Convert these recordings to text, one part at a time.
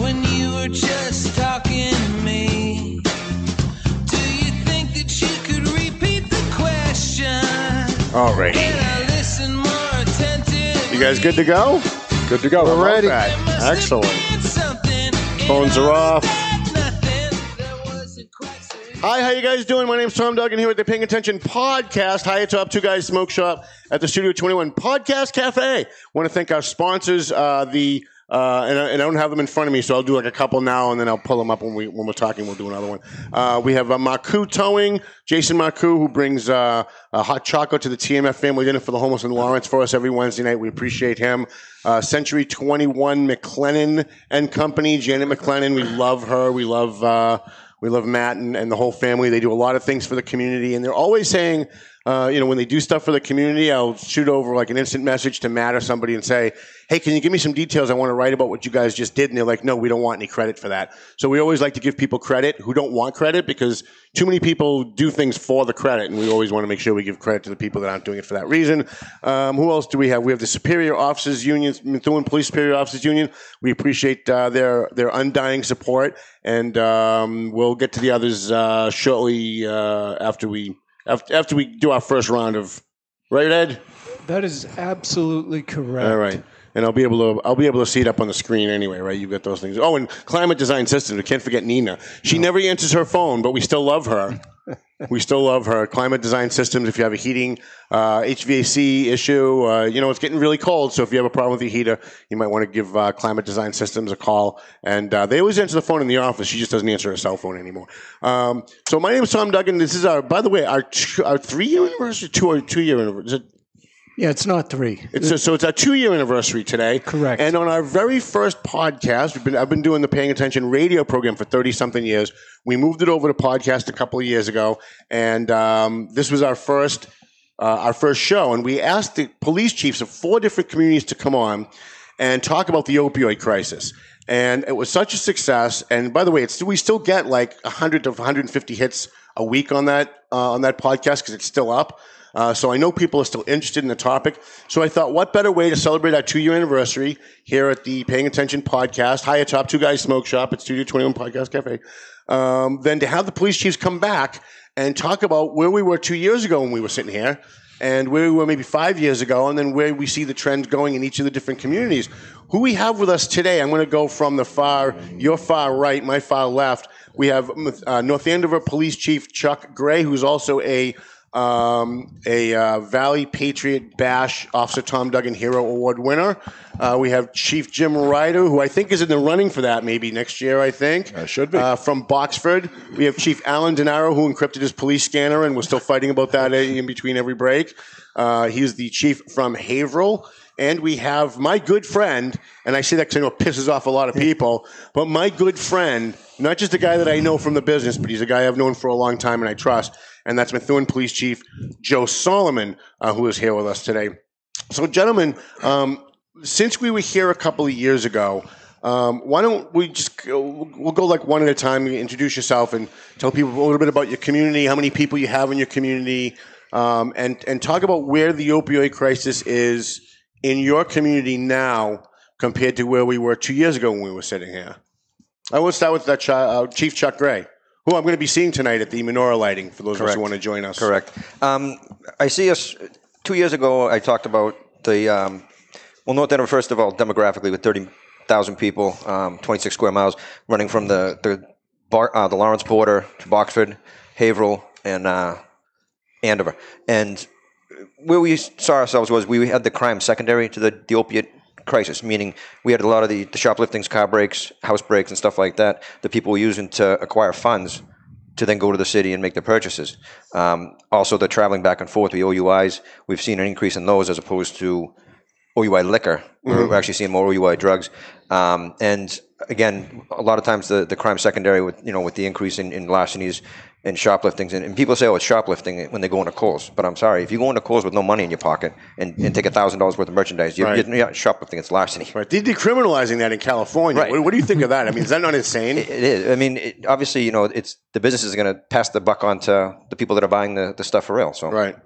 when you were just talking to me. Do you think that you could repeat the question? Alrighty. Can I listen more attentively? You guys good to go? Good to go. We're ready. that. There must have Excellent. been something in Phones are off. that nothing. There wasn't quite so Hi, how you guys doing? My name's Tom Duggan here with the Paying Attention Podcast. Hi, it's up Two Guys Smoke Shop at the Studio 21 Podcast Cafe. want to thank our sponsors, uh, the uh, and, I, and I don't have them in front of me, so I'll do like a couple now, and then I'll pull them up when we when we're talking. We'll do another one. Uh, we have uh, Marcoux Towing, Jason Marcoux, who brings uh, a hot chocolate to the TMF family dinner for the homeless in Lawrence for us every Wednesday night. We appreciate him. Uh, Century 21 McLennan and Company, Janet McLennan. We love her. We love. Uh, we love Matt and, and the whole family. They do a lot of things for the community, and they're always saying, uh, you know, when they do stuff for the community, I'll shoot over like an instant message to Matt or somebody and say, hey, can you give me some details? I want to write about what you guys just did. And they're like, no, we don't want any credit for that. So we always like to give people credit who don't want credit because too many people do things for the credit, and we always want to make sure we give credit to the people that aren't doing it for that reason. Um, who else do we have? We have the Superior Officers Union, Methuen Police Superior Officers Union. We appreciate uh, their their undying support, and um, we'll get to the others uh, shortly uh, after we after, after we do our first round of right, Ed. That is absolutely correct. All right. And I'll be able to I'll be able to see it up on the screen anyway, right? You've got those things. Oh, and climate design systems. We can't forget Nina. She never answers her phone, but we still love her. we still love her. Climate design systems. If you have a heating uh, HVAC issue, uh, you know it's getting really cold. So if you have a problem with your heater, you might want to give uh, Climate Design Systems a call. And uh, they always answer the phone in the office. She just doesn't answer her cell phone anymore. Um, so my name is Tom Duggan. This is our, by the way, our our three year anniversary, two or two year anniversary. Yeah, it's not three. it's so it's our two year anniversary today. Correct. And on our very first podcast, we've been I've been doing the paying attention radio program for thirty something years. We moved it over to podcast a couple of years ago, and um, this was our first uh, our first show. And we asked the police chiefs of four different communities to come on and talk about the opioid crisis. And it was such a success. And by the way, it's we still get like hundred to one hundred and fifty hits a week on that uh, on that podcast because it's still up. Uh, so I know people are still interested in the topic. So I thought, what better way to celebrate our two year anniversary here at the Paying Attention podcast, high atop Two Guys Smoke Shop at Studio 21 Podcast Cafe, um, than to have the police chiefs come back and talk about where we were two years ago when we were sitting here and where we were maybe five years ago, and then where we see the trends going in each of the different communities. Who we have with us today, I'm going to go from the far, your far right, my far left. We have uh, North Andover Police Chief Chuck Gray, who's also a um, a uh, Valley Patriot Bash Officer Tom Duggan Hero Award winner. Uh, we have Chief Jim Ryder, who I think is in the running for that maybe next year, I think. Uh, should be. Uh, from Boxford. We have Chief Alan Denaro, who encrypted his police scanner, and we're still fighting about that in between every break. Uh, he's the chief from Haverhill. And we have my good friend, and I say that because I know it pisses off a lot of people, but my good friend, not just a guy that I know from the business, but he's a guy I've known for a long time and I trust, and that's Methuen Police Chief Joe Solomon, uh, who is here with us today. So, gentlemen, um, since we were here a couple of years ago, um, why don't we just go, we'll go like one at a time. and Introduce yourself and tell people a little bit about your community, how many people you have in your community, um, and and talk about where the opioid crisis is in your community now compared to where we were two years ago when we were sitting here. I will start with that Ch- uh, Chief Chuck Gray, who I'm going to be seeing tonight at the menorah lighting for those of us who want to join us. Correct. Um, I see us two years ago. I talked about the um, well, North Andover. First of all, demographically, with thirty thousand people, um, twenty six square miles, running from the the bar, uh, the Lawrence border to Boxford, Haverhill, and uh, Andover, and where we saw ourselves was we had the crime secondary to the, the opiate crisis, meaning we had a lot of the, the shopliftings, car breaks, house breaks, and stuff like that that people were using to acquire funds to then go to the city and make their purchases. Um, also, the traveling back and forth, the OUIs, we've seen an increase in those as opposed to OUI liquor. We're actually seeing more OUI drugs. Um, and again, a lot of times the, the crime secondary with you know with the increase in, in larcenies and shopliftings, and, and people say, "Oh, it's shoplifting" when they go into Kohl's. But I'm sorry, if you go into Kohl's with no money in your pocket and, and take a thousand dollars worth of merchandise, you're, Right. you're not shoplifting; it's larceny. Right. They're decriminalizing that in California. Right. What, what do you think of that? I mean, is that not insane? It is. I mean, it, obviously, you know, it's the business is going to pass the buck on to the people that are buying the, the stuff for real. So, Right.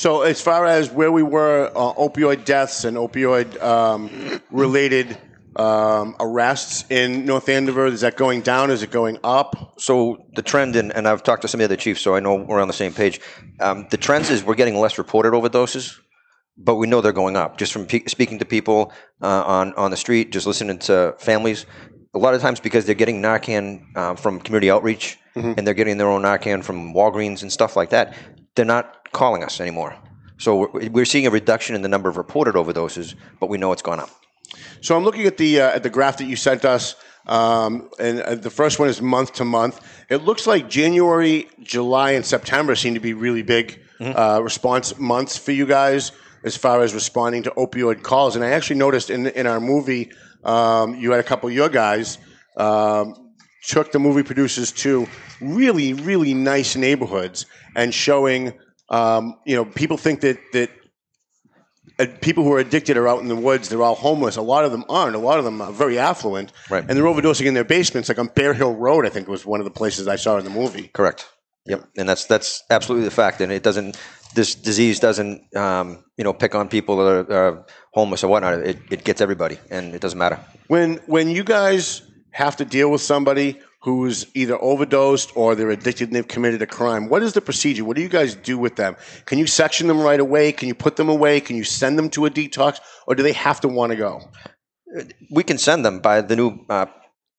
So, as far as where we were, uh, opioid deaths and opioid um, related um, arrests in North Andover, is that going down? Is it going up? so the trend, and, and I've talked to some of the other chiefs, so I know we're on the same page. Um, the trends is we're getting less reported overdoses, but we know they're going up. Just from pe- speaking to people uh, on on the street, just listening to families. A lot of times because they're getting Narcan uh, from community outreach, and they're getting their own Narcan from Walgreens and stuff like that. They're not calling us anymore. So we're, we're seeing a reduction in the number of reported overdoses, but we know it's gone up. So, I'm looking at the uh, at the graph that you sent us, um, and uh, the first one is month to month. It looks like January, July, and September seem to be really big uh, response months for you guys as far as responding to opioid calls. And I actually noticed in in our movie, um, you had a couple of your guys um, took the movie producers to really, really nice neighborhoods and showing. Um, you know, people think that that uh, people who are addicted are out in the woods. They're all homeless. A lot of them aren't. A lot of them are very affluent, Right. and they're overdosing in their basements. Like on Bear Hill Road, I think was one of the places I saw in the movie. Correct. Yep, and that's that's absolutely the fact. And it doesn't. This disease doesn't, um, you know, pick on people that are, are homeless or whatnot. It, it gets everybody, and it doesn't matter. When when you guys have to deal with somebody who's either overdosed or they're addicted and they've committed a crime, what is the procedure? What do you guys do with them? Can you section them right away? Can you put them away? Can you send them to a detox, or do they have to want to go? We can send them by the new uh,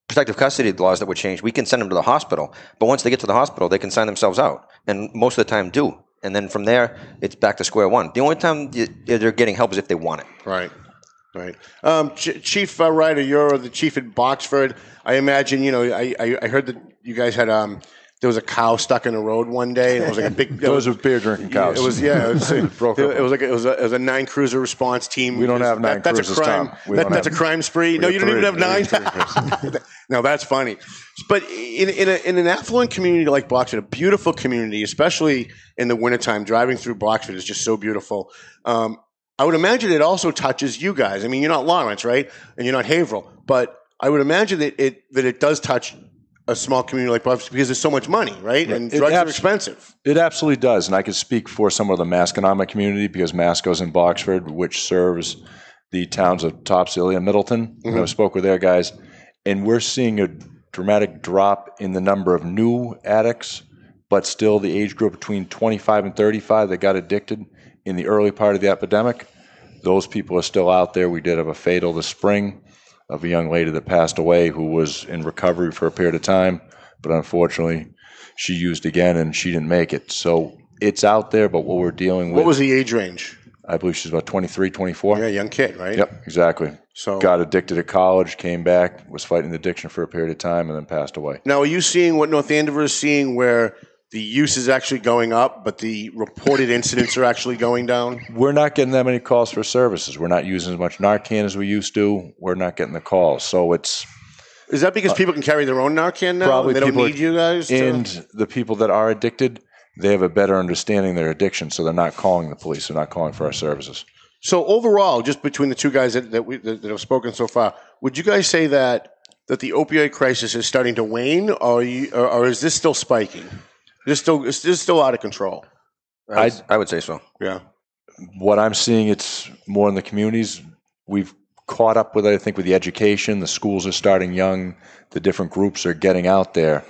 protective custody laws that were changed. We can send them to the hospital, but once they get to the hospital, they can sign themselves out, and most of the time do. And then from there, it's back to square one. The only time they're getting help is if they want it. Right, right. Um, Ch- chief uh, Ryder, you're the chief in Boxford. I imagine you know. I, I, I heard that you guys had um, there was a cow stuck in the road one day, and it was like a big. Those are beer drinking cows. It was yeah. It was, it, Broke it up. was like it was a, it was a nine cruiser response team. We don't have nine that's cruisers, a crime. Tom. We That, don't that's have- a crime spree. No, you don't even have nine. no, that's funny. But in in, a, in an affluent community like Boxford, a beautiful community, especially in the wintertime, driving through Boxford is just so beautiful. Um, I would imagine it also touches you guys. I mean, you're not Lawrence, right? And you're not Haverhill, but I would imagine that it that it does touch a small community like Boxford because there's so much money, right? And It drugs are expensive. It absolutely does, and I could speak for some of the Masconomet community because Masco's in Boxford, which serves the towns of Topsfield and Middleton. And mm-hmm. I spoke with their guys, and we're seeing a dramatic drop in the number of new addicts, but still the age group between 25 and 35 that got addicted in the early part of the epidemic. Those people are still out there. We did have a fatal this spring of a young lady that passed away who was in recovery for a period of time, but unfortunately, she used again and she didn't make it. So it's out there, but what we're dealing with, What was the age range? I believe she's about 23, 24. Yeah, young kid, right? Yep, exactly. So Got addicted at college, came back, was fighting the addiction for a period of time, and then passed away. Now, are you seeing what North Andover is seeing, where the use is actually going up, but the reported incidents are actually going down? We're not getting that many calls for services. We're not using as much Narcan as we used to. We're not getting the calls. So it's Is that because uh, people can carry their own Narcan now? probably they don't need you guys. to- and the people that are addicted, they have a better understanding of their addiction, so they're not calling the police. They're not calling for our services. So overall, just between the two guys that that, we, that, that have spoken so far, would you guys say that that the opioid crisis is starting to wane, or, are you, or, or is this still spiking? Is this still is this still out of control? I, I would say so. Yeah. what I'm seeing, it's more in the communities. We've caught up with it, I think, with the education. The schools are starting young. The different groups are getting out there.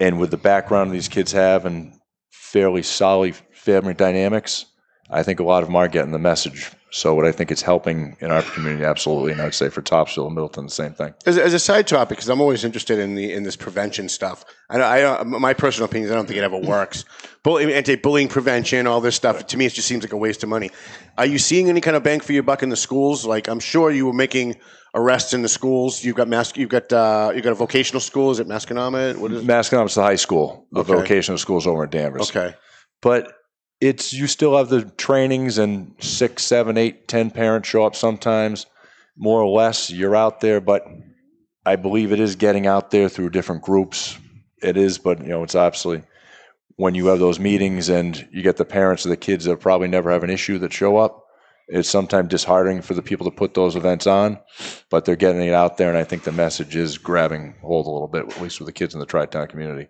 And with the background these kids have and fairly solid family dynamics, I think a lot of them are getting the message. So, what I think it's helping in our community, absolutely. And I'd say for Topsfield and Middleton, the same thing. As, as a side topic, because I'm always interested in the in this prevention stuff. I, I my personal opinion is I don't think it ever works. Bully, anti-bullying prevention, all this stuff. To me, it just seems like a waste of money. Are you seeing any kind of bang for your buck in the schools? Like I'm sure you were making arrests in the schools. You've got mas- You've got uh, you've got a vocational school. Is it Masconomet? What is? Masconomet's the high school. The Okay. vocational school's over in Danvers. Okay. But it's you still have the trainings and six, seven, eight, ten parents show up sometimes, more or less. You're out there, but I believe it is getting out there through different groups. It is, but you know, it's absolutely when you have those meetings and you get the parents of the kids that probably never have an issue that show up. It's sometimes disheartening for the people to put those events on, but they're getting it out there, and I think the message is grabbing hold a little bit, at least with the kids in the Tri-Town community.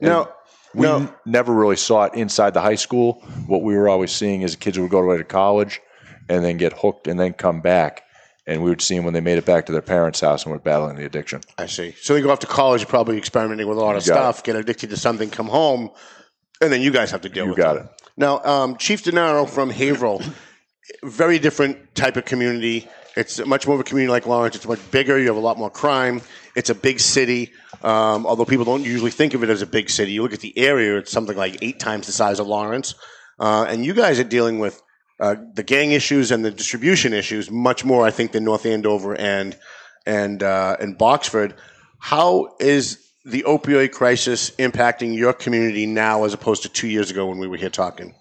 And Now, we now- n- never really saw it inside the high school. What we were always seeing is kids would go away to college and then get hooked and then come back. And we would see them when they made it back to their parents' house and were battling the addiction. I see. So they go off to college, probably experimenting with a lot of You got stuff, get addicted to something, come home, and then you guys have to deal You with got it. it. Now, um, Chief Denaro from Haverhill, very different type of community. It's much more of a community like Lawrence. It's much bigger. You have a lot more crime. It's a big city. Um, although people don't usually think of it as a big city, you look at the area; it's something like eight times the size of Lawrence. Uh, and you guys are dealing with uh, the gang issues and the distribution issues much more, I think, than North Andover and and uh, and Boxford. How is the opioid crisis impacting your community now, as opposed to two years ago when we were here talking?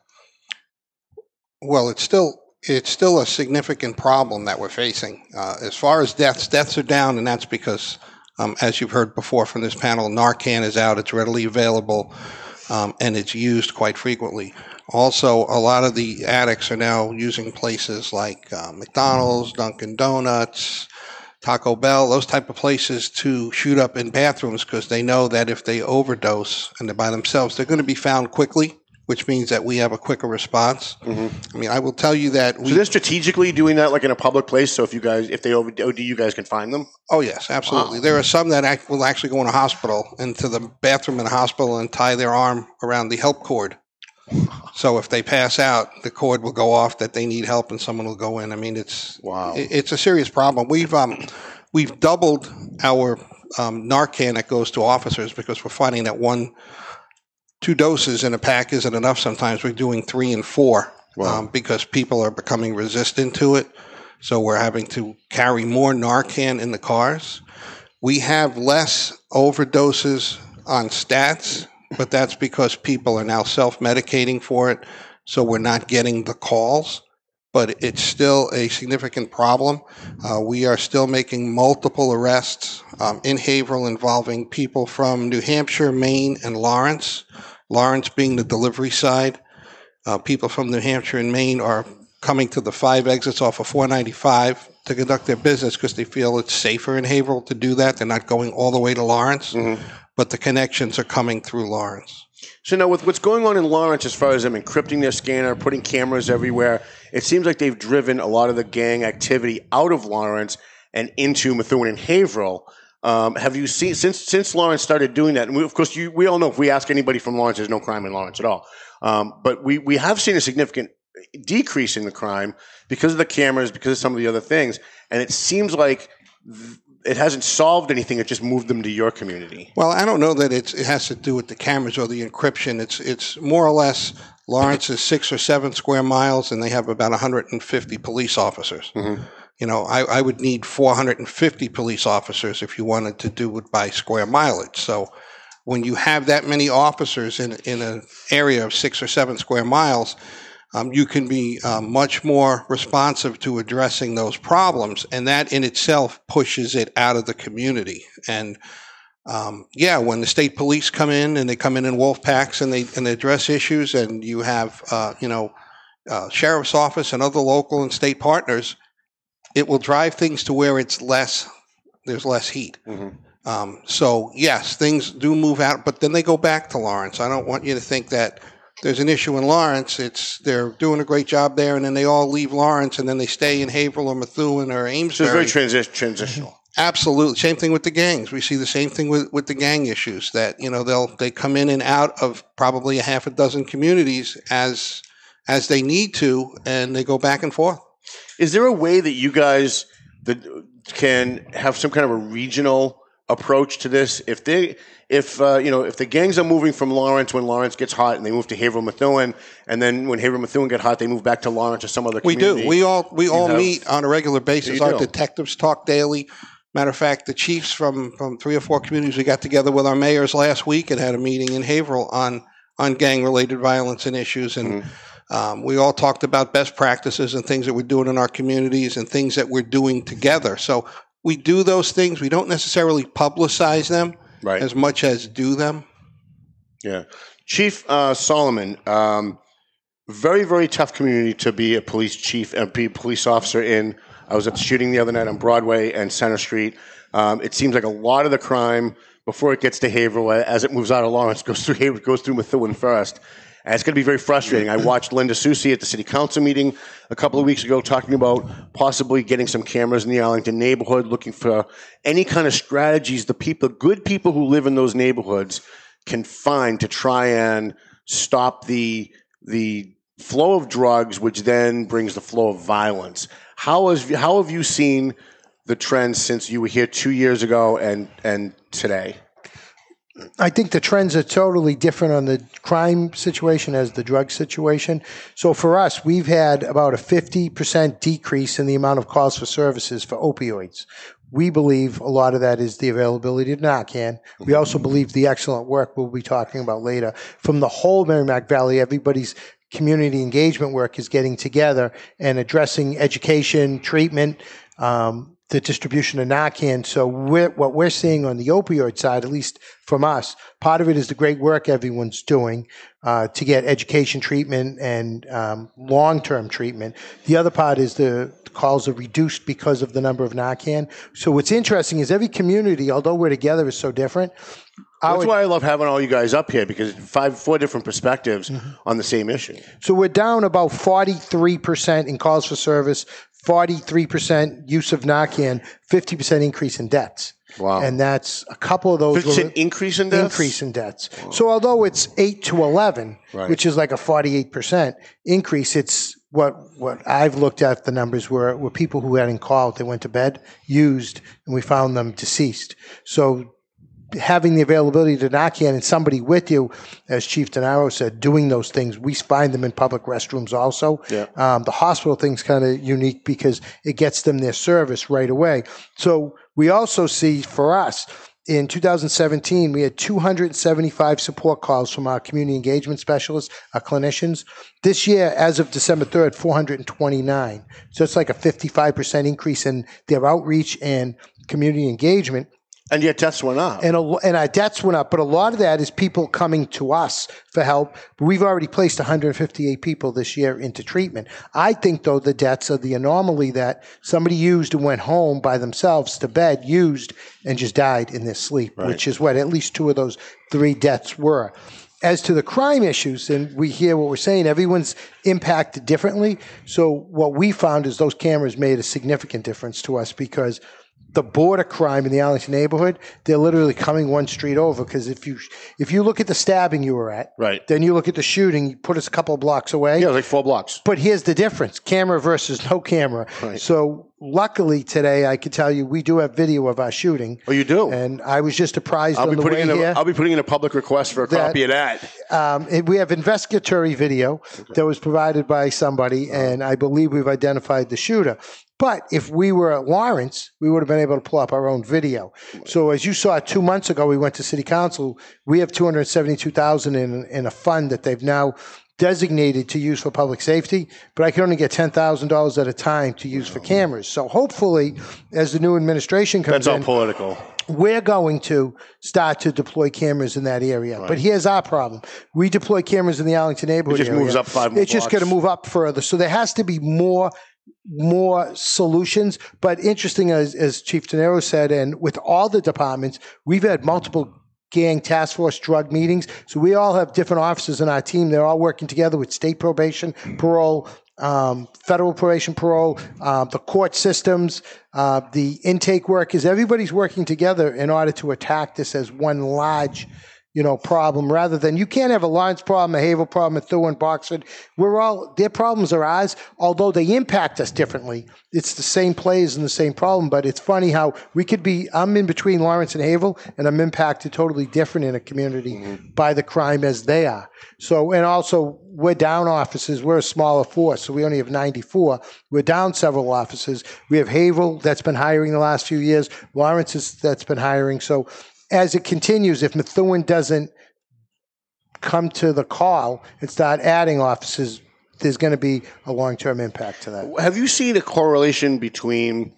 Well, it's still it's still a significant problem that we're facing. Uh, as far as deaths, deaths are down, and that's because, um, as you've heard before from this panel, Narcan is out. It's readily available, um, and it's used quite frequently. Also, a lot of the addicts are now using places like uh, McDonald's, Dunkin' Donuts, Taco Bell, those type of places to shoot up in bathrooms because they know that if they overdose and they're by themselves, they're going to be found quickly, which means that we have a quicker response. I mean, I will tell you that we. So they're strategically doing that, like in a public place. So if you guys, if they OD, you guys can find them. Oh yes, absolutely. There are some that act, will actually go in a hospital into the bathroom in a hospital and tie their arm around the help cord. So if they pass out, the cord will go off that they need help, and someone will go in. I mean, it's wow. It's a serious problem. We've um, we've doubled our um, Narcan that goes to officers because we're finding that one, two doses in a pack isn't enough. Sometimes we're doing three and four um, because people are becoming resistant to it. So we're having to carry more Narcan in the cars. We have less overdoses on stats, but that's because people are now self medicating for it. So we're not getting the calls, but it's still a significant problem. Uh, we are still making multiple arrests um, in Haverhill involving people from New Hampshire, Maine, and Lawrence. Lawrence being the delivery side. Uh, people from New Hampshire and Maine are coming to the five exits off of 495 to conduct their business because they feel it's safer in Haverhill to do that. They're not going all the way to Lawrence, but the connections are coming through Lawrence. So now, with what's going on in Lawrence, as far as them encrypting their scanner, putting cameras everywhere, it seems like they've driven a lot of the gang activity out of Lawrence and into Methuen and Haverhill. Um, have you seen since since Lawrence started doing that? And we, of course, you, we all know if we ask anybody from Lawrence, there's no crime in Lawrence at all. Um, but we we have seen a significant decrease in the crime because of the cameras, because of some of the other things, and it seems like th- it hasn't solved anything. It just moved them to your community. Well, I don't know that it has to do with the cameras or the encryption. It's it's more or less Lawrence is six or seven square miles, and they have about 150 police officers. You know, I, I would need 450 police officers if you wanted to do it by square mileage. So when you have that many officers in in an area of six or seven square miles, um, you can be um, much more responsive to addressing those problems, and that in itself pushes it out of the community. And um, yeah, when the state police come in and they come in in wolf packs and they and they address issues, and you have uh, you know uh, sheriff's office and other local and state partners, it will drive things to where it's less. There's less heat. Um, so yes, things do move out, but then they go back to Lawrence. I don't want you to think that there's an issue in Lawrence. It's they're doing a great job there, and then they all leave Lawrence, and then they stay in Haverhill or Methuen or So Amesbury. it's very transi- transitional. Absolutely, same thing with the gangs. We see the same thing with, with the gang issues. That you know they'll they come in and out of probably a half a dozen communities as as they need to, and they go back and forth. Is there a way that you guys that can have some kind of a regional approach to this? If they, if uh, you know, if the gangs are moving from Lawrence when Lawrence gets hot, and they move to Haverhill Methuen, and then when Haverhill Methuen get hot, they move back to Lawrence or some other. We community. do. We all we You all meet on a regular basis. Our do. detectives talk daily. Matter of fact, the chiefs from from three or four communities we got together with our mayors last week and had a meeting in Haverhill on on gang related violence and issues. And Mm-hmm. Um, we all talked about best practices and things that we're doing in our communities and things that we're doing together. So we do those things. We don't necessarily publicize them Right. as much as do them. Yeah. Chief uh, Solomon, um, very, very tough community to be a police chief and be a police officer in. I was at the shooting the other night on Broadway and Center Street. Um, it seems like a lot of the crime before it gets to Haverhill, as it moves out of Lawrence, goes through Haverhill, goes through Methuen first. And it's going to be very frustrating. I watched Linda Susi at the city council meeting a couple of weeks ago talking about possibly getting some cameras in the Arlington neighborhood, looking for any kind of strategies the people, good people who live in those neighborhoods can find to try and stop the the flow of drugs, which then brings the flow of violence. How has how have you seen the trends since you were here two years ago and and today? I think the trends are totally different on the crime situation as the drug situation. So for us, we've had about a 50% decrease in the amount of calls for services for opioids. We believe a lot of that is the availability of Narcan. We also believe the excellent work we'll be talking about later from the whole Merrimack Valley, everybody's community engagement work is getting together and addressing education, treatment, um, the distribution of Narcan. So we're, what we're seeing on the opioid side, at least from us, part of it is the great work everyone's doing uh, to get education treatment and um, long-term treatment. The other part is the calls are reduced because of the number of Narcan. So what's interesting is every community, although we're together, is so different. That's why I love having all you guys up here because five, four different perspectives mm-hmm. on the same issue. So we're down about 43% in calls for service, 43% use of Narcan, 50% increase in deaths. Wow. And that's a couple of those. 50% were- increase in deaths? Increase in deaths. So although it's 8 to 11, Right. which is like a 48% increase, it's what what I've looked at the numbers were were people who hadn't called, they went to bed, used, and we found them deceased. So having the availability to Narcan and somebody with you, as Chief Denaro said, doing those things, we find them in public restrooms also. Yeah. Um, the hospital thing's kind of unique because it gets them their service right away. So we also see for us, in 2017, we had 275 support calls from our community engagement specialists, our clinicians. This year, as of December 3rd, 429. So it's like a 55% increase in their outreach and community engagement. And yet deaths went up. And, a, and uh, our debts went up, but a lot of that is people coming to us for help. We've already placed 158 people this year into treatment. I think, though, the debts are the anomaly that somebody used and went home by themselves to bed, used, and just died in their sleep, which is what at least two of those three deaths were. As to the crime issues, and we hear what we're saying, everyone's impacted differently. So what we found is those cameras made a significant difference to us because the border crime in the Arlington neighborhood, they're literally coming one street over. Because if you if you look at the stabbing you were at, Right. then you look at the shooting, you put us a couple of blocks away. Yeah, it was like four blocks. But here's the difference: camera versus no camera. Right. So luckily today, I could tell you we do have video of our shooting. Oh, you do? And I was just apprised I'll on be the putting way in a, here. I'll be putting in a public request for a That- copy of that. Um, and we have investigatory video that was provided by somebody, and I believe we've identified the shooter. But if we were at Lawrence, we would have been able to pull up our own video. So as you saw two months ago, we went to City Council. We have two hundred seventy-two thousand in in a fund that they've now designated to use for public safety, but I can only get ten thousand dollars at a time to use for cameras. So hopefully, as the new administration comes That's all in, political. we're going to start to deploy cameras in that area. But here's our problem: we deploy cameras in the Arlington neighborhood. It just area. moves up five more It's just going to move up further. So there has to be more more solutions. But interesting, as, as Chief Denaro said, and with all the departments, we've had multiple gang task force drug meetings. So we all have different officers in our team. They're all working together with state probation, parole, um, federal probation, parole, uh, the court systems, uh, the intake workers. Everybody's working together in order to attack this as one large you know, problem rather than you can't have a Lawrence problem, a Haverhill problem, a Thorn, Boxford. We're all their problems are ours, although they impact us differently. It's the same plays and the same problem, but it's funny how we could be. I'm in between Lawrence and Haverhill, and I'm impacted totally different in a community mm-hmm. by the crime as they are. So, and also we're down offices. We're a smaller force, so we only have 94. We're down several offices. We have Haverhill that's been hiring the last few years. Lawrence is, that's been hiring. So as it continues, if Methuen doesn't come to the call and start adding offices, there's going to be a long term impact to that. Have you seen a correlation between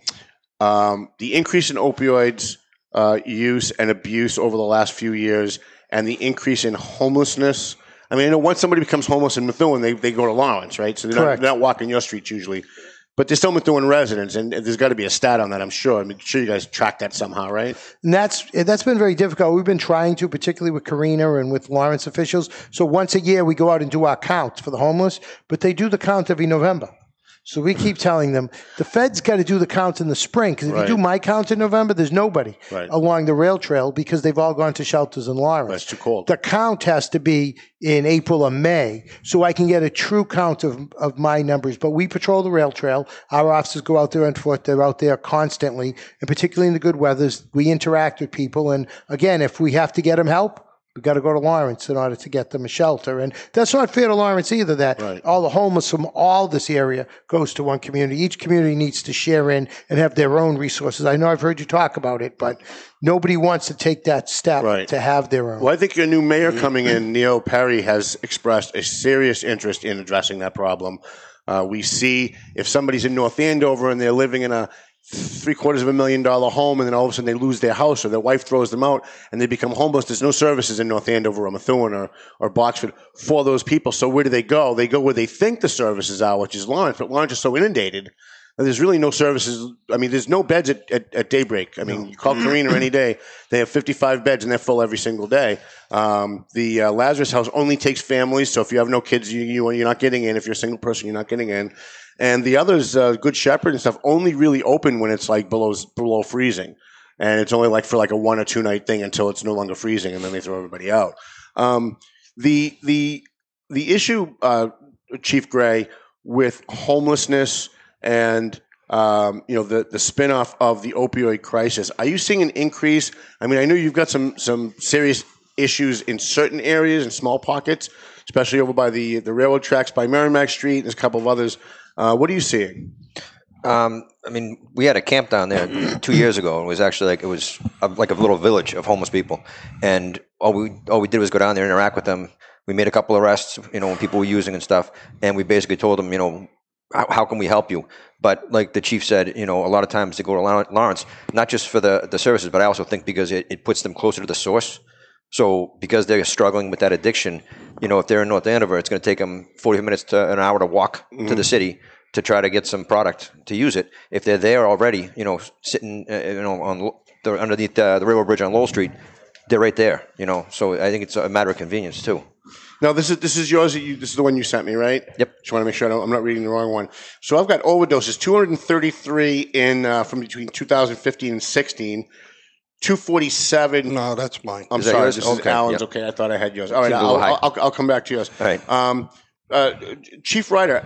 um, the increase in opioids uh, use and abuse over the last few years and the increase in homelessness? I mean, I know once somebody becomes homeless in Methuen, they, they go to Lawrence, right? So they're not, they're not walking your streets usually. But they're still Methuen residents, and there's got to be a stat on that, I'm sure. I'm sure you guys track that somehow, right? And that's eh, that's been very difficult. We've been trying to, particularly with Karina and with Lawrence officials. So once a year we go out and do our counts for the homeless, but they do the count every November. So we keep telling them the Fed's got to do the count in the spring because if Right. you do my count in November, there's nobody Right. along the rail trail because they've all gone to shelters in Lawrence. That's too cold. The count has to be in April or May so I can get a true count of, of my numbers. But we patrol the rail trail. Our officers go out there on foot. They're out there constantly, and particularly in the good weathers, we interact with people. And again, if we have to get them help, we got to go to Lawrence in order to get them a shelter. And that's not fair to Lawrence either. That all the homeless from all this area goes to one community. Each community needs to share in and have their own resources. I know I've heard you talk about it, but nobody wants to take that step to have their own. Well, I think your new mayor coming in, Neil Perry, has expressed a serious interest in addressing that problem. Uh, we see if somebody's in North Andover and they're living in a three quarters of a million dollar home, and then all of a sudden they lose their house or their wife throws them out and they become homeless. There's no services in North Andover or Methuen or, or Boxford for those people. So where do they go? They go where they think the services are, which is Lawrence, but Lawrence is so inundated. that There's really no services. I mean, there's no beds at, at, at daybreak. I mean, you call Karina any day, they have 55 beds and they're full every single day. Um, the uh, Lazarus House only takes families, so if you have no kids, you, you you're not getting in. If you're a single person, you're not getting in. And the others, uh, Good Shepherd and stuff, only really open when it's like below below freezing, and it's only like for like a one or two night thing until it's no longer freezing, and then they throw everybody out. Um, the the the issue, uh, Chief Gray, with homelessness and um, you know the the spinoff of the opioid crisis. Are you seeing an increase? I mean, I know you've got some some serious issues in certain areas and small pockets, especially over by the the railroad tracks by Merrimack Street. There's a couple of others. Uh, what are you seeing? Um, I mean, we had a camp down there two years ago, and it was actually like it was a, like a little village of homeless people, and all we all we did was go down there and interact with them. We made a couple arrests, you know, when people were using and stuff, and we basically told them, you know, how, how can we help you? But like the chief said, you know, a lot of times they go to Lawrence, not just for the the services, but I also think because it, it puts them closer to the source. So because they're struggling with that addiction, you know, if they're in North Andover, it's going to take them 40 minutes to an hour to walk to the Mhm. city to try to get some product to use it. If they're there already, you know, sitting, uh, you know, on the, underneath uh, the railroad bridge on Lowell Street, they're right there, you know. So I think it's a matter of convenience too. Now this is this is yours. that You, this is the one you sent me, right? Yep. Just want to make sure I don't, I'm not reading the wrong one. So I've got overdoses, 233 in uh, from between 2015 and 16. 247. No, that's mine. I'm Is that sorry. yours? This is Okay, Alan's. yep. Okay, I thought I had yours. All right, Seems a I'll, little high. I'll, I'll come back to yours. All right. Um, uh, Chief Ryder,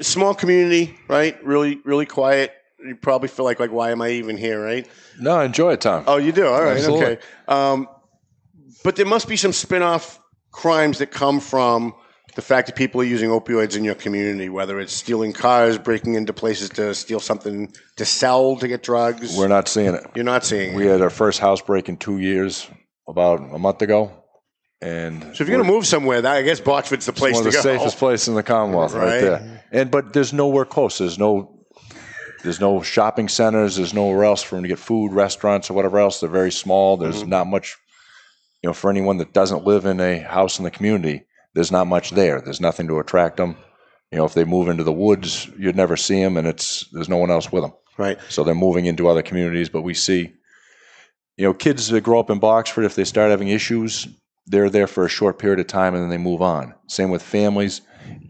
small community, right? Really, really quiet. You probably feel like, like, why am I even here, right? No, I enjoy it, Tom. Oh, you do. All right. Absolutely. Okay. Um, but there must be some spin-off crimes that come from the fact that people are using opioids in your community, whether it's stealing cars, breaking into places to steal something to sell to get drugs. We're not seeing it. You're not seeing We it. We had our first house break in two years, about a month ago, and So if you're going to move somewhere, that, I guess Boxford's the place one of the go. safest places in the Commonwealth, right? Right. there. And but there's nowhere close. There's no there's no shopping centers. There's nowhere else for them to get food, restaurants, or whatever else. They're very small. There's Mm-hmm. not much, you know, for anyone that doesn't live in a house in the community. There's not much there. There's nothing to attract them. You know, if they move into the woods, you'd never see them, and it's there's no one else with them. Right. So they're moving into other communities. But we see, you know, kids that grow up in Boxford, if they start having issues, they're there for a short period of time and then they move on. Same with families.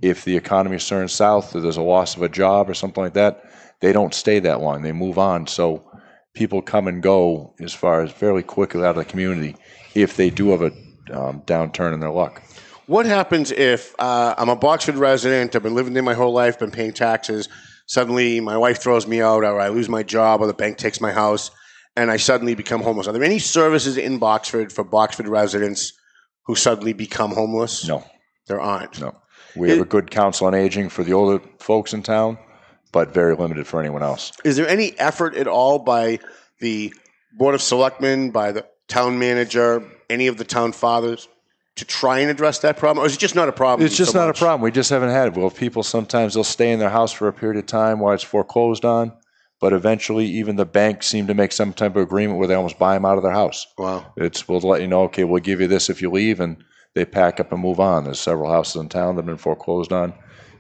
If the economy is turned south or there's a loss of a job or something like that, they don't stay that long. They move on. So people come and go as far as fairly quickly out of the community if they do have a um, downturn in their luck. What happens if uh, I'm a Boxford resident, I've been living there my whole life, been paying taxes, suddenly my wife throws me out, or I lose my job, or the bank takes my house, and I suddenly become homeless? Are there any services in Boxford for Boxford residents who suddenly become homeless? No. There aren't. No. We have a good council on aging for the older folks in town, but very limited for anyone else. Is there any effort at all by the Board of Selectmen, by the town manager, any of the town fathers to try and address that problem, or is it just not a problem? It's just so not much? a problem. We just haven't had it. Well, people sometimes they'll stay in their house for a period of time while it's foreclosed on, but eventually, even the banks seem to make some type of agreement where they almost buy them out of their house. Wow. It's we'll let you know. Okay, we'll give you this if you leave, and they pack up and move on. There's several houses in town that have been foreclosed on.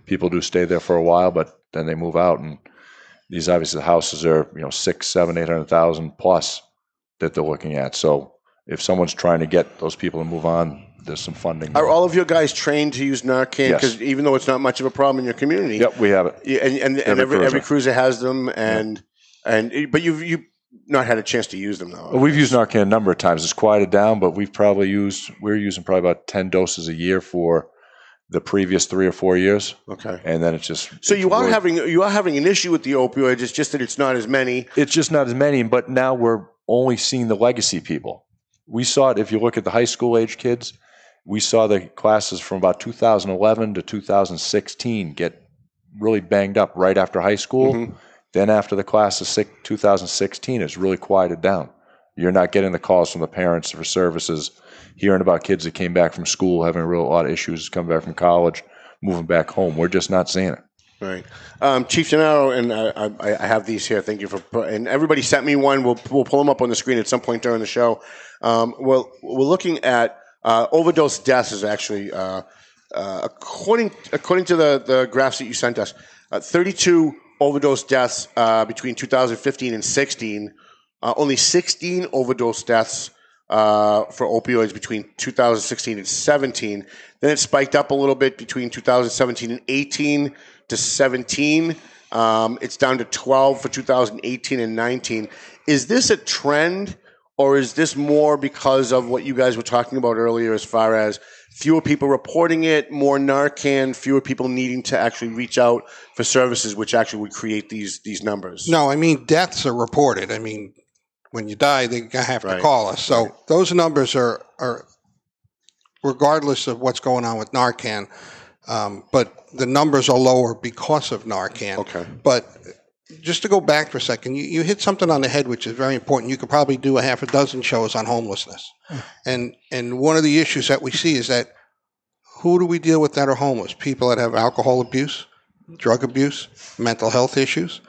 People do stay there for a while, but then they move out, and these obviously the houses are you know six, seven, eight hundred thousand plus that they're looking at. So if someone's trying to get those people to move on, there's some funding. Are all of your guys trained to use Narcan? Yes. Because even though it's not much of a problem in your community, Yep, we have it. And and, and Every every, every, cruiser. cruiser has them, and and but you've you not had a chance to use them though. We've used Narcan a number of times. It's quieted down, but we've probably used we're using probably about ten doses a year for the previous three or four years. Okay. And then it's just So you are really- having you are having an issue with the opioids. It's just that it's not as many. it's just not as many, but now we're only seeing the legacy people. We saw it if you look at the high school age kids, we saw the classes from about 2011 to 2016 get really banged up right after high school. Mm-hmm. Then after the class of 2016, it's really quieted down. You're not getting the calls from the parents for services, hearing about kids that came back from school having a real lot of issues, coming back from college, moving back home. We're just not seeing it. Right, um, Chief Denaro, and I, I, I have these here. Thank you for and everybody sent me one. We'll we'll pull them up on the screen at some point during the show. Um, well, we're looking at uh, overdose deaths. Is actually uh, uh, according according to the the graphs that you sent us, uh, 32 overdose deaths uh, between 2015 and 16. Uh, only 16 overdose deaths for opioids between 2016 and 17. Then it spiked up a little bit between 2017 and 18 to 17. Um, it's down to 12 for 2018 and 19. Is this a trend, or is this more because of what you guys were talking about earlier, as far as fewer people reporting it, more Narcan, fewer people needing to actually reach out for services, which actually would create these these numbers? No, I mean deaths are reported. I mean, when you die, they have to Right. call us. So those numbers are are regardless of what's going on with Narcan. Um, but the numbers are lower because of Narcan. Okay. But just to go back for a second, you, you hit something on the head, which is very important. You could probably do a half a dozen shows on homelessness. And and one of the issues that we see is that who do we deal with that are homeless? People that have alcohol abuse, drug abuse, mental health issues.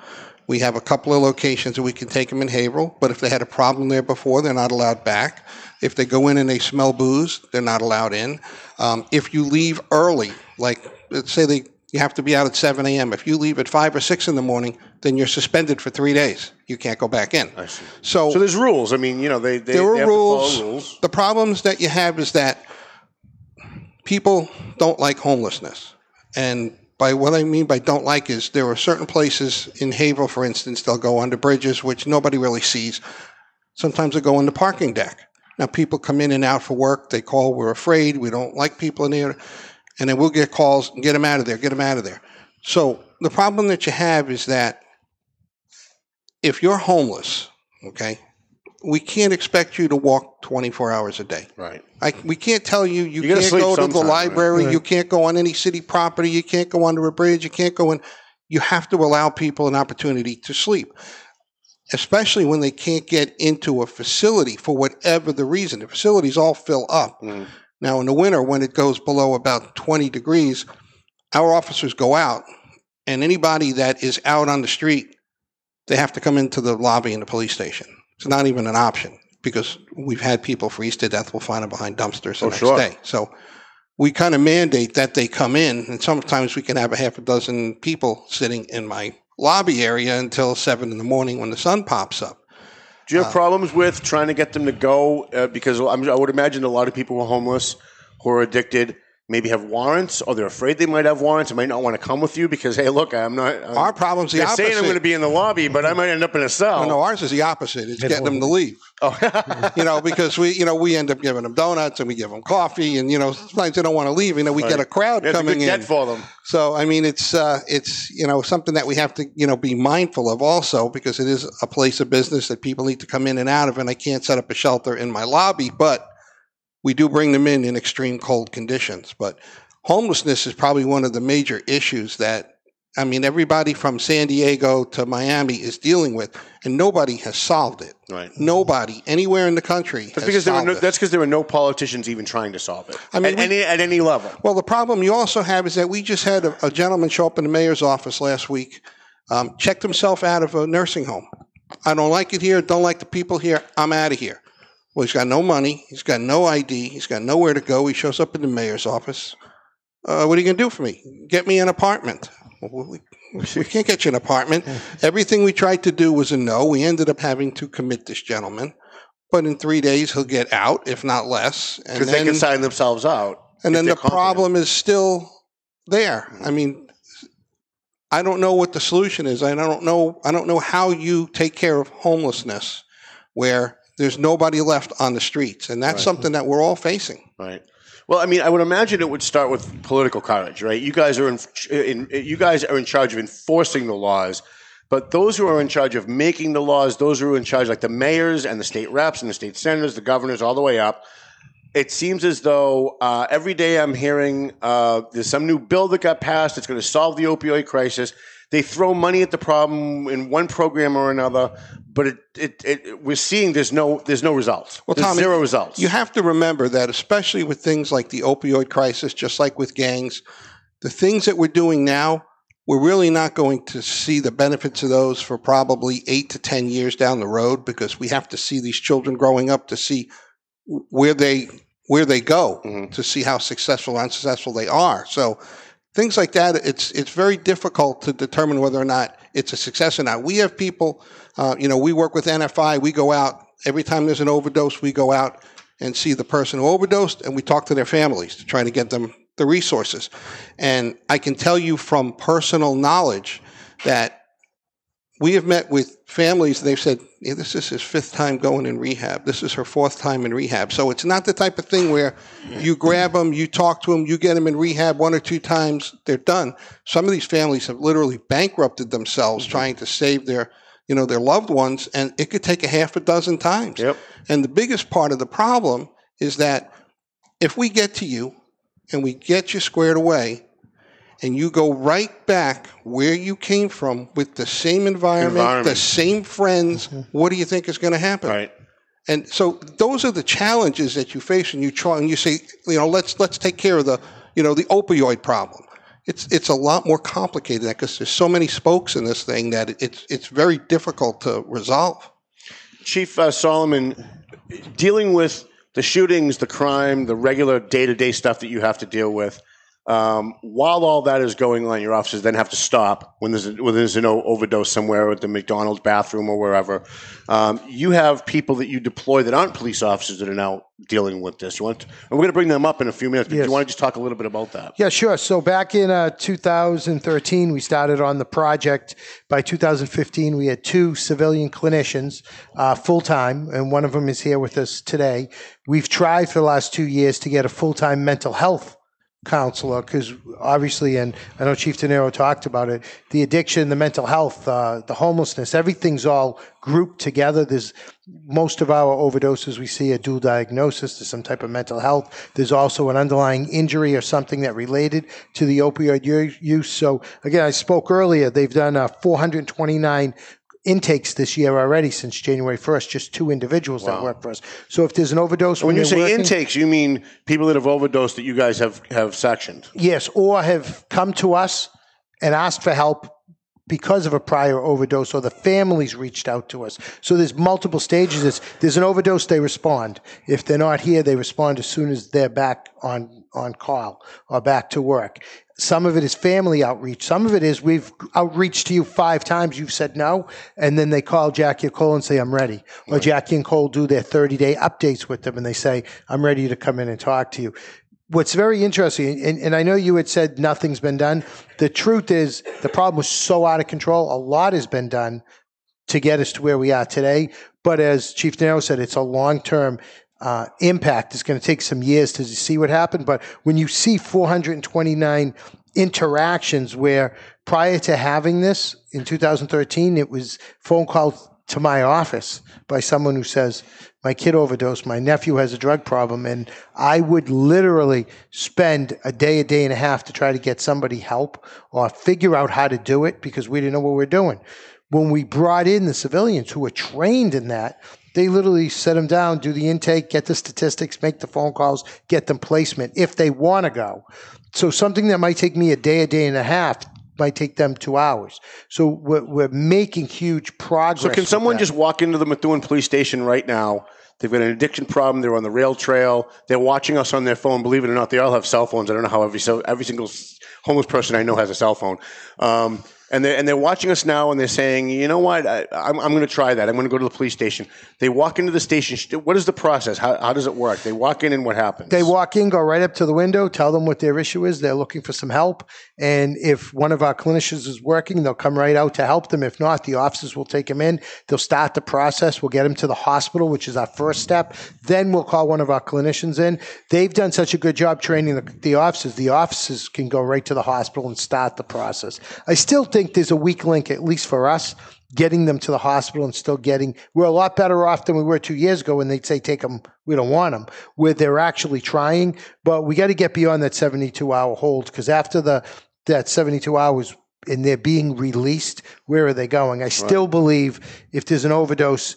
We have a couple of locations that we can take them in Haverhill, but if they had a problem there before, they're not allowed back. If they go in and they smell booze, they're not allowed in. Um, if you leave early, like let's say they you have to be out at 7 a.m. If you leave at 5 or 6 in the morning, then you're suspended for three days. You can't go back in. I see. So, So there's rules. I mean, you know, they they, there are rules. rules. The problems that you have is that people don't like homelessness. And by what I mean by don't like is there are certain places in Haverhill, for instance, they'll go under bridges, which nobody really sees. Sometimes they go on the parking deck. Now, people come in and out for work. They call, we're afraid, we don't like people in there. And then we'll get calls, and get them out of there, get them out of there. So the problem that you have is that if you're homeless, okay, we can't expect you to walk 24 hours a day. Right. I, we can't tell you you, You can't go to the library, Right. you can't go on any city property, you can't go under a bridge, you can't go in. You have to allow people an opportunity to sleep, especially when they can't get into a facility for whatever the reason. The facilities all fill up. Mm. Now, in the winter, when it goes below about 20 degrees, our officers go out, and anybody that is out on the street, they have to come into the lobby in the police station. It's not even an option because we've had people freeze to death. We'll find them behind dumpsters the Oh, next sure. day. So we kind of mandate that they come in, and sometimes we can have a half a dozen people sitting in my lobby area until seven in the morning when the sun pops up. Do you Uh, have problems with trying to get them to go? Uh, because I'm, I would imagine a lot of people who are homeless, who are addicted, maybe have warrants, or they're afraid they might have warrants and might not want to come with you because, hey, look, I'm not. I'm, Our problem's the they're saying I'm going to be in the lobby, but I might end up in a cell. Oh, no, ours is the opposite. It's getting them to leave. Oh. you know, because we, you know, we end up giving them donuts and we give them coffee, and you know, sometimes they don't want to leave. You know, we Right. get a crowd That's a coming good in. for them. So, I mean, it's uh, it's you know something that we have to you know be mindful of also because it is a place of business that people need to come in and out of, and I can't set up a shelter in my lobby, but we do bring them in in extreme cold conditions. But homelessness is probably one of the major issues that I mean, everybody from San Diego to Miami is dealing with, and nobody has solved it. Right. Nobody anywhere in the country. That's has because there were no, it. that's because there were no politicians even trying to solve it. I mean, at we- any at any level. Well, the problem you also have is that we just had a, a gentleman show up in the mayor's office last week, um, checked himself out of a nursing home. I don't like it here. Don't like the people here. I'm out of here. Well, he's got no money. He's got no ID. He's got nowhere to go. He shows up in the mayor's office. Uh, what are you going to do for me? Get me an apartment. Well, we, we can't get you an apartment. Everything we tried to do was a no. We ended up having to commit this gentleman. But in three days, he'll get out, if not less. And Because they can sign themselves out. and then the competent. problem is still there. I mean, I don't know what the solution is. I don't know. I don't know how you take care of homelessness where there's nobody left on the streets, and that's Right. something that we're all facing. Right. Well, I mean, I would imagine it would start with political courage, right? You guys are in, in you guys are in charge of enforcing the laws, but those who are in charge of making the laws, those who are in charge, like the mayors and the state reps and the state senators, the governors, all the way up. It seems as though uh, every day I'm hearing uh, there's some new bill that got passed. It's going to solve the opioid crisis. They throw money at the problem in one program or another, but it, it, it we're seeing there's no there's no results. Well, there's Tommy, zero results. You have to remember that, especially with things like the opioid crisis, just like with gangs, the things that we're doing now, we're really not going to see the benefits of those for probably eight to 10 years down the road because we have to see these children growing up to see where they where they go mm-hmm. to see how successful or unsuccessful they are. So things like that, it's it's very difficult to determine whether or not it's a success or not. We have people, uh, you know, we work with NFI. We go out every time there's an overdose. We go out and see the person who overdosed, and we talk to their families to try to get them the resources. And I can tell you from personal knowledge that we have met with families and they've said "Yeah, this is his fifth time going in rehab. This is her fourth time in rehab. So it's not the type of thing where you grab them you talk to them you get them in rehab one or two times they're done. Some of these families have literally bankrupted themselves mm-hmm. trying to save their you know their loved ones and it could take a half a dozen times. Yep. and the biggest part of the problem is that if we get to you and we get you squared away and you go right back where you came from with the same environment, Environment. the same friends, what do you think is going to happen? Right. And so those are the challenges that you face and you try and you say, you know, let's let's take care of the, you know, the opioid problem. It's it's a lot more complicated than that because there's so many spokes in this thing that it's it's very difficult to resolve. Chief uh, Solomon, dealing with the shootings, the crime, the regular day to day stuff that you have to deal with, um, while all that is going on, your officers then have to stop when there's a, when there's an overdose somewhere at the McDonald's bathroom or wherever. Um, you have people that you deploy that aren't police officers that are now dealing with this. You want, to, and we're going to bring them up in a few minutes. But do you want to just talk a little bit about that? Yeah, sure. So back in uh, 2013, we started on the project. By 2015, we had two civilian clinicians uh, full time, and one of them is here with us today. We've tried for the last two years to get a full time mental health counselor because obviously, and I know Chief Denaro talked about it, the addiction, the mental health, uh, the homelessness, everything's all grouped together. There's most of our overdoses we see a dual diagnosis. There's some type of mental health. There's also an underlying injury or something that related to the opioid use. So again, I spoke earlier. They've done uh, 429 intakes this year already since January 1st. Just two individuals that work for us. So if there's an overdose, When you they're say working- intakes, you mean people that have overdosed that you guys have, have sectioned. Yes, or have come to us and asked for help because of a prior overdose, or the families reached out to us. So there's multiple stages. It's, there's an overdose, they respond. If they're not here, they respond as soon as they're back on on call or back to work. Some of it is family outreach. Some of it is we've outreached to you five times, you've said no, and then they call Jackie and Cole and say, I'm ready. Or Jackie and Cole do their 30 day updates with them and they say, I'm ready to come in and talk to you what's very interesting, and, and I know you had said nothing's been done. The truth is, the problem was so out of control. A lot has been done to get us to where we are today. But as Chief Nero said, it's a long term uh, impact. It's going to take some years to see what happened. But when you see 429 interactions where prior to having this in 2013, it was phone calls to my office by someone who says, My kid overdosed, my nephew has a drug problem, and I would literally spend a day, a day and a half to try to get somebody help or figure out how to do it because we didn't know what we are doing. When we brought in the civilians who were trained in that, they literally set them down, do the intake, get the statistics, make the phone calls, get them placement if they want to go. So something that might take me a day, a day and a half might take them two hours. So we're, we're making huge progress. So can someone just walk into the Methuen police station right now? They've got an addiction problem. They're on the rail trail. They're watching us on their phone. Believe it or not, they all have cell phones. I don't know how every so every single homeless person I know has a cell phone. Um, and they're, and they're watching us now and they're saying, you know what, I, I'm, I'm going to try that. I'm going to go to the police station. They walk into the station. What is the process? How, how does it work? They walk in and what happens? They walk in, go right up to the window, tell them what their issue is. They're looking for some help. And if one of our clinicians is working, they'll come right out to help them. If not, the officers will take them in. They'll start the process. We'll get them to the hospital, which is our first step. Then we'll call one of our clinicians in. They've done such a good job training the, the officers. The officers can go right to the hospital and start the process. I still think there's a weak link, at least for us, getting them to the hospital and still getting, we're a lot better off than we were two years ago when they'd say, take them, we don't want them, where they're actually trying. But we got to get beyond that 72 hour hold because after the, that 72 hours and they're being released, where are they going? I still believe if there's an overdose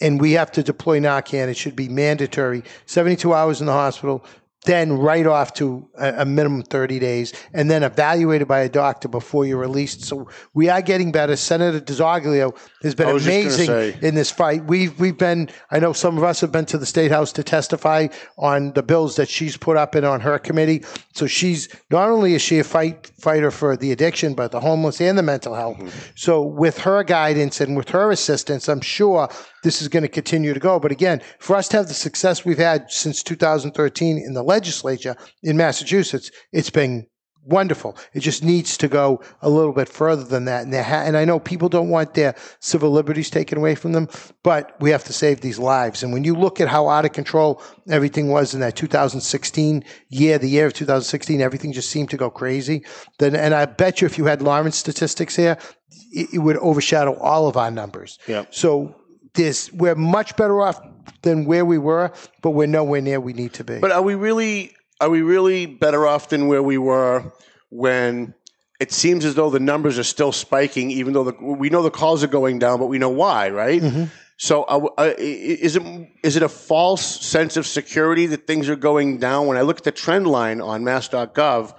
and we have to deploy Narcan, it should be mandatory 72 hours in the hospital, then right off to a, a minimum 30 days, and then evaluated by a doctor before you're released. So we are getting better. Senator DiZoglio has been I was just gonna amazing in this fight. We've we've been. I know some of us have been to the state house to testify on the bills that she's put up and on her committee. So she's not only is she a fight fighter for the addiction, but the homeless and the mental health. Mm-hmm. So with her guidance and with her assistance, I'm sure this is going to continue to go. But again, for us to have the success we've had since 2013 in the legislature in Massachusetts, it's been wonderful. It just needs to go a little bit further than that. And, ha- and I know people don't want their civil liberties taken away from them, but we have to save these lives. And when you look at how out of control everything was in that 2016 year, the year of 2016, everything just seemed to go crazy. Then, and I bet you if you had Lawrence statistics here, it, it would overshadow all of our numbers. Yeah. So this, we're much better off than where we were, but we're nowhere near we need to be. But are we really are we really better off than where we were when it seems as though the numbers are still spiking, even though the, we know the calls are going down, but we know why, right? Mm-hmm. So uh, uh, is it is it a false sense of security that things are going down? When I look at the trend line on Mass.gov,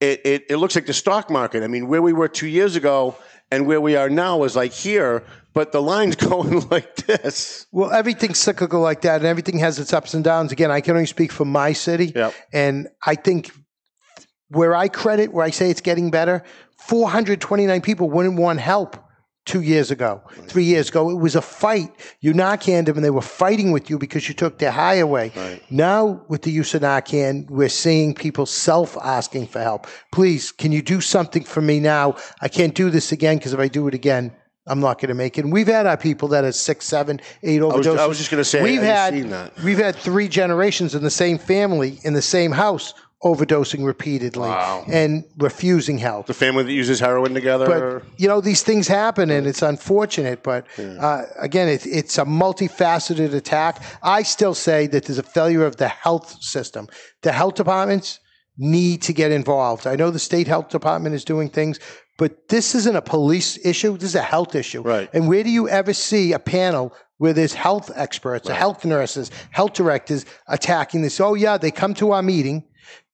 it, it, it looks like the stock market. I mean, where we were two years ago and where we are now is like here, but the line's going like this. Well, everything's cyclical like that, and everything has its ups and downs. Again, I can only speak for my city, Yep. and I think where I credit, where I say it's getting better, 429 people wouldn't want help two years ago, three years ago. It was a fight. You Narcan them, and they were fighting with you because you took their high away. Now, with the use of Narcan, we're seeing people self asking for help. Please, can you do something for me now? I can't do this again because if I do it again, I'm not going to make it. And we've had our people that are six, seven, eight was- overdoses. I was just gonna say, we've had seen that. we've had three generations in the same family in the same house overdosing repeatedly Wow. and refusing help. The family that uses heroin together. But you know these things happen, and it's unfortunate. But uh, again, it, it's a multifaceted attack. I still say that there's a failure of the health system. The health departments need to get involved. I know the state health department is doing things, but this isn't a police issue. This is a health issue. Right. And where do you ever see a panel? Where there's health experts, health nurses, health directors attacking this. Oh, yeah, they come to our meeting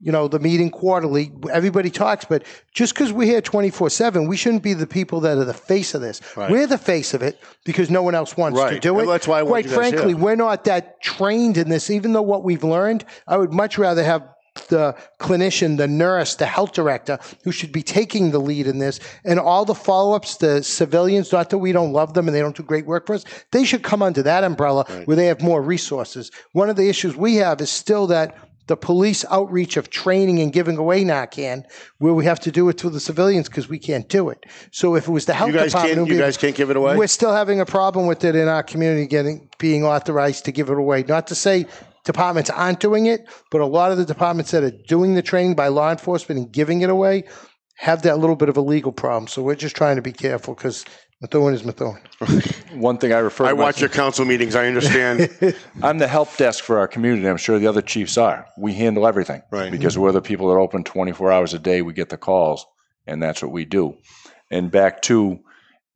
you know, the meeting quarterly. Everybody talks, but just because we're here 24 7, we shouldn't be the people that are the face of this. Right. We're the face of it because no one else wants to do it. That's why I Quite frankly, we're not that trained in this. Even though what we've learned, I would much rather have the clinician, the nurse, the health director who should be taking the lead in this and all the follow ups, the civilians, not that we don't love them and they don't do great work for us, they should come under that umbrella where they have more resources. One of the issues we have is still that the police outreach of training and giving away Narcan, where we have to do it to the civilians because we can't do it. So if it was the health you guys department. You guys can't give it away. we're still having a problem with it in our community getting being authorized to give it away. Not to say departments aren't doing it, but a lot of the departments that are doing the training by law enforcement and giving it away have that little bit of a legal problem. So we're just trying to be careful because Methuen is Methuen. One thing I refer. I to watch your council meetings. I understand. I'm the help desk for our community. I'm sure the other chiefs are. We handle everything. Right. Because we're the people that are open 24 hours a day. We get the calls, and that's what we do. And back to,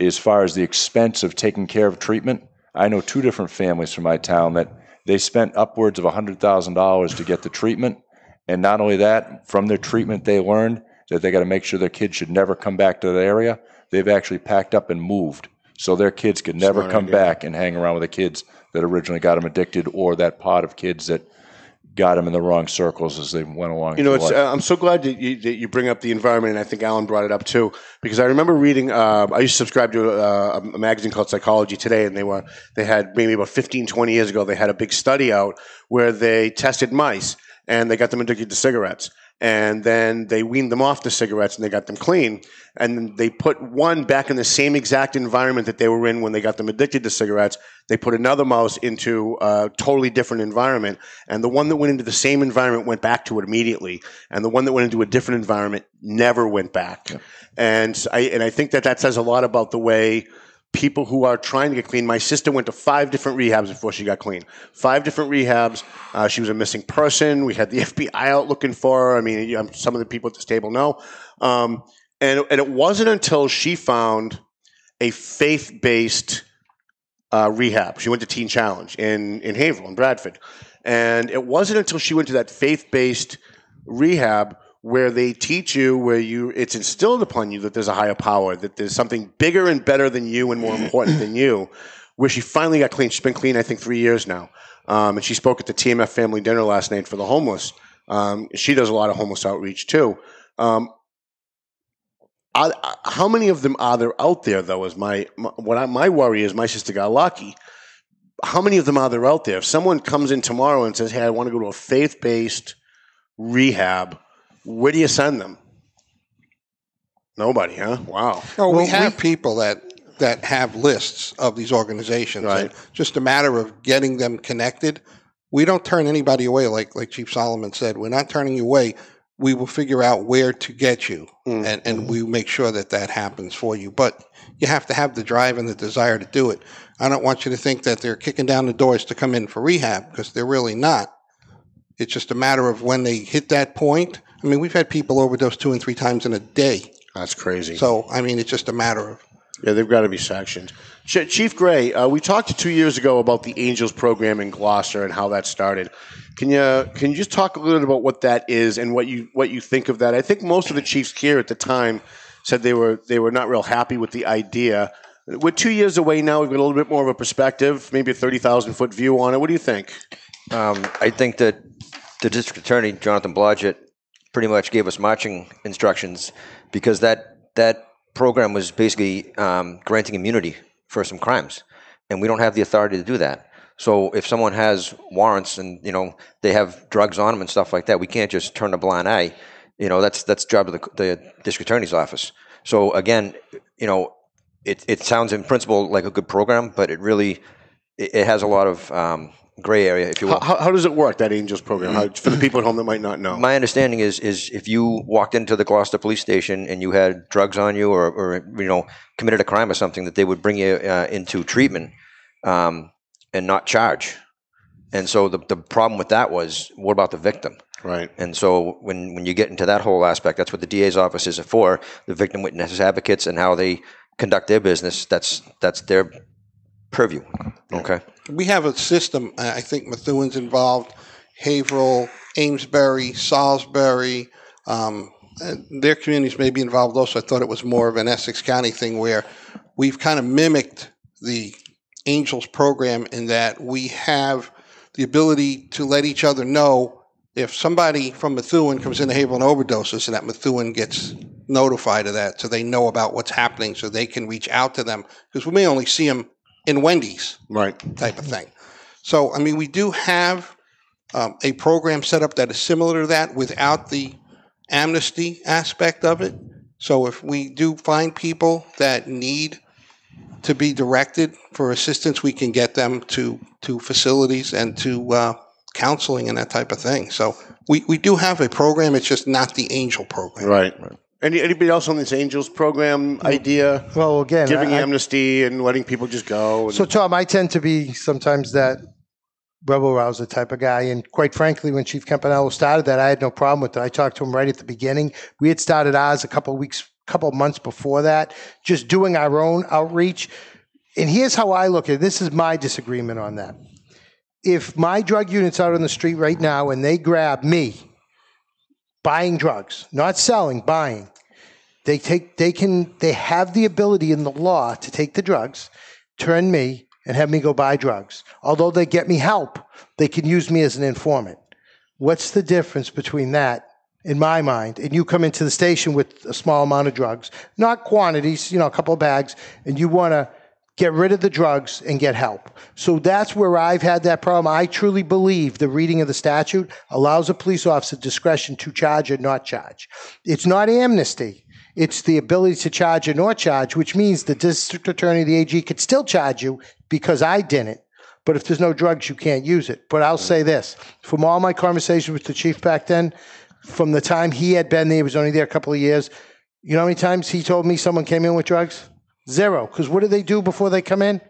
as far as the expense of taking care of treatment, I know two different families from my town that they spent upwards of $100,000 to get the treatment. And not only that, from their treatment, they learned that they got to make sure their kids should never come back to that area. They've actually packed up and moved so their kids could never Smart come idea. back and hang around with the kids that originally got them addicted or that pot of kids that got them in the wrong circles as they went along. You know, it's, uh, I'm so glad that you, that you bring up the environment, and I think Alan brought it up too, because I remember reading. Uh, I used to subscribe to a, a magazine called Psychology Today, and they were they had maybe about 15, 20 years ago, they had a big study out where they tested mice and they got them addicted to cigarettes. And then they weaned them off the cigarettes and they got them clean. And they put one back in the same exact environment that they were in when they got them addicted to cigarettes. They put another mouse into a totally different environment. And the one that went into the same environment went back to it immediately. And the one that went into a different environment never went back. And I, and I think that that says a lot about the way people who are trying to get clean. My sister went to five different rehabs before she got clean. Five different rehabs. Uh, she was a missing person. We had the FBI out looking for her. I mean, some of the people at this table know. Um, and, and it wasn't until she found a faith based uh, rehab. She went to Teen Challenge in, in Haverhill, in Bradford. And it wasn't until she went to that faith based rehab where they teach you where you it's instilled upon you that there's a higher power that there's something bigger and better than you and more important than you where she finally got clean. She's been clean i think three years now. Um, and she spoke at the tmf family dinner last night for the homeless. Um, she does a lot of homeless outreach too. Um, are, how many of them are there out there though is my, my what I, my worry is my sister got lucky. How many of them are there out there? If someone comes in tomorrow and says hey i want to go to a faith-based rehab where do you send them? Nobody, huh? Wow. Oh, we have people that that have lists of these organizations. Right. Just a matter of getting them connected. We don't turn anybody away, like like Chief Solomon said. We're not turning you away. We will figure out where to get you, Mm. and and we make sure that that happens for you. But you have to have the drive and the desire to do it. I don't want you to think that they're kicking down the doors to come in for rehab because they're really not. It's just a matter of when they hit that point. I mean, we've had people overdose two and three times in a day. That's crazy. So, I mean, it's just a matter of Yeah, they've got to be sectioned. Ch- Chief Gray, uh, we talked two years ago about the Angels program in Gloucester and how that started. Can you can you just talk a little bit about what that is and what you what you think of that? I think most of the Chiefs here at the time said they were they were not real happy with the idea. We're two years away now. We've got a little bit more of a perspective, maybe a thirty thousand foot view on it. What do you think? Um, I think that the district attorney, Jonathan Blodgett, pretty much gave us marching instructions because that that program was basically um, granting immunity for some crimes, and we don't have the authority to do that. So if someone has warrants and you know they have drugs on them and stuff like that, we can't just turn a blind eye. You know that's that's job of the, the district attorney's office. So again, you know, it it sounds in principle like a good program, but it really it, it has a lot of um, gray area, if you will. How, how, does it work that Angels program? How, for the people at home that might not know. My understanding is is if you walked into the Gloucester police station and you had drugs on you or, or you know committed a crime or something, that they would bring you uh, into treatment um, and not charge. And so the the problem with that was, what about the victim? Right. And so when when you get into that whole aspect, that's what the DA's office is for: the victim witness advocates and how they conduct their business. That's that's their purview. Okay. we have a system. uh, I think Methuen's involved, Haverhill, Amesbury, Salisbury. Um, their communities may be involved also. I thought it was more of an Essex County thing where we've kind of mimicked the Angels program in that we have the ability to let each other know if somebody from Methuen comes into Haverhill and overdoses, and that Methuen gets notified of that, so they know about what's happening, so they can reach out to them because we may only see them in Wendy's, right, type of thing. So, I mean, we do have um, a program set up that is similar to that without the amnesty aspect of it. So, if we do find people that need to be directed for assistance, we can get them to to facilities and to uh, counseling and that type of thing. So, we, we do have a program. It's just not the Angel program. Right. Any, anybody else on this Angels program idea? Well, again, giving I- I- amnesty and letting people just go. So, Tom, I tend to be sometimes that rebel rouser type of guy. And quite frankly, when Chief Campanello started that, I had no problem with it. I talked to him right at the beginning. We had started ours a couple of weeks, couple of months before that, just doing our own outreach. And here's how I look at it. This is my disagreement on that. If my drug unit's out on the street right now and they grab me buying drugs, not selling, buying, they take they can they have the ability in the law to take the drugs, turn me and have me go buy drugs. Although they get me help, they can use me as an informant. What's the difference between that in my mind and you come into the station with a small amount of drugs, not quantities, you know, a couple of bags and you want to get rid of the drugs and get help. So that's where I've had that problem. I truly believe the reading of the statute allows a police officer discretion to charge or not charge. It's not amnesty. It's the ability to charge or not charge, which means the district attorney, the AG, could still charge you because I didn't. But if there's no drugs, you can't use it. But I'll say this from all my conversations with the chief back then, from the time he had been there, he was only there a couple of years. You know how many times he told me someone came in with drugs? Zero. Because what do they do before they come in?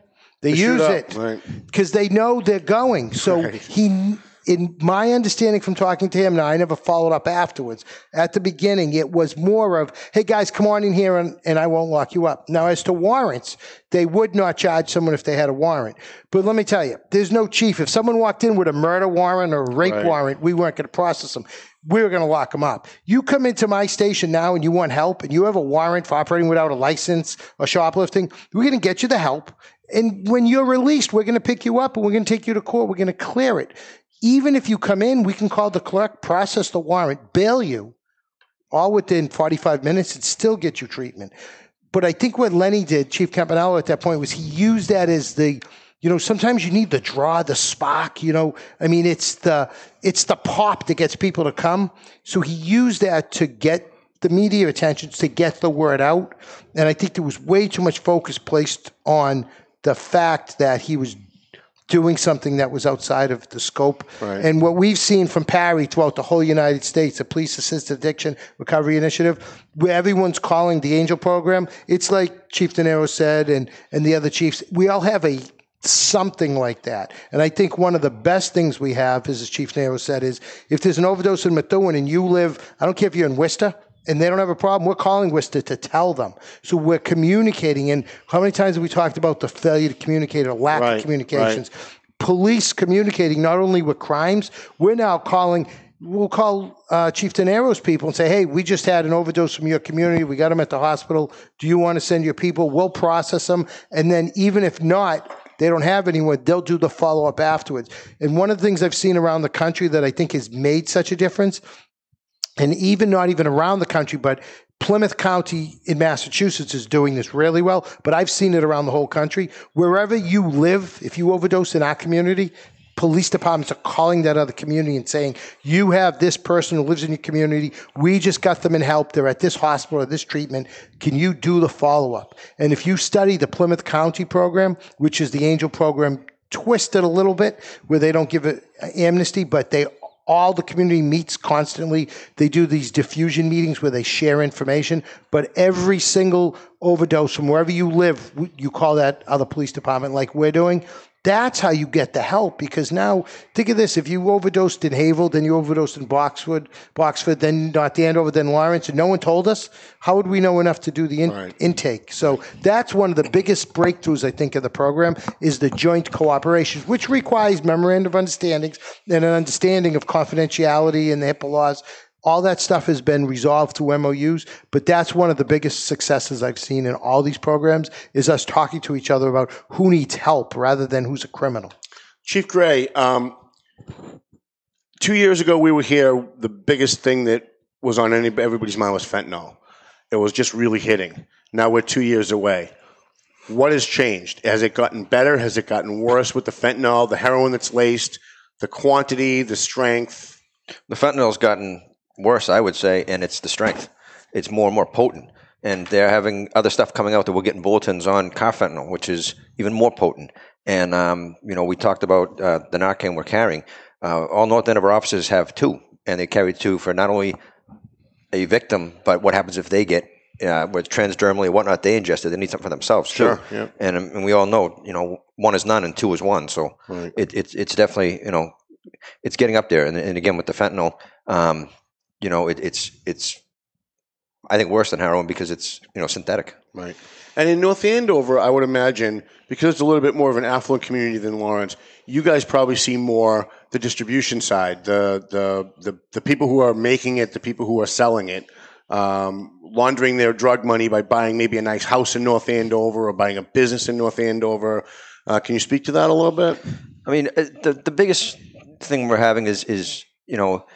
They, They use it right. because they know they're going. So he, in my understanding from talking to him, now I never followed up afterwards. At the beginning, it was more of, "Hey guys, come on in here, and, and I won't lock you up." Now, as to warrants, they would not charge someone if they had a warrant. But let me tell you, there's no chief. If someone walked in with a murder warrant or a rape Right. warrant, we weren't going to process them. We were going to lock them up. You come into my station now and you want help, and you have a warrant for operating without a license or shoplifting. We're going to get you the help. And when you're released, we're going to pick you up and we're going to take you to court. We're going to clear it. Even if you come in, we can call the clerk, process the warrant, bail you, all within 45 minutes, and still get you treatment. But I think what Lenny did, Chief Campanello at that point, was he used that as the, you know, sometimes you need the draw, the spark, you know. I mean, it's the it's the pop that gets people to come. So he used that to get the media attention, to get the word out. And I think there was way too much focus placed on the fact that he was doing something that was outside of the scope. Right. And what we've seen from PAARI throughout the whole United States, the Police Assisted Addiction Recovery Initiative, where everyone's calling the Angel Program, it's like Chief Denaro said and, and the other chiefs, we all have a something like that. And I think one of the best things we have, as Chief Denaro said, is if there's an overdose in Methuen and you live, I don't care if you're in Worcester, and they don't have a problem, we're calling Worcester to tell them. So we're communicating. And how many times have we talked about the failure to communicate or lack Right, of communications? Police communicating not only with crimes, we're now calling. We'll call uh, Chief Denaro's people and say, "Hey, we just had an overdose from your community. We got them at the hospital. Do you want to send your people? We'll process them, and then even if not, they don't have anyone. They'll do the follow up afterwards." And one of the things I've seen around the country that I think has made such a difference and even not even around the country, but Plymouth County in Massachusetts is doing this really well, but I've seen it around the whole country. Wherever you live, if you overdose in our community, police departments are calling that other community and saying, You have this person who lives in your community. We just got them in help. They're at this hospital or this treatment. Can you do the follow up? And if you study the Plymouth County program, which is the Angel program, twisted a little bit where they don't give it amnesty, but they all the community meets constantly. They do these diffusion meetings where they share information, but every single overdose from wherever you live, you call that other police department like we're doing. That's how you get the help because now think of this: if you overdosed in Haverhill, then you overdosed in Boxwood, Boxford, then not the Andover, then Lawrence, and no one told us, how would we know enough to do the in- intake? So that's one of the biggest breakthroughs I think of the program is the joint cooperation, which requires memorandum of understandings and an understanding of confidentiality and the HIPAA laws. All that stuff has been resolved through MOUs, but that's one of the biggest successes I've seen in all these programs is us talking to each other about who needs help rather than who's a criminal. Chief Gray, um, two years ago we were here. The biggest thing that was on any, everybody's mind was fentanyl. It was just really hitting. Now we're two years away. What has changed? Has it gotten better? Has it gotten worse with the fentanyl, the heroin that's laced, the quantity, the strength? The fentanyl's gotten worse, I would say, and it's the strength. It's more and more potent. And they're having other stuff coming out that we're getting bulletins on carfentanil, which is even more potent. And, um, you know, we talked about uh, the Narcan we're carrying. Uh, all North Andover officers have two, and they carry two for not only a victim, but what happens if they get uh, with transdermally and whatnot they ingested? They need something for themselves Sure, too. yeah. And, um, and we all know, you know, one is none and two is one. So Right. it, it's it's definitely you know it's getting up there. And, and again with the fentanyl, um, you know, it, it's it's I think worse than heroin because it's you know synthetic. Right. And in North Andover, I would imagine, because it's a little bit more of an affluent community than Lawrence, you guys probably see more the distribution side, the the the, the people who are making it, the people who are selling it, um, laundering their drug money by buying maybe a nice house in North Andover or buying a business in North Andover. Uh, can you speak to that a little bit? I mean, uh, the the biggest thing we're having is is you know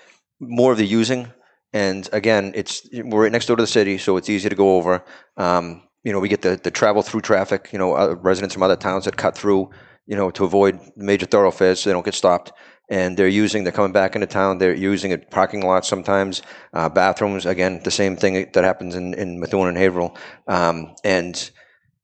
more of the using, and again, it's we're right next door to the city, so it's easy to go over. Um, you know, we get the the travel through traffic. You know, uh, residents from other towns that cut through. You know, to avoid major thoroughfares, so they don't get stopped. And they're using, they're coming back into town. They're using a parking lot sometimes, uh, bathrooms. Again, the same thing that happens in, in Methuen and Haverhill. Um, and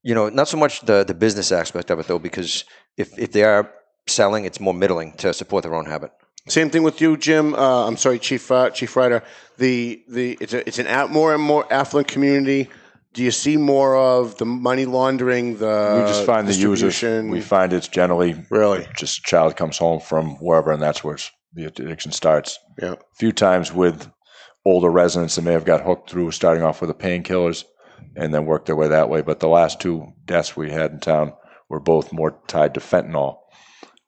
you know, not so much the the business aspect of it though, because if if they are selling, it's more middling to support their own habit. Same thing with you, Jim. Uh, I'm sorry, Chief uh, Chief Riter. The the it's a, it's an a- more and more affluent community. Do you see more of the money laundering? The we just find the users. We find it's generally really just a child comes home from wherever, and that's where the addiction starts. Yeah. A few times with older residents that may have got hooked through starting off with the painkillers and then worked their way that way. But the last two deaths we had in town were both more tied to fentanyl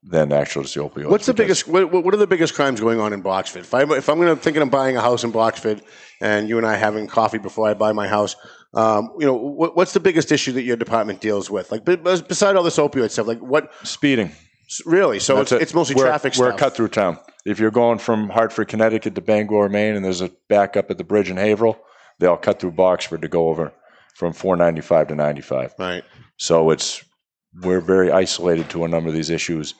than actual just the opioids. What's the biggest? What, what are the biggest crimes going on in Boxford? If I'm if I'm going to thinking of buying a house in Boxford, and you and I having coffee before I buy my house, um, you know, what, what's the biggest issue that your department deals with? Like, be- beside all this opioid stuff, like what? Speeding. Really? So it's, it. it's mostly we're, traffic We're stuff. a cut through town. If you're going from Hartford, Connecticut to Bangor, Maine, and there's a backup at the bridge in Haverhill, they all cut through Boxford to go over from 495 to 95. Right. So it's we're very isolated to a number of these issues,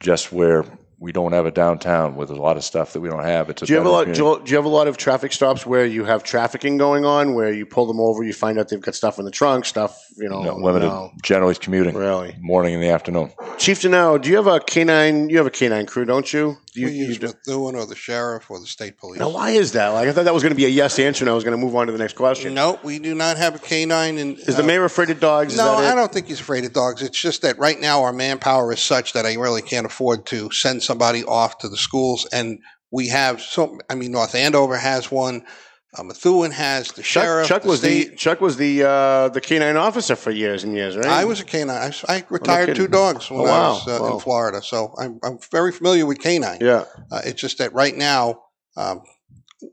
just where we don't have a downtown with a lot of stuff that we don't have. It's a Do you have a lot? Do you, do you have a lot of traffic stops where you have trafficking going on, where you pull them over, you find out they've got stuff in the trunk, stuff you know, No, limited. no. Generally, it's commuting. Really? Morning and the afternoon. Chief Janelle, do you have a canine? You have a canine crew, don't you? Do you, we you use do- Methuen or the sheriff or the state police. now, why is that? Like, I thought that was going to be a yes answer, and I was going to move on to the next question. No, we do not have a canine. And Is the uh, mayor afraid of dogs? No. I don't think he's afraid of dogs. It's just that right now our manpower is such that I really can't afford to send somebody off to the schools. And we have so. I mean, North Andover has one. Uh, Methuen has the Chuck, sheriff. Chuck the was state. the Chuck was the uh, the canine officer for years and years, right? I was a canine. I, I retired kidding. two dogs when Oh, I was uh, Wow. in Florida, so I'm, I'm very familiar with canine. Yeah. Uh, it's just that right now um,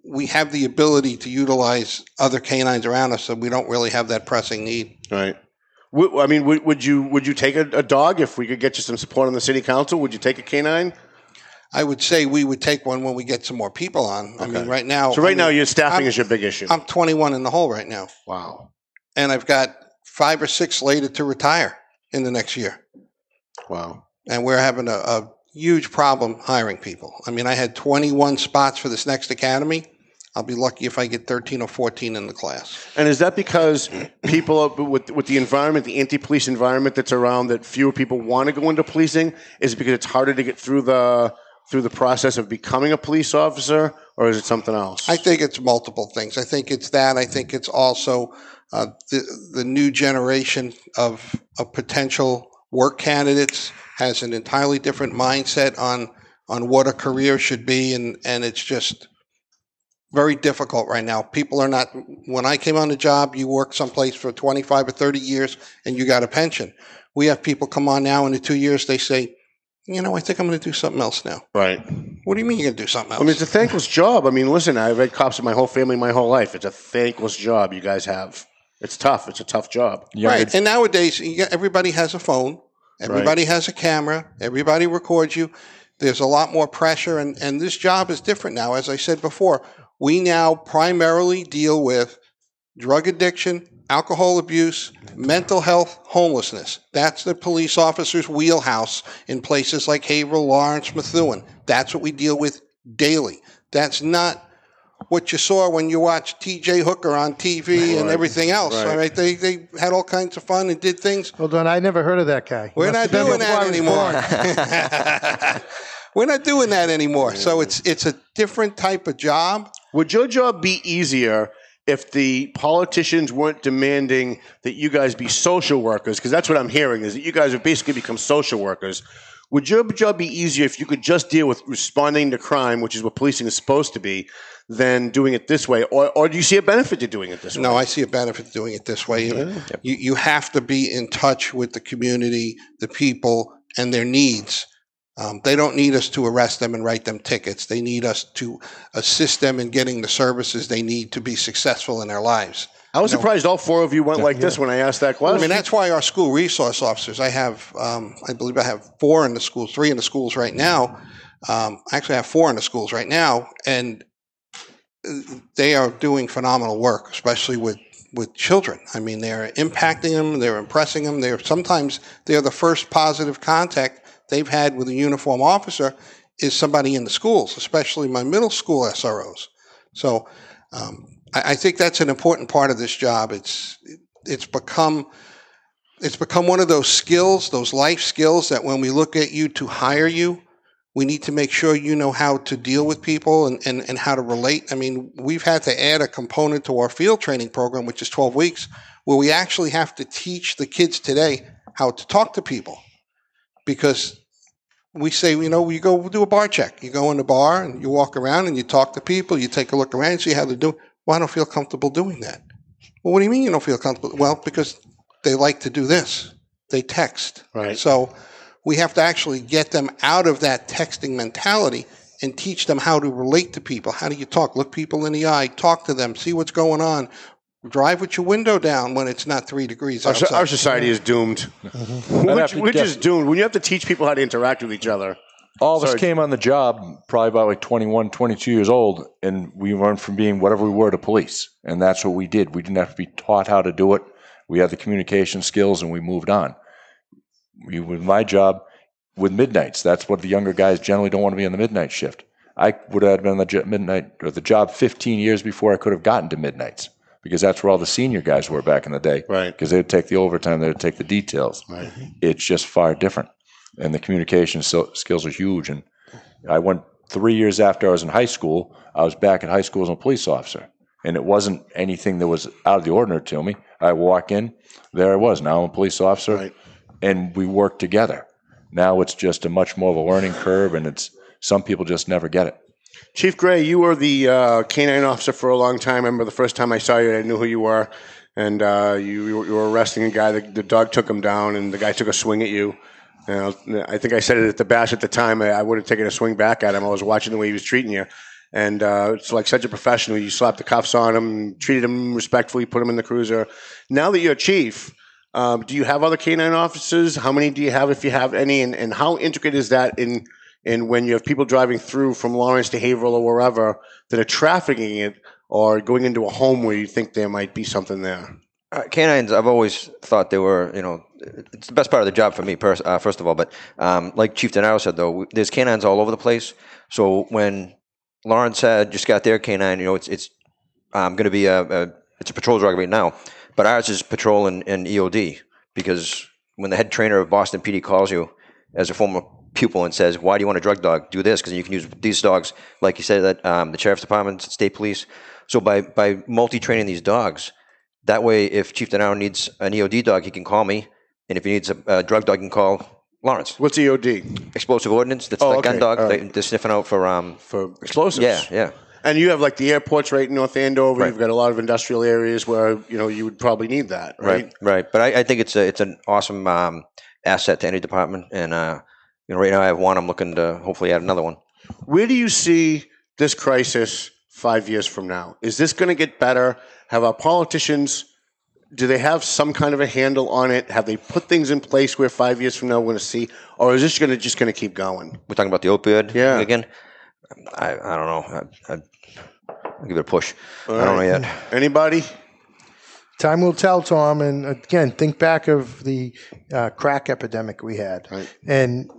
we have the ability to utilize other canines around us, so we don't really have that pressing need. Right. I mean, would, would you would you take a, a dog if we could get you some support on the city council? Would you take a canine? I would say we would take one when we get some more people on. I mean, right now. So right I now, mean, your staffing I'm- is your big issue. I'm 21 in the hole right now. Wow. And I've got five or six slated to retire in the next year. Wow. And we're having a, a huge problem hiring people. I mean, I had 21 spots for this next academy. I'll be lucky if I get 13 or 14 in the class. And is that because people with with the environment, the anti-police environment that's around, that fewer people want to go into policing? Is it because it's harder to get through the through the process of becoming a police officer, or is it something else? I think it's multiple things. I think it's that. I think it's also uh, the the new generation of of potential work candidates has an entirely different mindset on on what a career should be, and and it's just very difficult right now. People are not. When I came on the job, you worked someplace for twenty five or thirty years, and you got a pension. We have people come on now, in the two years, they say, "You know, I think I'm going to do something else now." right. What do you mean you're going to do something else? I mean, it's a thankless job. I mean, listen, I've had cops in my whole family, my whole life. It's a thankless job you guys have. It's tough. It's a tough job. Right. And nowadays, everybody has a phone. Everybody has a camera. Everybody records you. There's a lot more pressure, and, and this job is different now. As I said before, we now primarily deal with drug addiction, alcohol abuse, mental health, homelessness. That's the police officer's wheelhouse in places like Haverhill, Lawrence, Methuen. That's what we deal with daily. That's not what you saw when you watched T.J. Hooker on TV and everything else. Right. All right, they they had all kinds of fun and did things. Hold on, I never heard of that guy. We're not doing that anymore. We're not doing that anymore. So it's it's a different type of job. Would your job be easier if the politicians weren't demanding that you guys be social workers? Because that's what I'm hearing is that you guys have basically become social workers. Would your job be easier if you could just deal with responding to crime, which is what policing is supposed to be, than doing it this way? Or, or do you see a benefit to doing it this way? No, I see a benefit to doing it this way. You, you, you have to be in touch with the community, the people, and their needs. Um, they don't need us to arrest them and write them tickets. They need us to assist them in getting the services they need to be successful in their lives. I was You know, surprised all four of you went like this when I asked that question. I mean, that's why our school resource officers, I have, um, I believe I have four in the schools, three in the schools right now. Um, I actually have four in the schools right now, and uh, they are doing phenomenal work, especially with, with children. I mean, they're impacting them, they're impressing them. They're sometimes they're the first positive contact they've had with a uniform officer is somebody in the schools, especially my middle school SROs. So um, I, I think that's an important part of this job. It's it's become it's become one of those skills, those life skills that when we look at you to hire you, we need to make sure you know how to deal with people and, and, and how to relate. I mean, we've had to add a component to our field training program, which is 12 weeks, where we actually have to teach the kids today how to talk to people. Because we say, you know, you go do a bar check. You go in the bar and you walk around and you talk to people, you take a look around, see how they're doing. Well, I don't feel comfortable doing that. Well, what do you mean you don't feel comfortable? Well, because they like to do this. They text. Right. So we have to actually get them out of that texting mentality and teach them how to relate to people. How do you talk? Look people in the eye, talk to them, see what's going on. Drive with your window down when it's not three degrees Our, so- outside. our society is doomed. Mm-hmm. I'd Which, have to which is doomed. When you have to teach people how to interact with each other. All of us Sorry. came on the job probably about like 21, 22 years old, and we went from being whatever we were to police. And that's what we did. We didn't have to be taught how to do it. We had the communication skills, and we moved on. We, with my job, with midnights, that's what the younger guys generally don't want to be on the midnight shift. I would have been on the jo- midnight or the job 15 years before I could have gotten to midnights because that's where all the senior guys were back in the day. Right. Because they'd take the overtime, they'd take the details. Right. It's just far different. And the communication skills are huge. And I went three years after I was in high school, I was back at high school as a police officer. And it wasn't anything that was out of the ordinary to me. I walk in, there I was. Now I'm a police officer, and we work together. Now it's just a much more of a learning curve, and it's some people just never get it. Chief Gray, you were the uh, canine officer for a long time. I remember the first time I saw you, I knew who you were. And uh, you, you were- arresting a guy. The, the dog took him down, and the guy took a swing at you. And I think I said it at the bash at the time. I, I would have taken a swing back at him. I was watching the way he was treating you. And uh, it's like such a professional. You slapped the cuffs on him, treated him respectfully, put him in the cruiser. Now that you're chief, um, do you have other canine officers? How many do you have, if you have any? And, and how intricate is that in in when you have people driving through from Lawrence to Haverhill or wherever that are trafficking it or going into a home where you think there might be something there? Uh, canines, I've always thought they were, you know, it's the best part of the job for me, pers- uh, first of all. But um, like Chief Denaro said, though, there's canines all over the place. So when Lawrence had just got their canine, you know, it's it's um, going to be a, a it's a patrol drug right now, but ours is patrol and, and EOD because when the head trainer of Boston PD calls you as a former pupil and says, "Why do you want a drug dog? Do this because you can use these dogs." Like you said, that um, the sheriff's department, state police. So by by multi training these dogs, that way, if Chief Denaro needs an EOD dog, he can call me, and if he needs a, a drug dog, he can call Lawrence. What's EOD? Explosive ordnance. That's Oh, the okay. gun dog. They, they're sniffing out for um for explosives. Yeah, yeah. And you have like the airports right in North Andover. You've got a lot of industrial areas where you know you would probably need that, right? Right, right. But I, I think it's a it's an awesome um, asset to any department, and uh, you know, right now I have one. I'm looking to hopefully add another one. Where do you see this crisis five years from now? Is this going to get better? Have our politicians? Do they have some kind of a handle on it? Have they put things in place where five years from now we're going to see, or is this going to just going to keep going? We're talking about the opioid Yeah. again. I, I don't know. I, I, I'll give it a push. All I don't know yet. Anybody? Time will tell, Tom. And again, think back of the uh, crack epidemic we had. And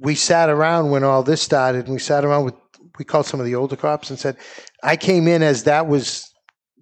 we sat around when all this started, and we sat around with, we called some of the older cops and said, I came in as that was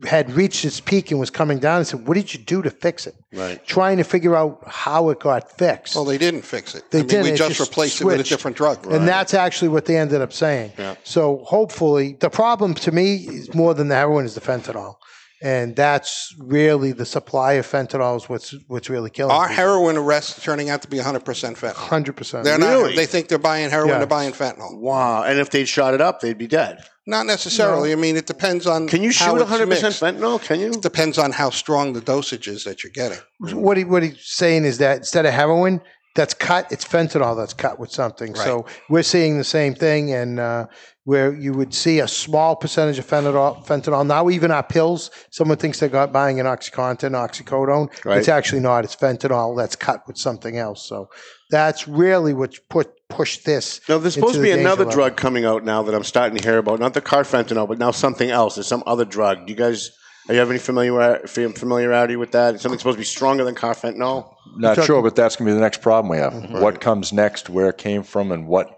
had reached its peak and was coming down. And said, "What did you do to fix it?" Right. Trying to figure out how it got fixed. Well, they didn't fix it. They I mean, didn't. We just, just replaced it with a different drug. And that's actually what they ended up saying. Yeah. So hopefully, the problem to me is more than the heroin is the fentanyl, and that's really the supply of fentanyl is what's what's really killing. Our heroin arrests turning out to be 100% fentanyl. hundred percent. They're Really? not. They think they're buying heroin. Yeah. They're buying fentanyl. Wow. And if they'd shot it up, they'd be dead. Not necessarily. I mean, it depends on. Can you how shoot 100% fentanyl? Can you? Depends on how strong the dosage is that you're getting. What he what he's saying is that instead of heroin that's cut, it's fentanyl that's cut with something. So we're seeing the same thing, and uh, where you would see a small percentage of fentanyl. Fentanyl now, even our pills, someone thinks they're got buying an OxyContin, oxycodone. Right. It's actually not. It's fentanyl that's cut with something else. So that's really what put pushed this. No, there's supposed to be another level. drug coming out now that I'm starting to hear about. Not the carfentanil, but now something else. There's some other drug. Do you guys, you have any familiar, familiarity with that? Something supposed to be stronger than carfentanil? Not talking- sure, but that's going to be the next problem we have. What comes next, where it came from, and what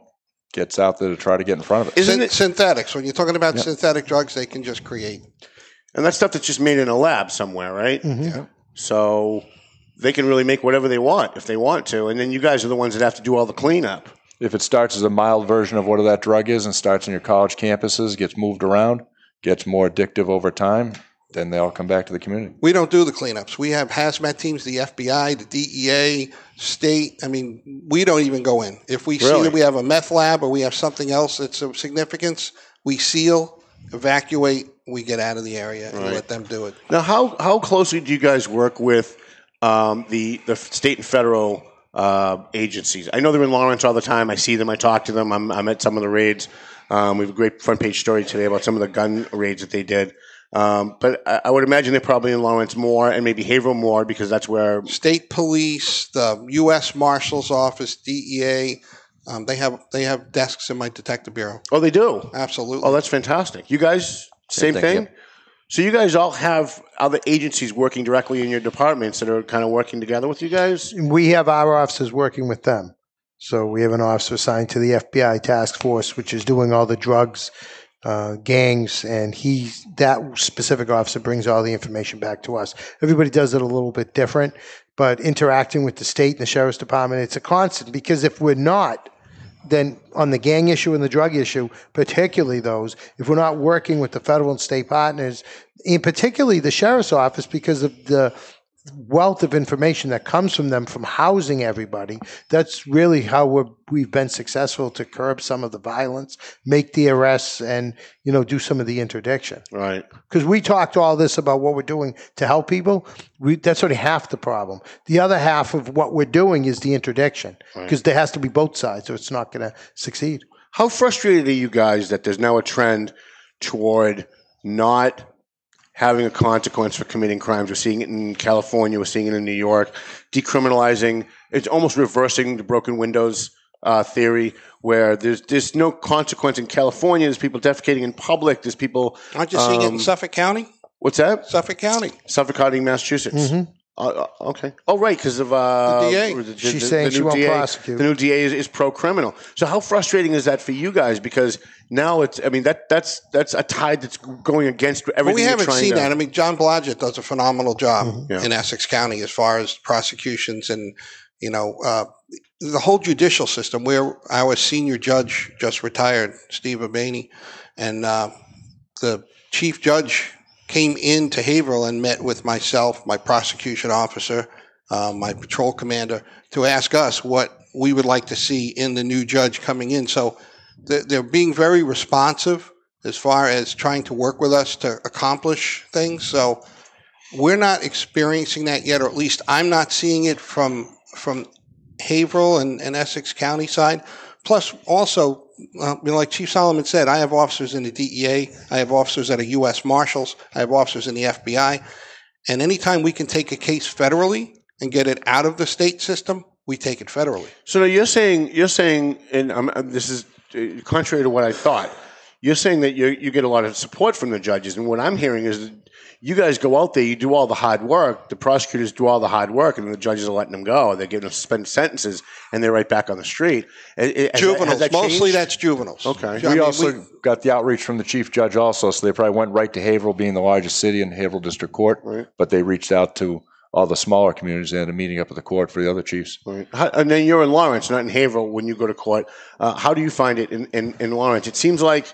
gets out there to try to get in front of it. Isn't Syn- it? synthetics? When you're talking about synthetic drugs, they can just create. And that's stuff that's just made in a lab somewhere, right? Mhm. So they can really make whatever they want if they want to. And then you guys are the ones that have to do all the cleanup. If it starts as a mild version of whatever that drug is and starts on your college campuses, gets moved around, gets more addictive over time, then they all come back to the community. We don't do the cleanups. We have hazmat teams, the FBI, the DEA, state. I mean, we don't even go in. If we see that we have a meth lab or we have something else that's of significance, we seal, evacuate, we get out of the area and let them do it. Now, how how closely do you guys work with um, the the state and federal uh, agencies? I know they're in Lawrence all the time. I see them. I talk to them. I'm, I'm at some of the raids. Um, we have a great front page story today about some of the gun raids that they did. Um, but I, I would imagine they're probably in Lawrence more and maybe Haverhill more because that's where. State police, the U.S. Marshal's office, DEA, um, they have they have desks in my detective bureau. Oh, they do. Absolutely. Oh, that's fantastic. You guys, same, Same thing. thing, So you guys all have other agencies working directly in your departments that are kind of working together with you guys. we have our officers working with them. So we have an officer assigned to the FBI task force, which is doing all the drugs, uh, gangs, and he that specific officer brings all the information back to us. Everybody does it a little bit different, but interacting with the state and the sheriff's department, it's a constant because if we're not, then on the gang issue and the drug issue, particularly those, if we're not working with the federal and state partners, in particularly the sheriff's office, because of the wealth of information that comes from them from housing everybody, that's really how we're, we've been successful to curb some of the violence, make the arrests, and you know do some of the interdiction. Right. Because we talked all this about what we're doing to help people. We, that's only half the problem. The other half of what we're doing is the interdiction, because there has to be both sides, or it's not going to succeed. How frustrated are you guys that there's now a trend toward not having a consequence for committing crimes? We're seeing it in California, we're seeing it in New York, decriminalizing. It's almost reversing the broken windows uh, theory, where there's there's no consequence in California. There's people defecating in public. There's people. Aren't you seeing it in um, Suffolk County? What's that? Suffolk County. Suffolk County, Massachusetts. Mhm. Uh, uh, okay. Oh, right, because of uh, The DA. the- the- She's the- saying the she new won't DA prosecute. The new DA is, is pro-criminal. So how frustrating is that for you guys? Because now it's. I mean, that that's that's a tide that's going against everything. But we haven't trying seen to- that. I mean, John Blodgett does a phenomenal job Mm-hmm. Yeah. in Essex County as far as prosecutions and you know uh, the whole judicial system. Where our senior judge just retired, Steve Abaney, and uh, the chief judge came into Haverhill and met with myself, my prosecution officer, uh, my patrol commander, to ask us what we would like to see in the new judge coming in. So they're, being very responsive as far as trying to work with us to accomplish things. So we're not experiencing that yet, or at least I'm not seeing it from from Haverhill and, and Essex County side. Plus, also, uh, you know, like Chief Solomon said, I have officers in the DEA, I have officers at a U.S. Marshals, I have officers in the FBI, and anytime we can take a case federally and get it out of the state system, we take it federally. So now you're saying you're saying, and this is uh, contrary to what I thought. you're saying that you you get a lot of support from the judges, and what I'm hearing is you guys go out there, you do all the hard work, the prosecutors do all the hard work, and the judges are letting them go. They're giving them suspended sentences, and they're right back on the street. Has that- that Mostly that's juveniles. Okay. I we mean, also got the outreach from the chief judge also, so they probably went right to Haverhill, being the largest city in Haverhill District Court. Right. But they reached out to all the smaller communities and had a meeting up at the court for the other chiefs. Right. And then you're in Lawrence, not in Haverhill, when you go to court. Uh, how do you find it in, in, in Lawrence? It seems like,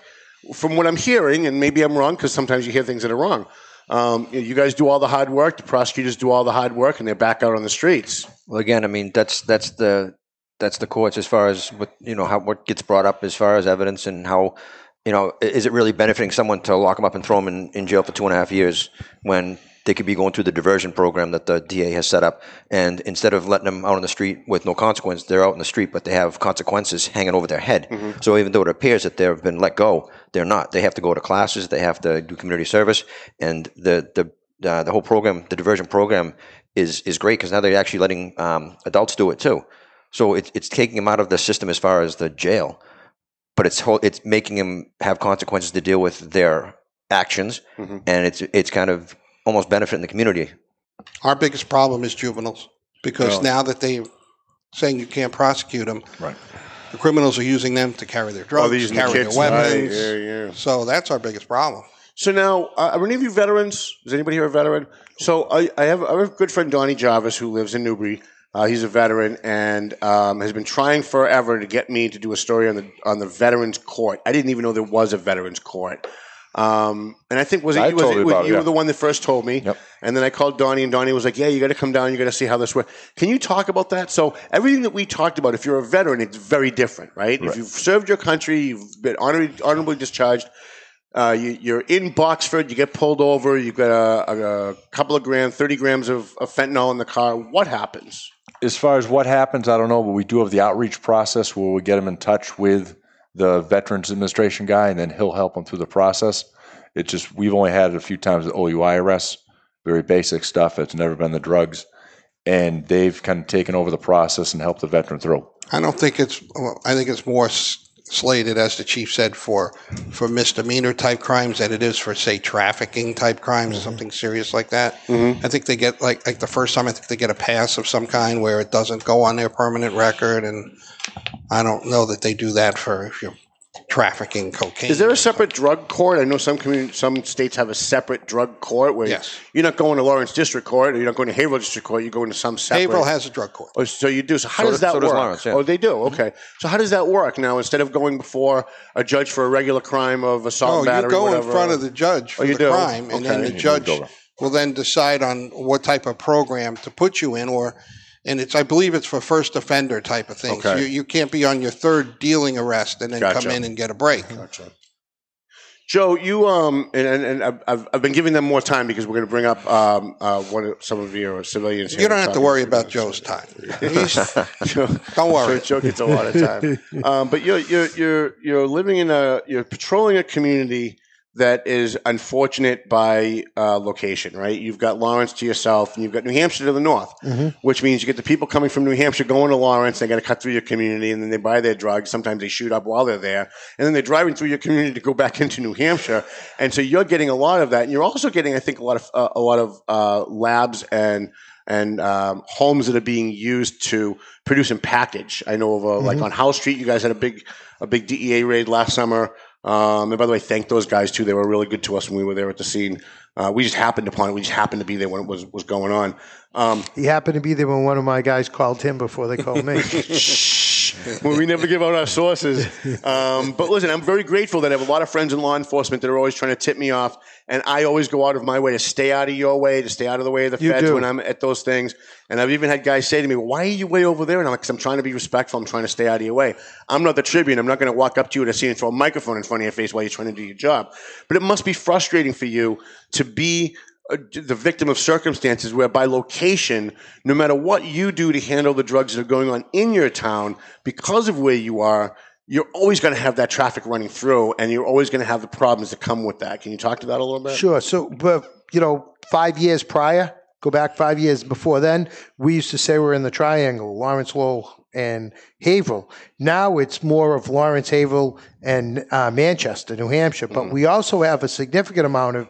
from what I'm hearing, and maybe I'm wrong because sometimes you hear things that are wrong. Um, you guys do all the hard work, the prosecutors do all the hard work, and they're back out on the streets. Well, again, I mean that's that's the that's the courts as far as what you know how what gets brought up as far as evidence and how you know is it really benefiting someone to lock them up and throw them in, in jail for two and a half years when they could be going through the diversion program that the DA has set up, and instead of letting them out on the street with no consequence, they're out in the street, but they have consequences hanging over their head. So even though it appears that they've been let go, they're not. They have to go to classes, they have to do community service, and the the uh, the whole program, the diversion program, is is great because now they're actually letting um, adults do it too. So it's it's taking them out of the system as far as the jail, but it's whole, it's making them have consequences to deal with their actions, and it's it's kind of almost benefiting the community. Our biggest problem is juveniles because Oh. now that they're saying you can't prosecute them, right. the criminals are using them to carry their drugs, Oh, they're the carry their weapons. Right, yeah, yeah. So that's our biggest problem. So now, uh, are any of you veterans? Is anybody here a veteran? So I, I, have, I have a good friend, Donnie Jarvis, who lives in Newbury. Uh, he's a veteran and um, has been trying forever to get me to do a story on the on the Veterans Court. I didn't even know there was a Veterans Court. Um, and I think was it, I you- was it about you yeah. were the one that first told me. And then I called Donnie, and Donnie was like, "Yeah, you got to come down. You got to see how this works." Can you talk about that? So everything that we talked about, if you're a veteran, it's very different, right? If you've served your country, you've been honorably, honorably discharged. Uh, you, you're in Boxford, you get pulled over, you've got a, a, a couple of grams, 30 grams of, of fentanyl in the car. What happens? As far as what happens, I don't know, but we do have the outreach process where we get them in touch with the Veterans Administration guy, and then he'll help them through the process. It's just we've only had it a few times at OUI arrests, very basic stuff. It's never been the drugs, and they've kind of taken over the process and helped the veteran through. I don't think it's. I think it's more slated, as the chief said, for for misdemeanor type crimes than it is for, say, trafficking type crimes or mm-hmm. something serious like that. Mm-hmm. I think they get like like the first time. I think they get a pass of some kind where it doesn't go on their permanent record, and I don't know that they do that for if you're trafficking cocaine. Is there a separate drug court? I know some community, some states have a separate drug court where Yes. you're not going to Lawrence District Court or you're not going to Haverhill District Court. You're going to some separate. Haverhill has a drug court. Oh, so you do. So how So does do- that so does work? Lawrence, yeah. Oh, they do. Mm-hmm. Okay. So how does that work now? Instead of going before a judge for a regular crime of assault, Oh, and you battery, go in whatever, front of the judge oh, for Oh, you the do? crime, and then Okay. the judge will then decide on what type of program to put you in, or and it's I believe it's for first offender type of thing. So Okay. you, you can't be on your third dealing arrest and then Gotcha. come in and get a break. Gotcha. Joe, you um, and, and, and I've- I've, been giving them more time because we're going to bring up um, uh, one of some of your civilians. here You don't have to worry about Joe's time. He's- don't worry. Joe, Joe gets a lot of time. Um, but you're you're you're you're living in a you're patrolling a community that is unfortunate by uh, location, right? You've got Lawrence to yourself, and you've got New Hampshire to the north, Mhm. which means you get the people coming from New Hampshire going to Lawrence. They got to cut through your community, and then they buy their drugs. Sometimes they shoot up while they're there, and then they're driving through your community to go back into New Hampshire. And so you're getting a lot of that, and you're also getting, I think, a lot of uh, a lot of uh, labs and and um, homes that are being used to produce and package. I know of a, like Mhm. on House Street, you guys had a big a big DEA raid last summer. Um, and by the way, thank those guys too. They were really good to us when we were there at the scene. Uh, we just happened upon it. We just happened to be there when it was was going on. Um, He happened to be there when one of my guys called him before they called me. well, we never give out our sources. Um, but listen, I'm very grateful that I have a lot of friends in law enforcement that are always trying to tip me off, and I always go out of my way to stay out of your way, to stay out of the way of the You feds do. when I'm at those things. And I've even had guys say to me, "Why are you way over there?" And I'm like, "Cause I'm trying to be respectful. I'm trying to stay out of your way. I'm not the Tribune. I'm not going to walk up to you at a scene and throw a microphone in front of your face while you're trying to do your job. But it must be frustrating for you to be the victim of circumstances where by location, no matter what you do to handle the drugs that are going on in your town, because of where you are, you're always going to have that traffic running through and you're always going to have the problems that come with that. Can you talk to that a little bit? Sure. So, but you know, five years prior, go back five years before then, we used to say we're in the triangle, Lawrence, Lowell, and Haverhill. Now it's more of Lawrence, Haverhill, and uh, Manchester, New Hampshire. But we also have a significant amount of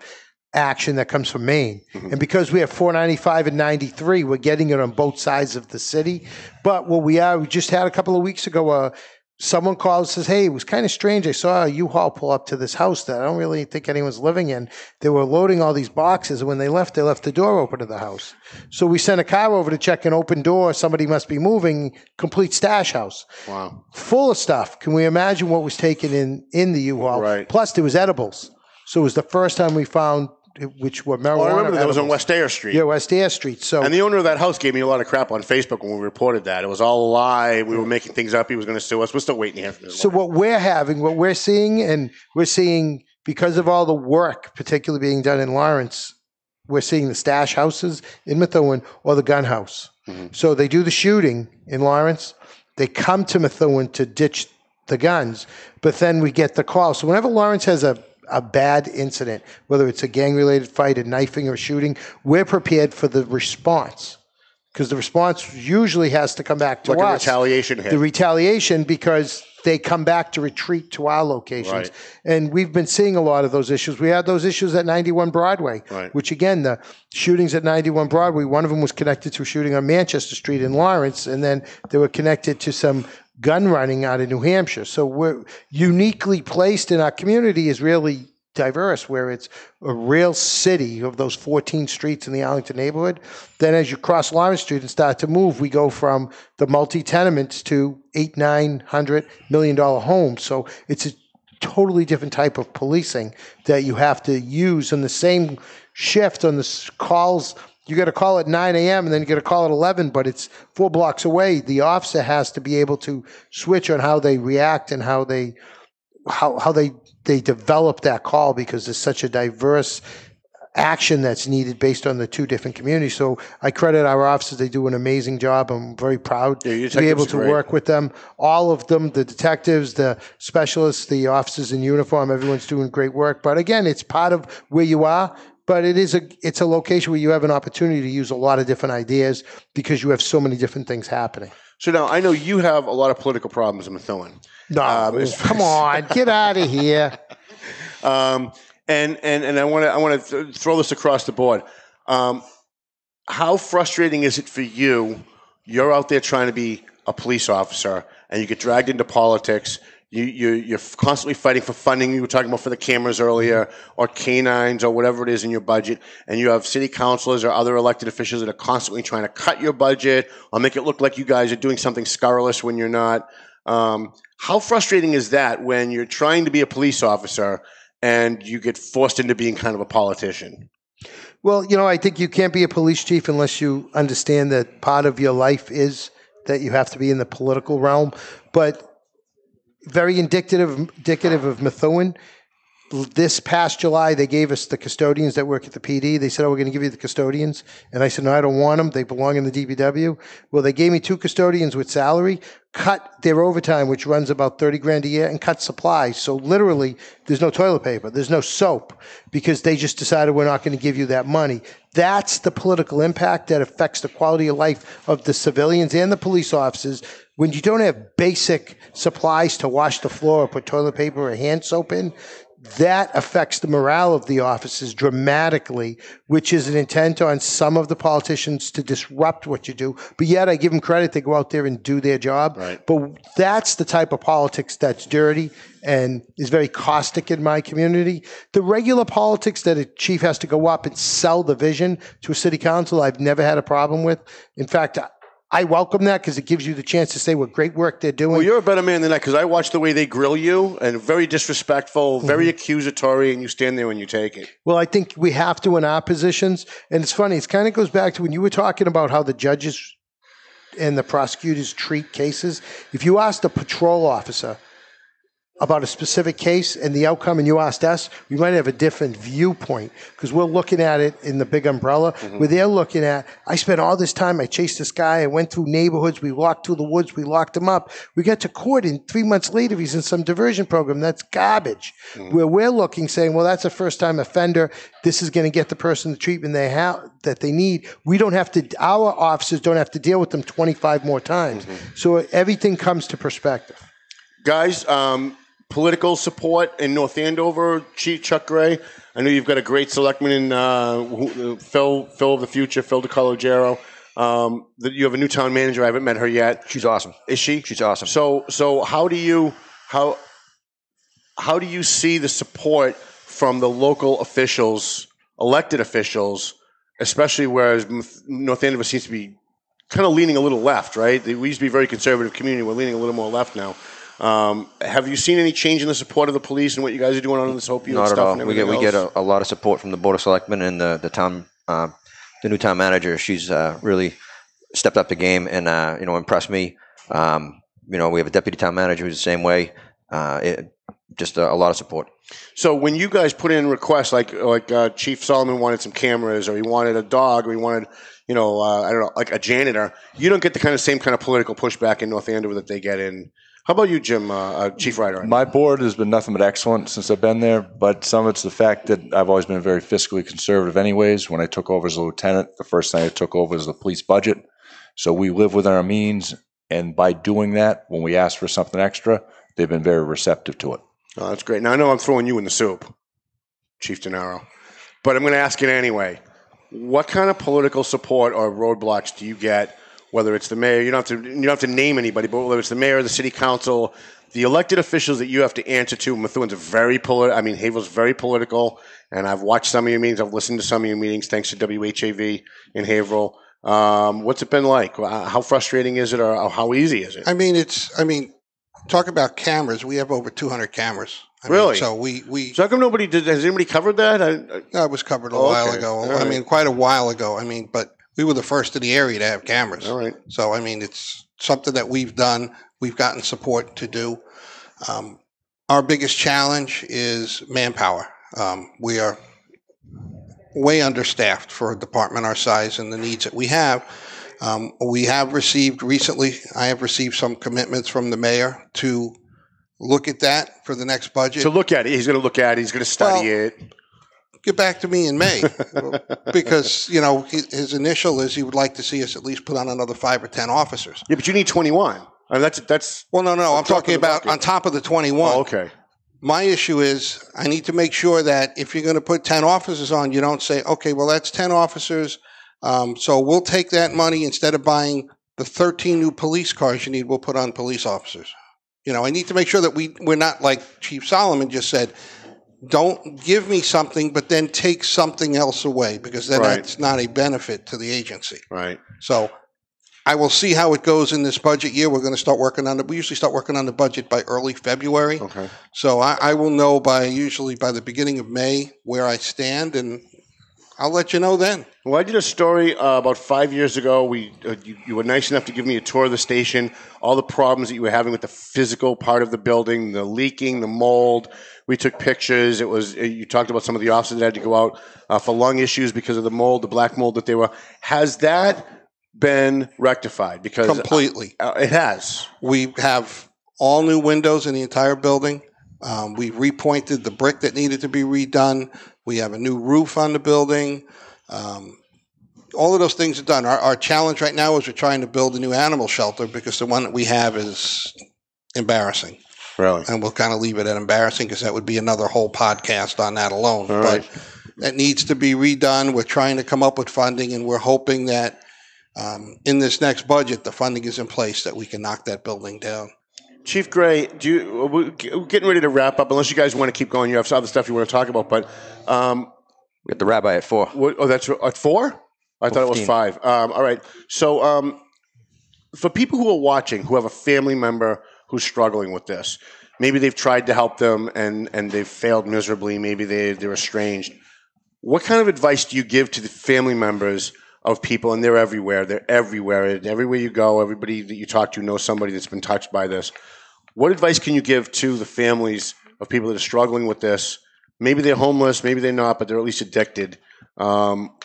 action that comes from Maine. And because we have 495 and 93, we're getting it on both sides of the city. But what we are, we just had a couple of weeks ago, uh, someone called and says, Hey, it was kind of strange. I saw a U-Haul pull up to this house that I don't really think anyone's living in. They were loading all these boxes, and when they left, they left the door open to the house. So we sent a car over to check an open door. Somebody must be moving. Complete stash house. Wow. Full of stuff. Can we imagine what was taken in in the U-Haul? Right. Plus, there was edibles. So it was the first time we found which were marijuana. Oh, I remember that was on. West Air Street. Yeah, West Air Street. So And the owner of that house gave me a lot of crap on Facebook when we reported that. It was all a lie. We were making things up. He was going to sue us. We're still waiting to hear from him. So what we're having, what we're seeing, and we're seeing because of all the work, particularly being done in Lawrence, we're seeing the stash houses in Methuen or the gun house. Mm-hmm. So they do the shooting in Lawrence. They come to Methuen to ditch the guns, but then we get the call. So whenever Lawrence has a a bad incident, whether it's a gang related fight, a knifing, or shooting, we're prepared for the response because the response usually has to come back to Like us. retaliation hit. The retaliation because they come back to retreat to our locations. Right. And we've been seeing a lot of those issues. We had those issues at 91 Broadway, Right. which again, the shootings at 91 Broadway, one of them was connected to a shooting on Manchester Street in Lawrence, and then they were connected to some gun running out of New Hampshire. So we're uniquely placed in our community is really diverse, where it's a real city of those 14 streets in the Arlington neighborhood. Then as you cross Lawrence Street and start to move, we go from the multi-tenements to eight, nine hundred million dollar homes. So it's a totally different type of policing that you have to use on the same shift on the calls. You got to call at 9 a.m. and then you got to call at 11, but it's four blocks away. The officer has to be able to switch on how they react and how they how how they they develop that call because there's such a diverse action that's needed based on the two different communities. So I credit our officers; they do an amazing job. I'm very proud your to be able to great. work with them. All of them, the detectives, the specialists, the officers in uniform, everyone's doing great work. But again, it's part of where you are. But it is a it's a location where you have an opportunity to use a lot of different ideas because you have so many different things happening. So now I know you have a lot of political problems in Methuen. No, Um, come on, get out of here. Um, and and and I want to I want to th- throw this across the board. Um, how frustrating is it for you? You're out there trying to be a police officer, and you get dragged into politics. You, you, you're constantly fighting for funding. You were talking about for the cameras earlier, or canines, or whatever it is in your budget. And you have city councilors or other elected officials that are constantly trying to cut your budget or make it look like you guys are doing something scurrilous when you're not. Um, how frustrating is that when you're trying to be a police officer and you get forced into being kind of a politician? Well, you know, I think you can't be a police chief unless you understand that part of your life is that you have to be in the political realm. But very indicative indicative of Methuen. This past July, they gave us the custodians that work at the PD. They said, "Oh, we're going to give you the custodians," and I said, "No, I don't want them. They belong in the DPW." Well, they gave me two custodians with salary, cut their overtime, which runs about thirty grand a year, and cut supplies. So literally, there's no toilet paper, there's no soap, because they just decided we're not going to give you that money. That's the political impact that affects the quality of life of the civilians and the police officers when you don't have basic supplies to wash the floor or put toilet paper or hand soap in, that affects the morale of the officers dramatically, which is an intent on some of the politicians to disrupt what you do. But yet, I give them credit; they go out there and do their job. Right. But that's the type of politics that's dirty and is very caustic in my community. The regular politics that a chief has to go up and sell the vision to a city council, I've never had a problem with. In fact, I welcome that because it gives you the chance to say what great work they're doing. Well, you're a better man than that because I watch the way they grill you and very disrespectful, very mm-hmm. accusatory, and you stand there and you take it. Well, I think we have to in our positions. And it's funny, it kind of goes back to when you were talking about how the judges and the prosecutors treat cases. If you asked a patrol officer about a specific case and the outcome, and you asked us, we might have a different viewpoint because we're looking at it in the big umbrella. Mm-hmm. Where they're looking at, I spent all this time, I chased this guy, I went through neighborhoods, we walked through the woods, we locked him up. We got to court, and three months later, he's in some diversion program. That's garbage. Mm-hmm. Where we're looking, saying, well, that's a first time offender. This is going to get the person the treatment they have that they need. We don't have to, our officers don't have to deal with them 25 more times. Mm-hmm. So everything comes to perspective. Guys, um, political support in North Andover, Chief Chuck Gray. I know you've got a great selectman in uh, who, uh, Phil, Phil of the future, Phil DeCologero. Um, that you have a new town manager. I haven't met her yet. She's awesome. Is she? She's awesome. So, so how do you how how do you see the support from the local officials, elected officials, especially whereas North Andover seems to be kind of leaning a little left, right? We used to be a very conservative community. We're leaning a little more left now. Um, have you seen any change in the support of the police and what you guys are doing on this opioid Not stuff? at all. and We get we get else? a, a lot of support from the board of selectmen and the the town uh, the new town manager. She's uh, really stepped up the game and uh, you know impressed me. Um, you know we have a deputy town manager who's the same way. Uh, it, just a, a lot of support. So when you guys put in requests, like like uh, Chief Solomon wanted some cameras, or he wanted a dog, or he wanted, you know, uh, I don't know, like a janitor, you don't get the kind of same kind of political pushback in North Andover that they get in. How about you, Jim, uh, uh, Chief Riter? My board has been nothing but excellent since I've been there, but some of it's the fact that I've always been very fiscally conservative, anyways. When I took over as a lieutenant, the first thing I took over was the police budget. So we live within our means, and by doing that, when we ask for something extra, they've been very receptive to it. Oh, that's great. Now I know I'm throwing you in the soup, Chief Denaro, but I'm going to ask it anyway. What kind of political support or roadblocks do you get? Whether it's the mayor, you don't have to you don't have to name anybody, but whether it's the mayor, the city council, the elected officials that you have to answer to. Methuen's very political. I mean, Haverhill's very political, and I've watched some of your meetings. I've listened to some of your meetings thanks to WHAV in Haverhill. Um, what's it been like? Uh, How frustrating is it, or how easy is it? I mean, it's. I mean, talk about cameras. We have over 200 cameras. I mean, Really? so we we. So how come nobody did? Has anybody covered that? I, I, That was covered a Oh, while okay. ago. All I right. mean, quite a while ago. I mean, but we were the first in the area to have cameras. All right. So I mean, it's something that we've done. We've gotten support to do. Um, our biggest challenge is manpower. Um, we are way understaffed for a department our size and the needs that we have. Um, we have received recently. I have received some commitments from the mayor to look at that for the next budget. to look at it, he's going to look at it. He's going to study Well, it. Get back to me in May because you know his initial is he would like to see us at least put on another five or ten officers. Yeah, but you need 21. I mean, that's that's. Well, no, no, I'm talking about bucket. on top of the 21. Oh, okay. My issue is I need to make sure that if you're going to put 10 officers on, you don't say, okay, well, that's 10 officers. Um, so we'll take that money instead of buying the 13 new police cars you need, we'll put on police officers. You know, I need to make sure that we, we're not like Chief Solomon just said, don't give me something, but then take something else away because then Right. that's not a benefit to the agency. Right. So I will see how it goes in this budget year. We're going to start working on it. We usually start working on the budget by early February. Okay. So I, I will know by usually by the beginning of May where I stand, and I'll let you know then. Well, I did a story uh, about five years ago. We uh, you, you were nice enough to give me a tour of the station, all the problems that you were having with the physical part of the building, the leaking, the mold. We took pictures. It was uh, you talked about some of the officers that had to go out uh, for lung issues because of the mold, the black mold that they were. Has that been rectified? Because Completely. uh, it has. We have all new windows in the entire building. Um, we repointed the brick that needed to be redone. We have a new roof on the building. Um, all of those things are done. Our, our challenge right now is we're trying to build a new animal shelter because the one that we have is embarrassing. Really? And we'll kind of leave it at embarrassing because that would be another whole podcast on that alone. All but right. that needs to be redone. We're trying to come up with funding, and we're hoping that um, in this next budget, the funding is in place that we can knock that building down. Chief Gray, do you, we're getting ready to wrap up. Unless you guys want to keep going, you have some other stuff you want to talk about. But um, We got the rabbi at four. What, oh, that's at four. I thought it was five. Um, all right. So, um, for people who are watching who have a family member who's struggling with this, maybe they've tried to help them and and they've failed miserably. Maybe they they're estranged. What kind of advice do you give to the family members of people? And they're everywhere. They're everywhere. Everywhere you go, everybody that you talk to knows somebody that's been touched by this. what advice can you give to the families of people that are struggling with this? Maybe they're homeless, maybe they're not, but they're at least addicted. Um,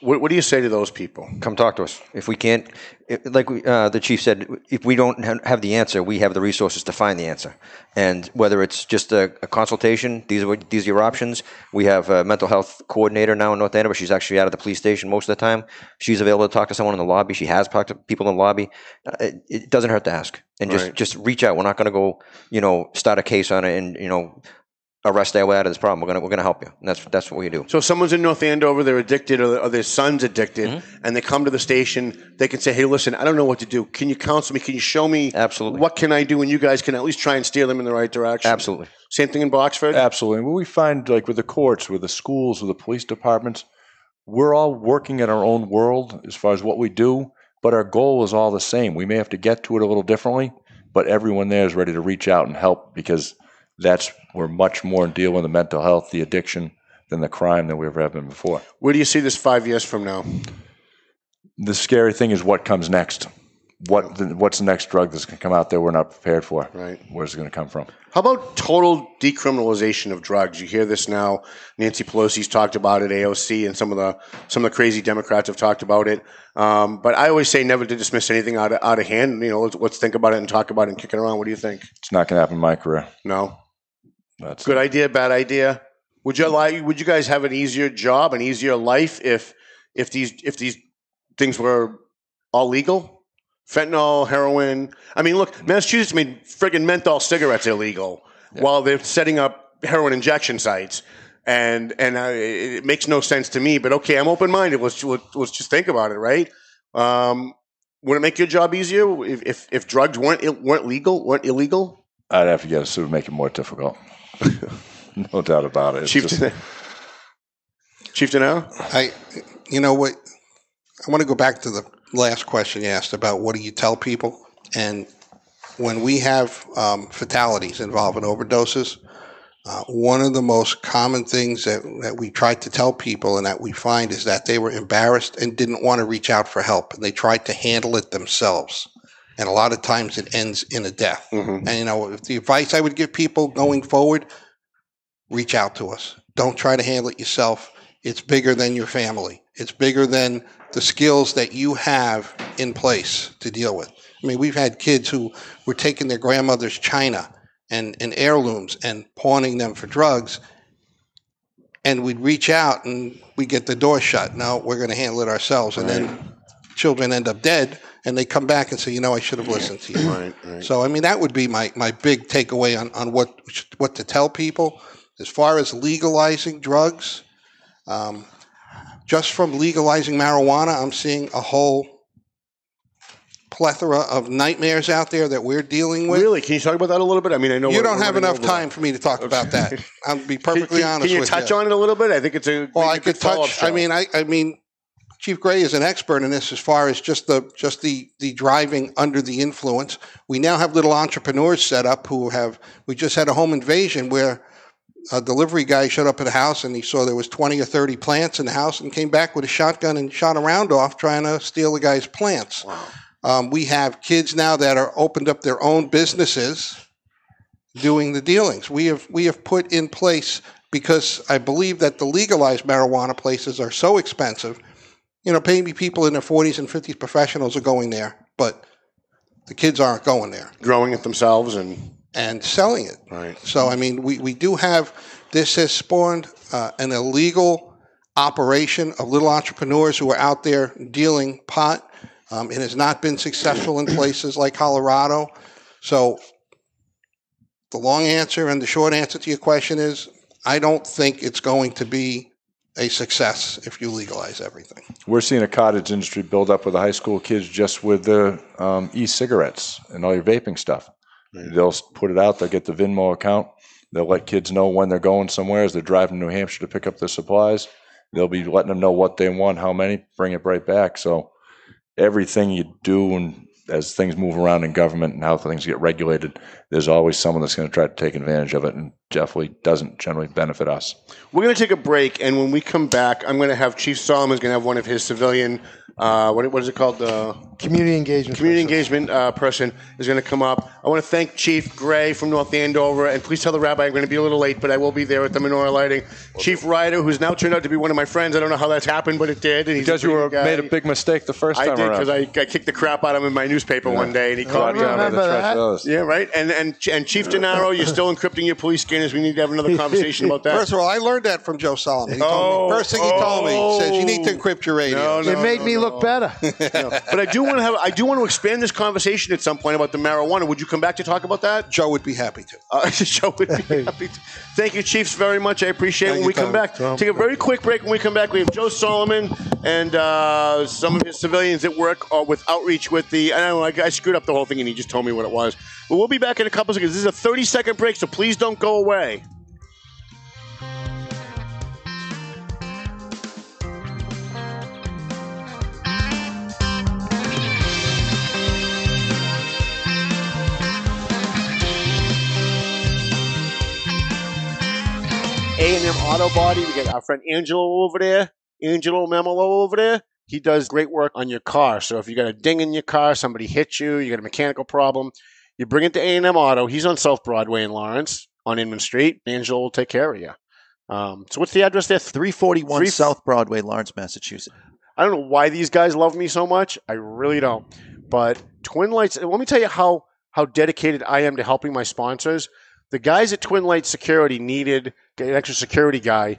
what, what do you say to those people? Come talk to us. If we can't, if, like we, uh, the chief said, if we don't ha- have the answer, we have the resources to find the answer. And whether it's just a, a consultation, these are what- these are your options. We have a mental health coordinator now in North Andover. She's actually out of the police station most of the time. She's available to talk to someone in the lobby. She has talked to people in the lobby. Uh, it, it doesn't hurt to ask and just Right. just reach out. We're not going to go, you know, start a case on it and you know arrest our way out of this problem. We're gonna we're gonna help you. And that's that's what we do. So if someone's in North Andover, they're addicted, or, or their son's addicted, Mm-hmm. and they come to the station, they can say, "Hey, listen, I don't know what to do. Can you counsel me? Can you show me absolutely what can I do?" And you guys can at least try and steer them in the right direction. Absolutely. Same thing in Boxford. Absolutely. What we find, like with the courts, with the schools, with the police departments, we're all working in our own world as far as what we do, but our goal is all the same. We may have to get to it a little differently, but everyone there is ready to reach out and help because that's we're much more in deal with the mental health, the addiction, than the crime than we've ever been before. Where do you see this five years from now? The scary thing is what comes next. What the, what's the next drug that's going to come out there we're not prepared for? Right. Where's it going to come from? How about total decriminalization of drugs? You hear this now. Nancy Pelosi's talked about it. AOC and some of the some of the crazy Democrats have talked about it. Um, but I always say never to dismiss anything out of, out of hand. You know, let's, let's think about it and talk about it and kick it around. What do you think? It's not going to happen in my career. No. That's Good idea, bad idea. Would you like? Would you guys have an easier job, an easier life if if these if these things were all legal? Fentanyl, heroin. I mean, look, Massachusetts made friggin' menthol cigarettes illegal while they're setting up heroin injection sites, and and uh, it, it makes no sense to me. But okay, I'm open minded. Let's let's let's just think about it, right? Um, would it make your job easier if if, if drugs weren't weren't legal, weren't illegal? I'd have to guess it would make it more difficult. no doubt about it. It's Chief, just- De- Chief I, you know what? I want to go back to the last question you asked about what do you tell people, and when we have um, fatalities involving overdoses, uh, one of the most common things that, that we try to tell people and that we find is that they were embarrassed and didn't want to reach out for help, and they tried to handle it themselves. And a lot of times it ends in a death. Mm-hmm. And you know, if the advice I would give people going forward, reach out to us. Don't try to handle it yourself. It's bigger than your family. It's bigger than the skills that you have in place to deal with. I mean, we've had kids who were taking their grandmother's china and, and heirlooms and pawning them for drugs. And we'd reach out and we get the door shut. No, we're going to handle it ourselves. And then children end up dead and they come back and say, you know, I should have listened to you. Right, right. So, I mean, that would be my, my big takeaway on, on what, what to tell people. As far as legalizing drugs, um, just from legalizing marijuana, I'm seeing a whole plethora of nightmares out there that we're dealing with. Really? Can you talk about that a little bit? I mean, I know You don't have enough time for me to talk about that. I'll be perfectly can, honest Can you touch you. on it a little bit? I think it's a. Well, I could touch. I mean, I, I mean, Chief Gray is an expert in this as far as just the just the the driving under the influence. We now have little entrepreneurs set up who have. We just had a home invasion where a delivery guy showed up at a house and he saw there was twenty or thirty plants in the house and came back with a shotgun and shot a round off trying to steal the guy's plants. Um, we have kids now that are opened up their own businesses doing the dealings. We have we have put in place because I believe that the legalized marijuana places are so expensive. You know, maybe people in their 40s and 50s professionals are going there, but the kids aren't going there growing it themselves and and selling it. right. So, I mean, we, we do have this has spawned uh, an illegal operation of little entrepreneurs who are out there dealing pot. Um, it has not been successful in places like Colorado. So, the long answer and the short answer to your question is I don't think it's going to be a success if you legalize everything. We're seeing a cottage industry build up with the high school kids just with the um, e-cigarettes and all your vaping stuff. They'll put it out. They'll get the Venmo account. They'll let kids know when they're going somewhere as they're driving to New Hampshire to pick up their supplies. They'll be letting them know what they want, how many, bring it right back. So everything you do and as things move around in government and how things get regulated, there's always someone that's going to try to take advantage of it, and definitely doesn't generally benefit us. We're going to take a break, and when we come back, I'm going to have Chief Solomon's going to have one of his civilian, uh, what, what is it called? The Community engagement. community engagement uh, person is going to come up. I want to thank Chief Gray from North Andover, and please tell the rabbi I'm going to be a little late, but I will be there at the menorah lighting. Chief Riter, who's now turned out to be one of my friends. I don't know how that's happened, but it did. And he's Because a you were guy. made a big mistake the first I time did around. because I, I kicked the crap out of him in my newspaper one day, and he called me. down to the remember that. Yeah, right. And and and Chief Denaro, you're still encrypting your police scanners. We need to have another conversation about that. First of all, I learned that from Joe Solomon. He told Oh, me, first thing he told me, he says, you need to oh. encrypt your radio. No, no, It made no, me no. look better. but I do want to have I do want to expand this conversation at some point about the marijuana. Would you come back to talk about that? Joe would be happy to. Uh, Joe would be happy to. Thank you, Chiefs, very much. I appreciate it. When we you, come Tom. back, take a very quick break. When we come back, we have Joe Solomon and uh, some of his civilians that work uh, with outreach with the. I don't know. I, I screwed up the whole thing, and he just told me what it was. But we'll be back in a couple seconds. This is a 30 second break, so please don't go away. A&M Auto Body. We got our friend Angelo over there, Angelo Memolo over there. He does great work on your car. So if you got a ding in your car, somebody hit you, you got a mechanical problem, you bring it to A&M Auto. He's on South Broadway in Lawrence on Inman Street. Angelo will take care of you. Um, so what's the address there? 341 Three- South Broadway, Lawrence, Massachusetts. I don't know why these guys love me so much. I really don't. But Twin Lights, let me tell you how how dedicated I am to helping my sponsors. The guys at Twin Lights Security needed an extra security guy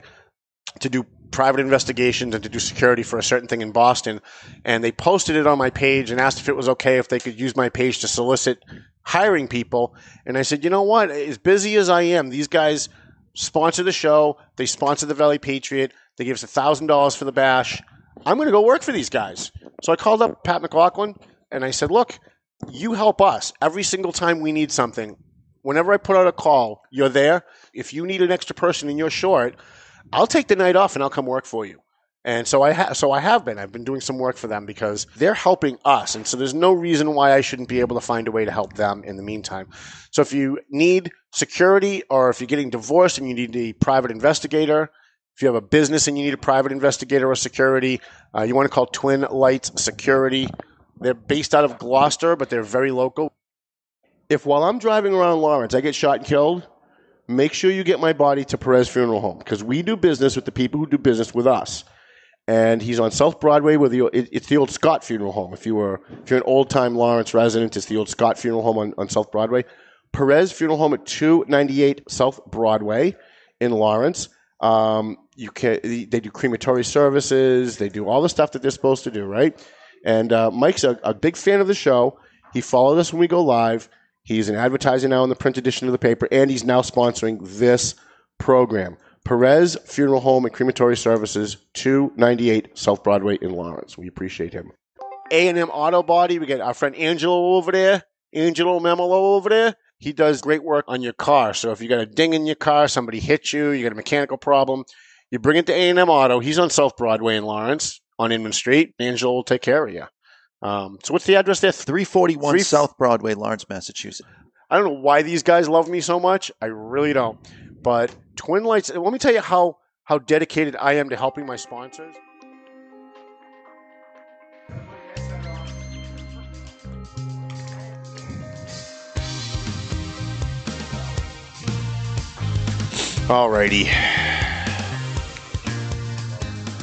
to do private investigations and to do security for a certain thing in Boston. And they posted it on my page and asked if it was okay if they could use my page to solicit hiring people. And I said, you know what? As busy as I am, these guys sponsor the show. They sponsor the Valley Patriot. They give us thousand dollars for the bash. I'm going to go work for these guys. So I called up Pat McLaughlin and I said, look, you help us every single time we need something. Whenever I put out a call, you're there. If you need an extra person and you're short, I'll take the night off and I'll come work for you. And so I ha- so I have been. I've been doing some work for them because they're helping us, and so there's no reason why I shouldn't be able to find a way to help them in the meantime. So if you need security, or if you're getting divorced and you need a private investigator, if you have a business and you need a private investigator or security, uh, you want to call Twin Lights Security. They're based out of Gloucester, but they're very local. If while I'm driving around Lawrence, I get shot and killed, make sure you get my body to Perez Funeral Home because we do business with the people who do business with us. And he's on South Broadway with the it, it's the old Scott Funeral Home. If you were if you're an old time Lawrence resident, it's the old Scott Funeral Home on, on South Broadway. Perez Funeral Home at 298 South Broadway in Lawrence. Um, you can they do crematory services. They do all the stuff that they're supposed to do, right? And uh, Mike's a, a big fan of the show. He followed us when we go live. He's an advertiser now in the print edition of the paper, and he's now sponsoring this program. Perez Funeral Home and Crematory Services, 298 South Broadway in Lawrence. We appreciate him. A&M Auto Body, we got our friend Angelo over there, Angelo Memolo over there. He does great work on your car. So if you got a ding in your car, somebody hit you, you got a mechanical problem, you bring it to A&M Auto. He's on South Broadway in Lawrence on Inman Street. Angelo will take care of you. Um, so what's the address there? 341 Three- South Broadway, Lawrence, Massachusetts. I don't know why these guys love me so much. I really don't. But Twin Lights, let me tell you how how dedicated I am to helping my sponsors. Alrighty.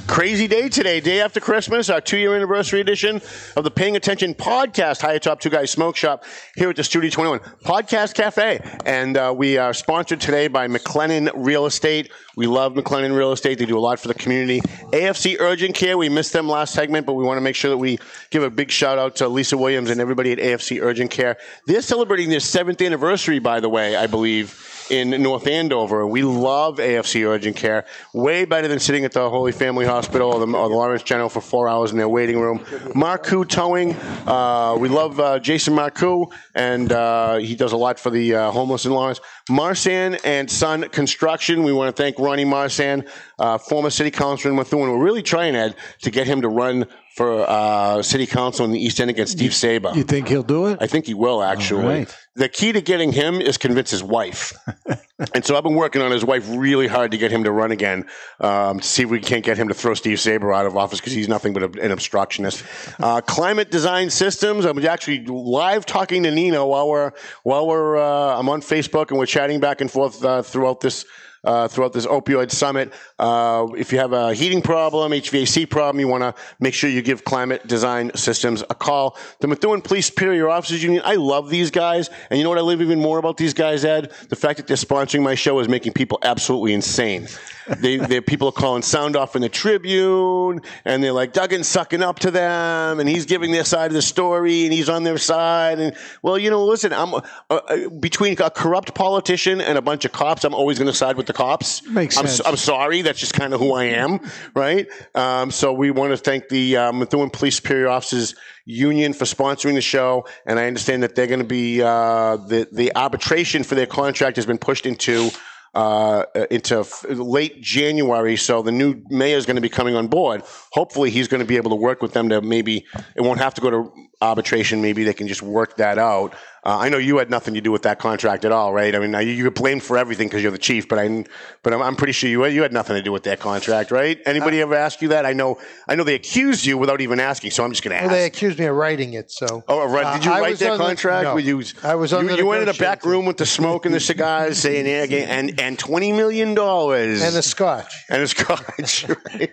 Crazy day today, day after Christmas, our two year anniversary edition of the Paying Attention podcast, High Top Two Guys Smoke Shop here at the Studio 21 Podcast Cafe. And uh, we are sponsored today by McLennan Real Estate. We love McLennan Real Estate. They do a lot for the community. AFC Urgent Care, we missed them last segment, but we want to make sure that we give a big shout out to Lisa Williams and everybody at AFC Urgent Care. They're celebrating their seventh anniversary, by the way, I believe in North Andover. We love AFC Urgent Care. Way better than sitting at the Holy Family Hospital or the, or the Lawrence General for four hours in their waiting room. Marcoux Towing. Uh, we love uh, Jason Marcoux, and uh, he does a lot for the uh, homeless in Lawrence. Marsan and Son Construction. We want to thank Ronnie Marsan, uh, former city councilor in Methuen. We're really trying, Ed, to get him to run for uh, city council in the East End against Steve Saba. You think he'll do it? I think he will actually. right. The key to getting him is convince his wife. and so I've been working on his wife really hard to get him to run again um, to see if we can't get him to throw Steve Saba out of office because he's nothing but a, an obstructionist. Uh, climate design systems. I'm actually live talking to Nino while we're while we're uh, I'm on Facebook and we're chatting back and forth uh, throughout this uh, throughout this opioid summit. Uh, if you have a heating problem, HVAC problem, you want to make sure you give Climate Design Systems a call. The Methuen Police Superior Officers Union, I love these guys. And you know what I love even more about these guys, Ed? The fact that they're sponsoring my show is making people absolutely insane. They, they people are calling sound off in the Tribune, and they're like Duggan's sucking up to them, and he's giving their side of the story, and he's on their side. And well, you know, listen, I'm uh, uh, between a corrupt politician and a bunch of cops. I'm always going to side with the cops. Makes I'm, sense. I'm sorry, that's just kind of who I am, right? Um, so we want to thank the uh, Methuen Police Superior Officers Union for sponsoring the show, and I understand that they're going to be uh, the the arbitration for their contract has been pushed into uh, into f- late January. So the new mayor is going to be coming on board. Hopefully, he's going to be able to work with them to maybe it won't have to go to arbitration. Maybe they can just work that out. Uh, I know you had nothing to do with that contract at all, right? I mean, you, you get blamed for everything because you're the chief, but I, but I'm, I'm pretty sure you had, you had nothing to do with that contract, right? Anybody ever ask you that? I know, I know they accused you without even asking, so I'm just going to ask. Well, they accused me of writing it. So, Oh, right. Did you Uh, was that on the- contract? no. You, I was on you, the you went in the back room with the smoke and the cigars, saying, "Yeah, and and twenty million dollars and the scotch. and a scotch." Right?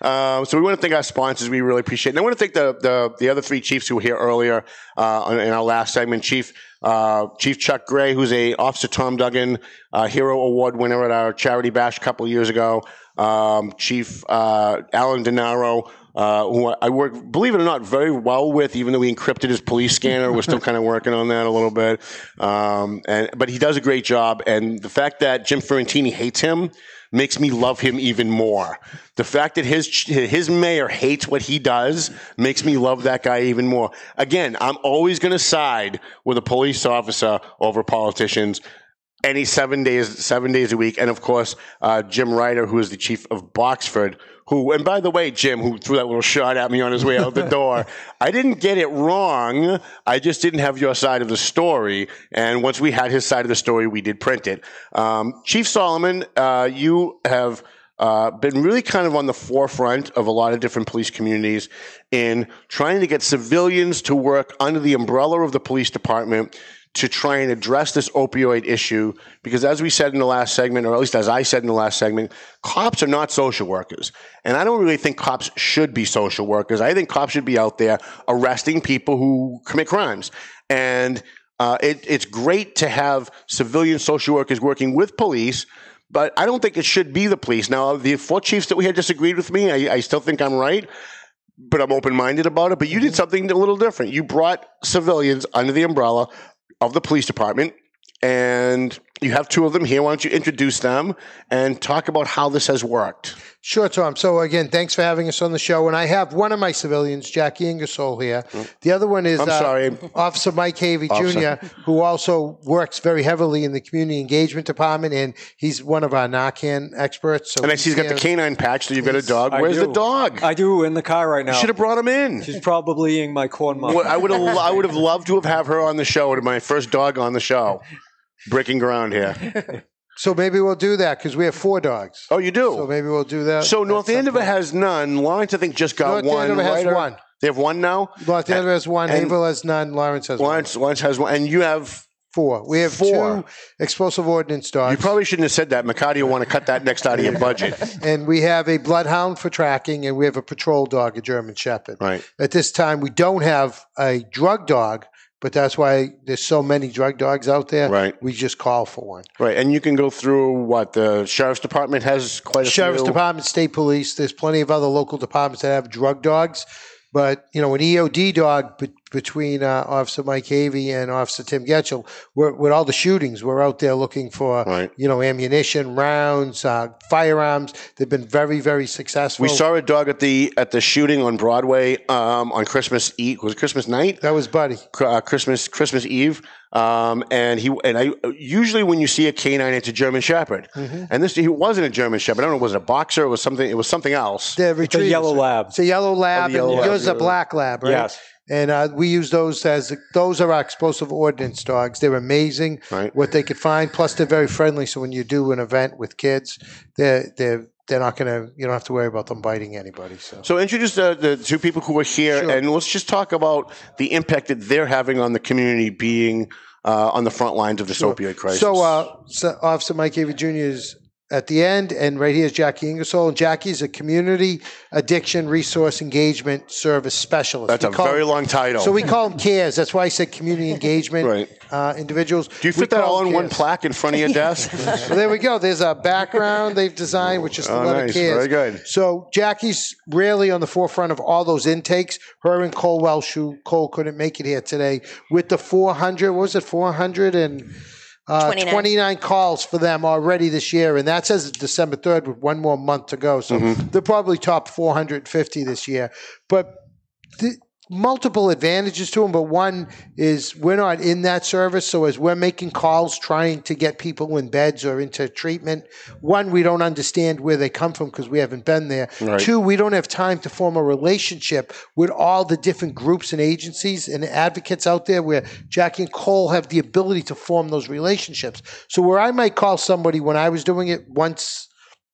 um, so we want to thank our sponsors. We really appreciate. it. And I want to thank the the, the other three chiefs who were here earlier uh, in our last segment. Chief uh, Chief Chuck Gray, who's a Officer Tom Duggan uh, Hero Award winner at our charity bash a couple years ago. Um, Chief uh, Alan Denaro. Uh, who I work, believe it or not, very well with, even though we encrypted his police scanner. We're still kind of working on that a little bit. Um, and, but he does a great job. And the fact that Jim Ferrantini hates him makes me love him even more. The fact that his, his mayor hates what he does makes me love that guy even more. Again, I'm always going to side with a police officer over politicians any seven days, seven days a week. And of course, uh, Jim Riter, who is the chief of Boxford, who, and by the way, Jim, who threw that little shot at me on his way out the door, I didn't get it wrong. I just didn't have your side of the story. And once we had his side of the story, we did print it. Um, chief Solomon, uh, you have, uh, been really kind of on the forefront of a lot of different police communities in trying to get civilians to work under the umbrella of the police department to try and address this opioid issue because as we said in the last segment or at least as I said in the last segment cops are not social workers. And I don't really think cops should be social workers. I think cops should be out there arresting people who commit crimes. And uh, it, it's great to have civilian social workers working with police but I don't think it should be the police. Now the four chiefs that we had disagreed with me I, I still think I'm right but I'm open minded about it. But you did something a little different. You brought civilians under the umbrella of the police department, and you have two of them here. Why don't you introduce them and talk about how this has worked? Sure, Tom. So again, thanks for having us on the show. And I have one of my civilians, Jackie Ingersoll, here. The other one is I'm uh, sorry. Officer Mike Havey Officer. Jr., who also works very heavily in the community engagement department, and he's one of our Narcan experts. So And I see he's got the canine patch, so you've got a dog. I Where's the dog? I do in the car right now. You should have brought him in. She's probably eating my corn muffin. Well, I would have. I would have loved to have have her on the show. My first dog on the show, breaking ground here. So maybe we'll do that because we have four dogs. Oh, you do. So maybe we'll do that. So North Andover has none. Lawrence, I think, just got North one. North Andover has right? One. They have one now. North Andover has one. Haverhill has none. Lawrence has Lawrence, Lawrence has one, and you have four. We have Four. two explosive ordnance dogs. You probably shouldn't have said that. McCarty will want to cut that next out of your budget. and we have a bloodhound for tracking, and we have a patrol dog, a German Shepherd. Right. At this time, we don't have a drug dog, but that's why there's so many drug dogs out there. Right. We just call for one. Right. And you can go through what the sheriff's department has quite a Sheriff's few. Department, State Police. There's plenty of other local departments that have drug dogs. But you know, an EOD dog, but between uh, Officer Mike Havey and Officer Tim Getchell. With all the shootings, we're out there looking for you know ammunition, rounds, uh, firearms. They've been very, very successful. We saw a dog at the at the shooting on Broadway um, on Christmas Eve. Was it Christmas night? That was Buddy. Uh, Christmas Christmas Eve. Um, and he and I usually when you see a canine, it's a German Shepherd. Mhm. And this he wasn't a German Shepherd. I don't know. Was it a boxer? It was something. It was something else. They're retrievers. yellow lab. It's a yellow lab, Oh, the yellow and lab, yours is a black lab, right? Yes. And uh, we use those as those are our explosive ordnance dogs. They're amazing. Right. What they could find. Plus, they're very friendly. So when you do an event with kids, they're they're they're not gonna. You don't have to worry about them biting anybody. So. So introduce the, the two people who are here, and let's just talk about the impact that they're having on the community, being uh, on the front lines of this opioid crisis. So, uh, so Officer Mike Havey Jr. is at the end, and right here is Jackie Ingersoll. And Jackie's a community addiction resource engagement service specialist. That's We a very him- long title. So we call them CARES. That's why I said community engagement Right. uh, individuals. Do you fit that all in them one plaque in front of your desk? Well, there we go. There's a background they've designed, which is the Oh, letter nice. CARES. Very good. So Jackie's really on the forefront of all those intakes. Her and Cole Welsh, who Cole couldn't make it here today, with the 400. What was it? 400 and. Uh, 29. 29 calls for them already this year, and that says it's December 3rd with one more month to go. So Mhm. they're probably top 450 this year. But the, multiple advantages to them, but one is we're not in that service. So as we're making calls trying to get people in beds or into treatment, one, we don't understand where they come from because we haven't been there. Right. Two, we don't have time to form a relationship with all the different groups and agencies and advocates out there where Jackie and Cole have the ability to form those relationships. So where I might call somebody when I was doing it once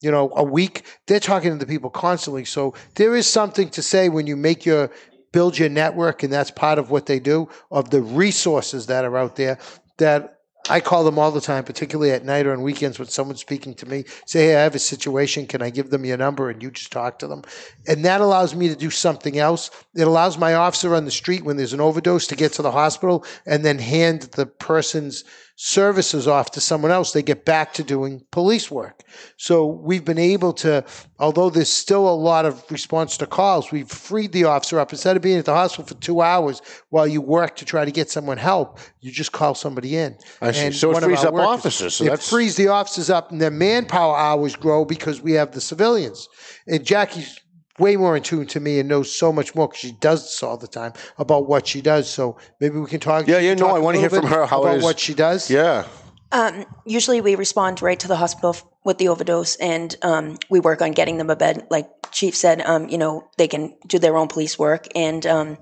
you know, a week. They're talking to the people constantly. So there is something to say when you make your build your network, and that's part of what they do of the resources that are out there that I call them all the time, particularly at night or on weekends when someone's speaking to me. Say, hey, I have a situation. Can I give them your number? And you just talk to them. And that allows me to do something else. It allows my officer on the street when there's an overdose to get to the hospital and then hand the person's services off to someone else. They get back to doing police work. So we've been able to, although there's still a lot of response to calls, we've freed the officer up. Instead of being at the hospital for two hours while you work to try to get someone help, you just call somebody in. I see. And So it frees up workers- officers. So it that's- frees the officers up, and their manpower hours grow because we have the civilians. And Jackie's way more in tune to me and knows so much more because she does this all the time about what she does. So maybe we can talk. Yeah, yeah, can no, talk I a wanna hear from her how it about is. what she does. Yeah. Um, usually we respond right to the hospital f- with the overdose and um, we work on getting them a bed. Like Chief said, um, you know, they can do their own police work. And, um,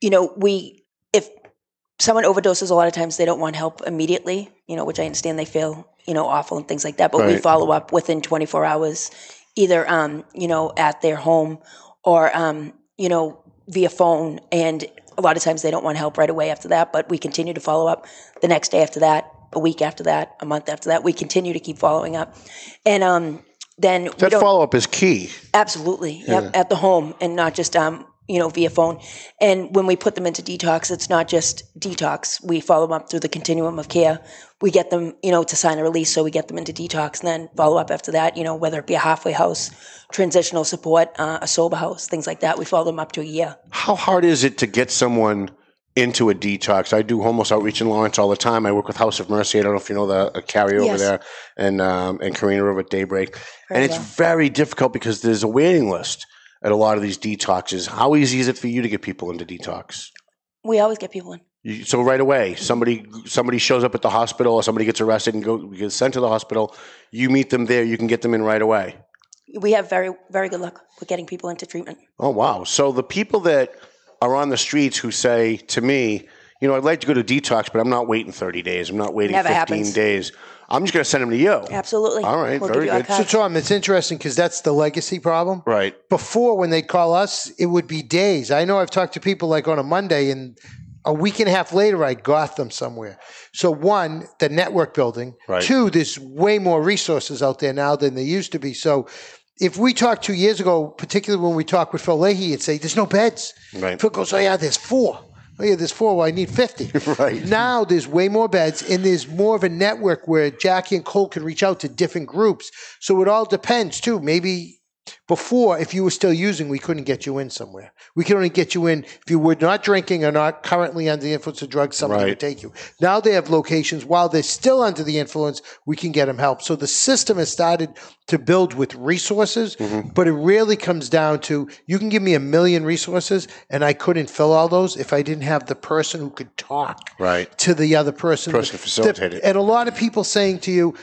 you know, we, if someone overdoses, a lot of times they don't want help immediately, you know, which I understand they feel, you know, awful and things like that. But we follow up within 24 hours, either, um, you know, at their home or, um, you know, via phone. And a lot of times they don't want help right away after that, but we continue to follow up the next day after that, a week after that, a month after that. We continue to keep following up. And um, then That follow up is key. Absolutely. Yep. At the home and not just um, you know, via phone. And when we put them into detox, it's not just detox. We follow them up through the continuum of care. We get them, you know, to sign a release, so we get them into detox and then follow up after that, you know, whether it be a halfway house, transitional support, uh, a sober house, things like that. We follow them up to a year. How hard is it to get someone into a detox? I do homeless outreach in Lawrence all the time. I work with House of Mercy. I don't know if you know the uh, Carrie over Yes. there and um, and Karina over at Daybreak. and it's well. very difficult because there's a waiting list at a lot of these detoxes. How easy is it for you to get people into detox? We always get people in. You, so right away, somebody somebody shows up at the hospital, or somebody gets arrested and go gets sent to the hospital. You meet them there. You can get them in right away. We have very, very good luck with getting people into treatment. Oh wow! So the people that are on the streets who say to me, you know, I'd like to go to detox, but I'm not waiting 30 days. I'm not waiting Never 15 happens. days. I'm just going to send them to you. Absolutely. All right, We'll very you good. So, archives. Tom, it's interesting because that's the legacy problem. Right. Before, when they'd call us, it would be days. I know I've talked to people like on a Monday, and a week and a half later, I got them somewhere. So, one, the network building. Right. Two, there's way more resources out there now than there used to be. So, if we talked two years ago, particularly when we talked with Phil Leahy, he'd say, There's no beds. Right. Phil goes, Oh, yeah, there's four. Oh, yeah, there's four. Well, I need 50. right. Now there's way more beds, and there's more of a network where Jackie and Cole can reach out to different groups. So it all depends, too. Maybe Before, if you were still using, we couldn't get you in somewhere. We could only get you in if you were not drinking or not currently under the influence of drugs. Somebody Right. would take you. Now they have locations while they're still under the influence. We can get them help. So the system has started to build with resources, Mm-hmm. but it really comes down to you can give me a million resources, and I couldn't fill all those if I didn't have the person who could talk Right. to the other person. Person to facilitate it. And a lot of people saying to you,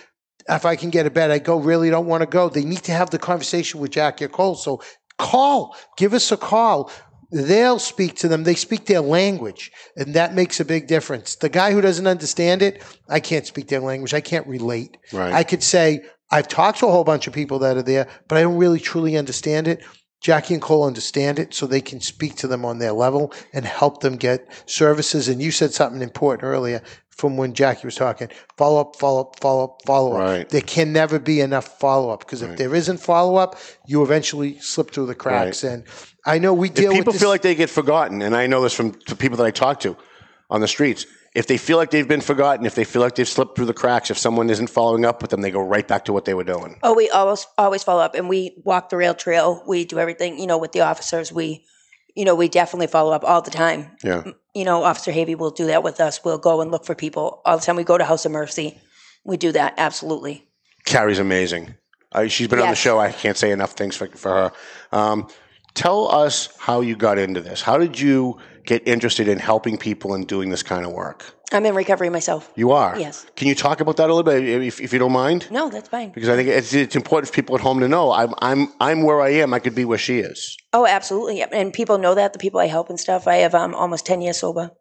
if I can get a bed, I go, really don't want to go. They need to have the conversation with Jackie or Cole. So call, give us a call. They'll speak to them. They speak their language, and that makes a big difference. The guy who doesn't understand it, I can't speak their language. I can't relate. Right. I could say, I've talked to a whole bunch of people that are there, but I don't really truly understand it. Jackie and Cole understand it so they can speak to them on their level and help them get services. And you said something important earlier from when Jackie was talking follow up, follow up, follow up, follow up. Right. There can never be enough follow up because if there isn't follow up, you eventually slip through the cracks. And I know we deal if people with this. feel like they get forgotten, and I know this from the people that I talk to on the streets, if they feel like they've been forgotten, if they feel like they've slipped through the cracks, if someone isn't following up with them, they go right back to what they were doing. Oh, we always always follow up, and we walk the rail trail. We do everything, you know, with the officers. We, you know, we definitely follow up all the time. Yeah. You know, Officer Havey will do that with us. We'll go and look for people all the time. We go to House of Mercy. We do that absolutely. Carrie's amazing. Uh, she's been on the show. I can't say enough things for, for her. Um, tell us how you got into this. How did you get interested in helping people and doing this kind of work? I'm in recovery myself. You are. Yes. Can you talk about that a little bit, if, if you don't mind? No, that's fine. Because I think it's, it's important for people at home to know. I'm, I'm, I'm where I am. I could be where she is. Oh, absolutely. And people know that the people I help and stuff. I have um, almost ten years sober.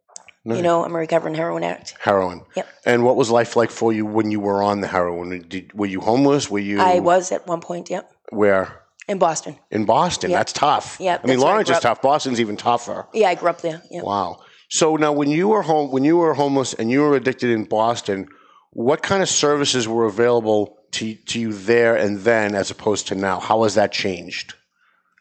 Nice. You know, I'm a recovering heroin addict. Heroin. Yep. And what was life like for you when you were on the heroin? Did, were you homeless? Were you? I was at one point. Yep. Where? In Boston. In Boston. Yeah. That's tough. Yeah, I mean, where I Lawrence is tough. Boston's even tougher. Yeah, I grew up there. Yeah. Wow. So now, when you were home, when you were homeless and you were addicted in Boston, what kind of services were available to to you there and then, as opposed to now? How has that changed?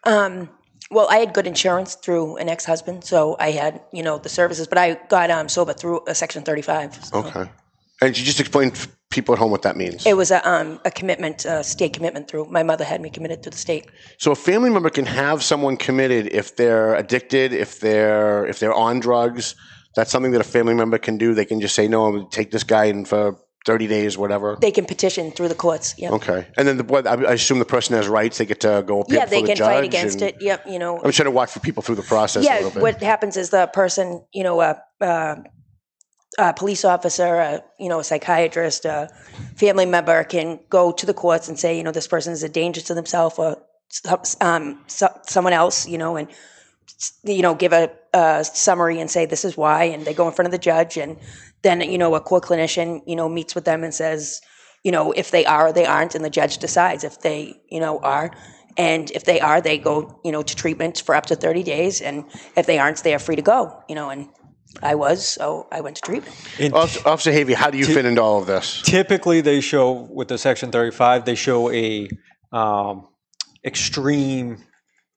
Um, well, I had good insurance through an ex-husband, so I had you know the services. But I got um, sober through a Section 35. So Okay. And you just explain to people at home what that means. It was a um, a commitment, a state commitment through. My mother had me committed to the state. So a family member can have someone committed if they're addicted, if they're if they're on drugs. That's something that a family member can do. They can just say, "No, I'm gonna take this guy in for 30 days, whatever." They can petition through the courts. Yeah. Okay. And then the, what, I assume the person has rights. They get to go appeal Yeah, they the can fight against it. Yep. You know. I'm trying to watch for people through the process a yeah. little bit. What happens is the person, you know, uh, a, a police officer, a, you know, a psychiatrist, a family member can go to the courts and say, you know, this person is a danger to themselves or um, so, someone else, you know, and you know, give a, a summary and say this is why, and they go in front of the judge, and then you know, a court clinician, you know, meets with them and says, you know, if they are or they aren't, and the judge decides if they, you know, are. And if they are, they go, you know, to treatment for up to 30 days. And if they aren't, they are free to go, you know, and I was, so I went to treatment. Officer, Officer Havey, how do you fit into all of this? Typically, they show with the Section 35, they show a um, extreme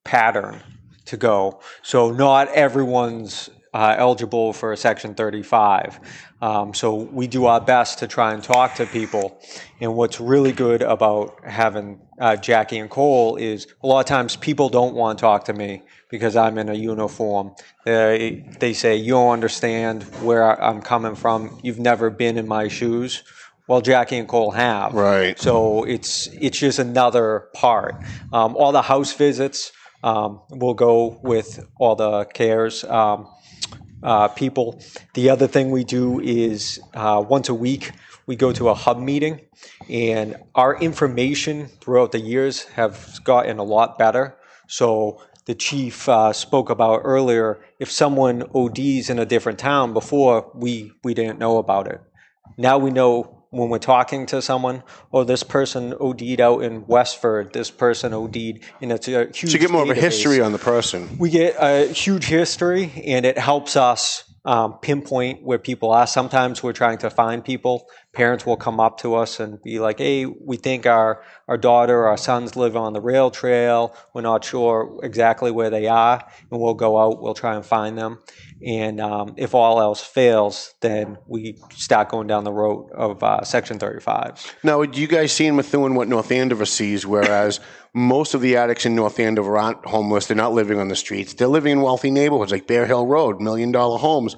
pattern to go. So not everyone's uh, eligible for a Section 35. Um, so we do our best to try and talk to people. And what's really good about having uh, Jackie and Cole is a lot of times people don't want to talk to me because I'm in a uniform. They, they say, You don't understand where I'm coming from. You've never been in my shoes. Well, Jackie and Cole have. Right. So it's it's just another part. Um, all the house visits um, will go with all the cares um, uh, people. The other thing we do is uh, once a week we go to a hub meeting, and our information throughout the years have gotten a lot better. So the chief uh, spoke about earlier. If someone ODs in a different town before, we we didn't know about it. Now we know when we're talking to someone, oh, this person OD'd out in Westford, this person OD'd, and it's a huge. So you get more of a history on the person. We get a huge history, and it helps us um, pinpoint where people are. Sometimes we're trying to find people. Parents will come up to us and be like, "Hey, we think our our daughter, our sons live on the rail trail. We're not sure exactly where they are, and we'll go out. We'll try and find them." And um, if all else fails, then we start going down the road of uh, Section 35. Now, you guys see in Methuen what North Andover sees? Whereas most of the addicts in North Andover aren't homeless; they're not living on the streets. They're living in wealthy neighborhoods like Bear Hill Road, million dollar homes.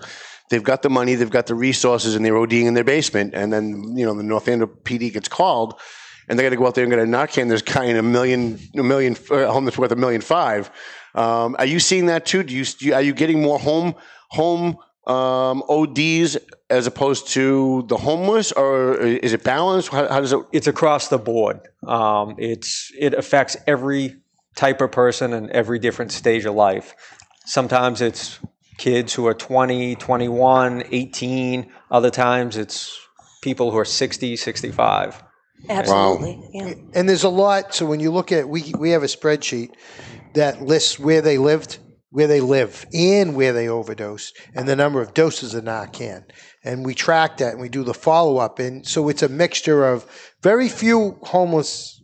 They've got the money, they've got the resources, and they're ODing in their basement. And then you know the North Andover PD gets called, and they got to go out there and get a Narcan. There's kind of a million, a million uh, home that's worth a million five. Um, are you seeing that too? Do you, do you are you getting more home home um, ODs as opposed to the homeless, or is it balanced? How, how does it? It's across the board. Um, it's it affects every type of person and every different stage of life. Sometimes it's kids who are 20, 21, 18. Other times it's people who are 60, 65. Absolutely. Yeah. And there's a lot. So when you look at, we we have a spreadsheet that lists where they lived, where they live, and where they overdose and the number of doses of Narcan. And we track that and we do the follow up. And so it's a mixture of very few homeless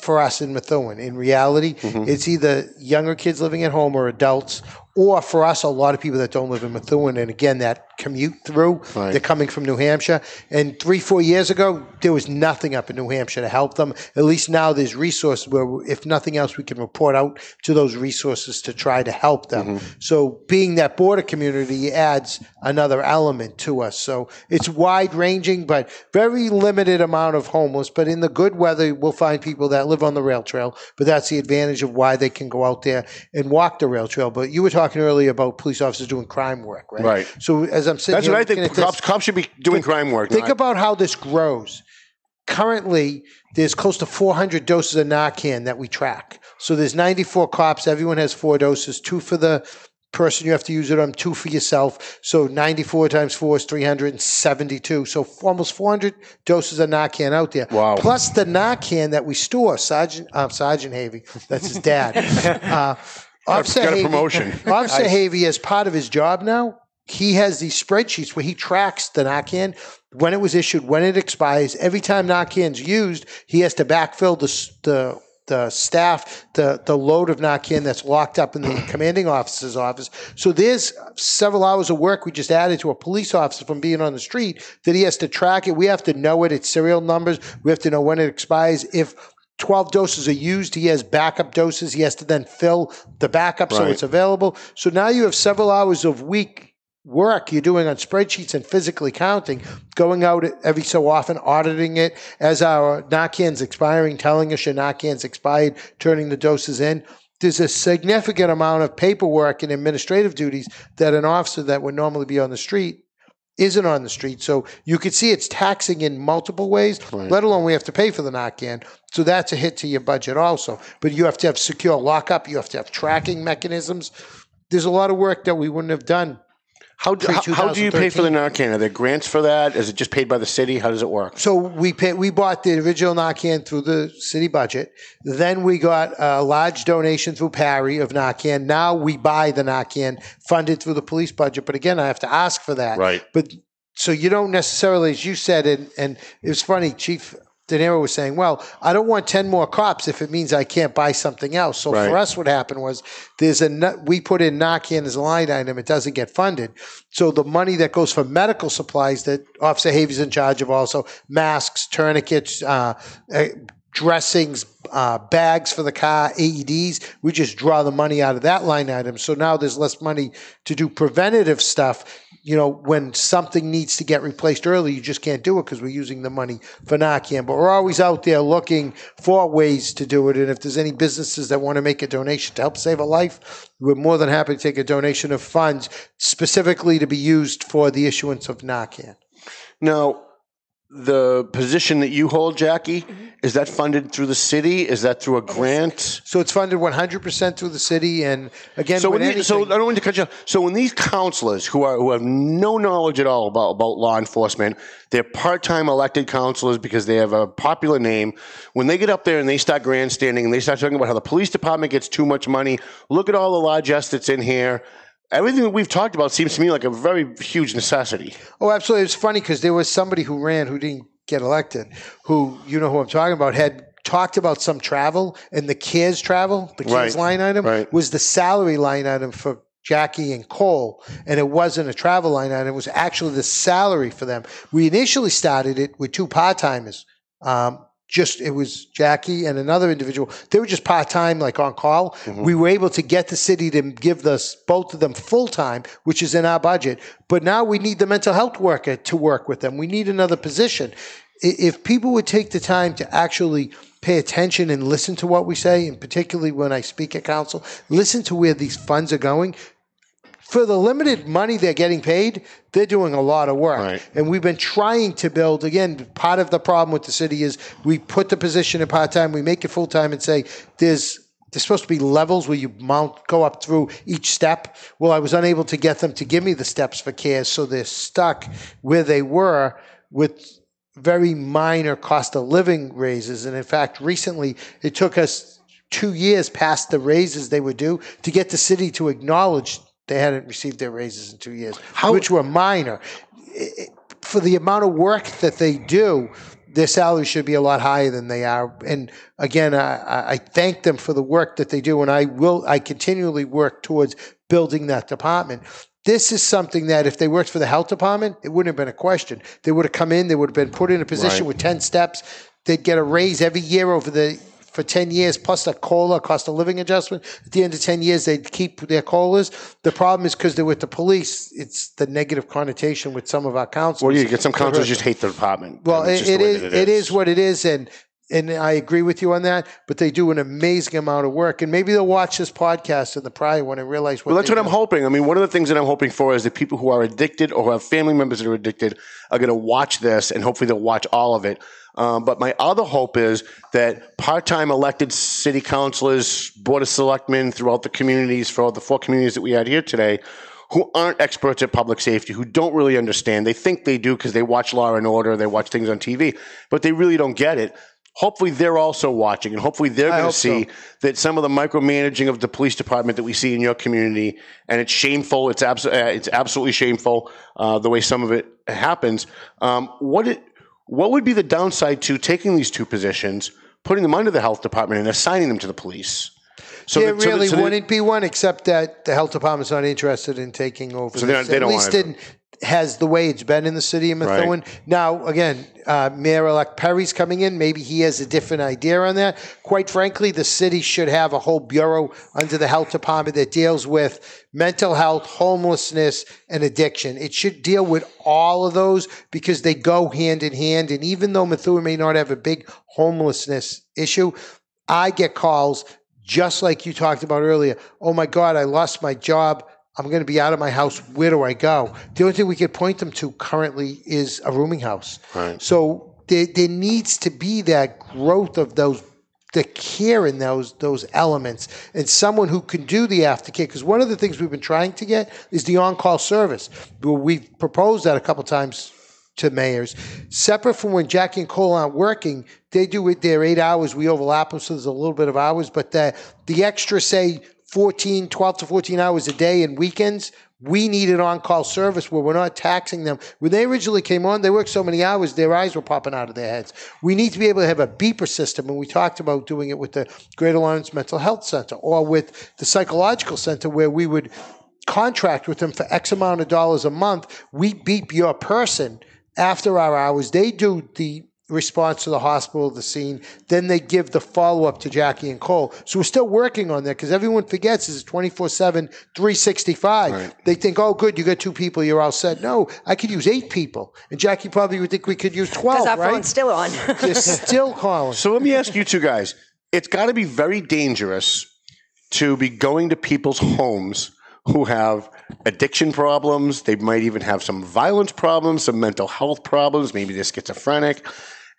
for us in Methuen. In reality, mm-hmm. it's either younger kids living at home or adults, or for us, a lot of people that don't live in Methuen. And again, that commute through, Right. they're coming from New Hampshire. And three, four years ago, there was nothing up in New Hampshire to help them. At least now there's resources where, if nothing else, we can report out to those resources to try to help them. Mm-hmm. So being that border community adds another element to us. So it's wide ranging, but very limited amount of homeless. But in the good weather, we'll find people that live on the rail trail. But that's the advantage of why they can go out there and walk the rail trail. But you were talking earlier about police officers doing crime work, right? Right. So as I'm sitting That's here what I think. at this- Cops, cops should be doing crime work. Think not- about how this grows. Currently, there's close to 400 doses of Narcan that we track. So there's 94 cops. Everyone has four doses, two for the person you have to use it on, two for yourself. So 94 times four is 372. So almost 400 doses of Narcan out there. Wow. Plus the Narcan that we store, Sergeant uh, Sergeant Havey, that's his dad. uh, Officer got a Havey- promotion. Officer Nice. Havey, as part of his job now, he has these spreadsheets where he tracks the Narcan, when it was issued, when it expires. Every time Narcan's used, he has to backfill the the the staff, the the load of Narcan that's locked up in the commanding officer's office. So there's several hours of work we just added to a police officer from being on the street that he has to track it. We have to know it, its serial numbers. We have to know when it expires. If 12 doses are used. He has backup doses. He has to then fill the backup so it's available. So now you have several hours of week work you're doing on spreadsheets and physically counting, going out every so often, auditing it as our Narcan's expiring, telling us your Narcan's expired, turning the doses in. There's a significant amount of paperwork and administrative duties that an officer that would normally be on the street isn't on the street. So you could see it's taxing in multiple ways, let alone we have to pay for the Narcan. So that's a hit to your budget also. But you have to have secure lockup, you have to have tracking mechanisms. There's a lot of work that we wouldn't have done. How do, how, how do you pay for the Narcan? Are there grants for that? Is it just paid by the city? How does it work? So we pay, we bought the original Narcan through the city budget. Then we got a large donation through PAARI of Narcan. Now we buy the Narcan funded through the police budget. But again, I have to ask for that. Right. But so you don't necessarily, as you said, and, and it was funny, Chief Denaro was saying, well, I don't want 10 more cops if it means I can't buy something else. So Right. for us, what happened was there's a, we put in Narcan as a line item. It doesn't get funded. So the money that goes for medical supplies that Officer Havey's in charge of also, masks, tourniquets, uh, uh, dressings, uh, bags for the car, AEDs. We just draw the money out of that line item. So now there's less money to do preventative stuff. You know, when something needs to get replaced early, you just can't do it because we're using the money for Narcan. But we're always out there looking for ways to do it. And if there's any businesses that want to make a donation to help save a life, we're more than happy to take a donation of funds specifically to be used for the issuance of Narcan. Now, the position that you hold, Jackie, Mm-hmm. is that funded through the city? Is that through a grant? So it's funded 100% through the city. And again, So, with when these, so I don't want to cut you. off. So when these counselors who are who have no knowledge at all about about law enforcement, they're part time elected counselors because they have a popular name. When they get up there and they start grandstanding and they start talking about how the police department gets too much money, look at all the largesse that's in here. Everything that we've talked about seems to me like a very huge necessity. Oh, absolutely. It's funny because there was somebody who ran who didn't get elected, who, you know who I'm talking about, had talked about some travel and the CARES travel, the CARES Right. line item, Right. was the salary line item for Jackie and Cole, and it wasn't a travel line item. It was actually the salary for them. We initially started it with two part timers. Um, just it was Jackie and another individual. They were just part time, like on call. Mm-hmm. We were able to get the city to give us both of them full time, which is in our budget. But now we need the mental health worker to work with them. We need another position. If people would take the time to actually pay attention and listen to what we say, and particularly when I speak at council, listen to where these funds are going. For the limited money they're getting paid, they're doing a lot of work. And we've been trying to build, again, part of the problem with the city is we put the position in part time, we make it full time and say there's there's supposed to be levels where you mount go up through each step. Well, I was unable to get them to give me the steps for CARES, so they're stuck where they were with very minor cost of living raises. And in fact, recently it took us two years past the raises they would do to get the city to acknowledge they hadn't received their raises in two years, which were minor. For the amount of work that they do, their salaries should be a lot higher than they are. And again, I, I- thank them for the work that they do, and I will. I continually work towards building that department. This is something that if they worked for the health department, it wouldn't have been a question. They would have come in, they would have been put in a position Right. with 10 steps. They'd get a raise every year over the for 10 years plus a COLA, cost of living adjustment. At the end of 10 years, they'd keep their COLAs. The problem is because they're with the police, it's the negative connotation with some of our councils. Well, you get some councils just hate the department. Well, And it's it, just it the way is. that It is what it is, and and I agree with you on that. But they do an amazing amount of work, and maybe they'll watch this podcast and the prior one and realize what. Well, that's what I'm hoping. I mean, one of the things that I'm hoping for is that people who are addicted or who have family members that are addicted are going to watch this, and hopefully they'll watch all of it. Um, but my other hope is that part-time elected city councilors, board of selectmen throughout the communities, for all the four communities that we had here today, who aren't experts at public safety, who don't really understand, they think they do because they watch Law and Order, they watch things on TV, but they really don't get it. Hopefully, they're also watching, and hopefully, they're going to see so. that some of the micromanaging of the police department that we see in your community, and it's shameful. It's abso- uh, it's absolutely shameful uh, the way some of it happens. Um, what it, what would be the downside to taking these two positions, putting them under the health department, and assigning them to the police? So there that- so that- really so wouldn't be one, except that the health department's not interested in taking over. So they don't- At least wanna in has the way it's been in the city of Right. Methuen. Now, again, uh, Mayor-elect Perry's coming in. Maybe he has a different idea on that. Quite frankly, the city should have a whole bureau under the health department that deals with mental health, homelessness, and addiction. It should deal with all of those because they go hand in hand. And even though Methuen may not have a big homelessness issue, I get calls just like you talked about earlier. Oh my God, I lost my job. I'm going to be out of my house. Where do I go? The only thing we could point them to currently is a rooming house. Right. So there, there needs to be that growth of those, the care in those those elements, and someone who can do the aftercare. Because one of the things we've been trying to get is the on-call service. We've proposed that a couple times to mayors. Separate from when Jackie and Cole aren't working, they do it their eight hours. We overlap them, so there's a little bit of hours. But the, the extra, say, 14, 12 to 14 hours a day and weekends, we need an on-call service where we're not taxing them. When they originally came on, they worked so many hours, their eyes were popping out of their heads. We need to be able to have a beeper system, and we talked about doing it with the Greater Lawrence Mental Health Center or with the Psychological Center, where we would contract with them for X amount of dollars a month. We beep your person after our hours. They do the response to the hospital, the scene. Then they give the follow up to Jackie and Cole. So we're still working on that because everyone forgets it's 24 7, 365. They think, oh, good, you got two people, you're all set. No, I could use eight people. And Jackie probably would think we could use 12, Because our right? phone's still on. They're still calling. So let me ask you two guys. It's got to be very dangerous to be going to people's homes who have addiction problems. They might even have some violence problems, some mental health problems. Maybe they're schizophrenic.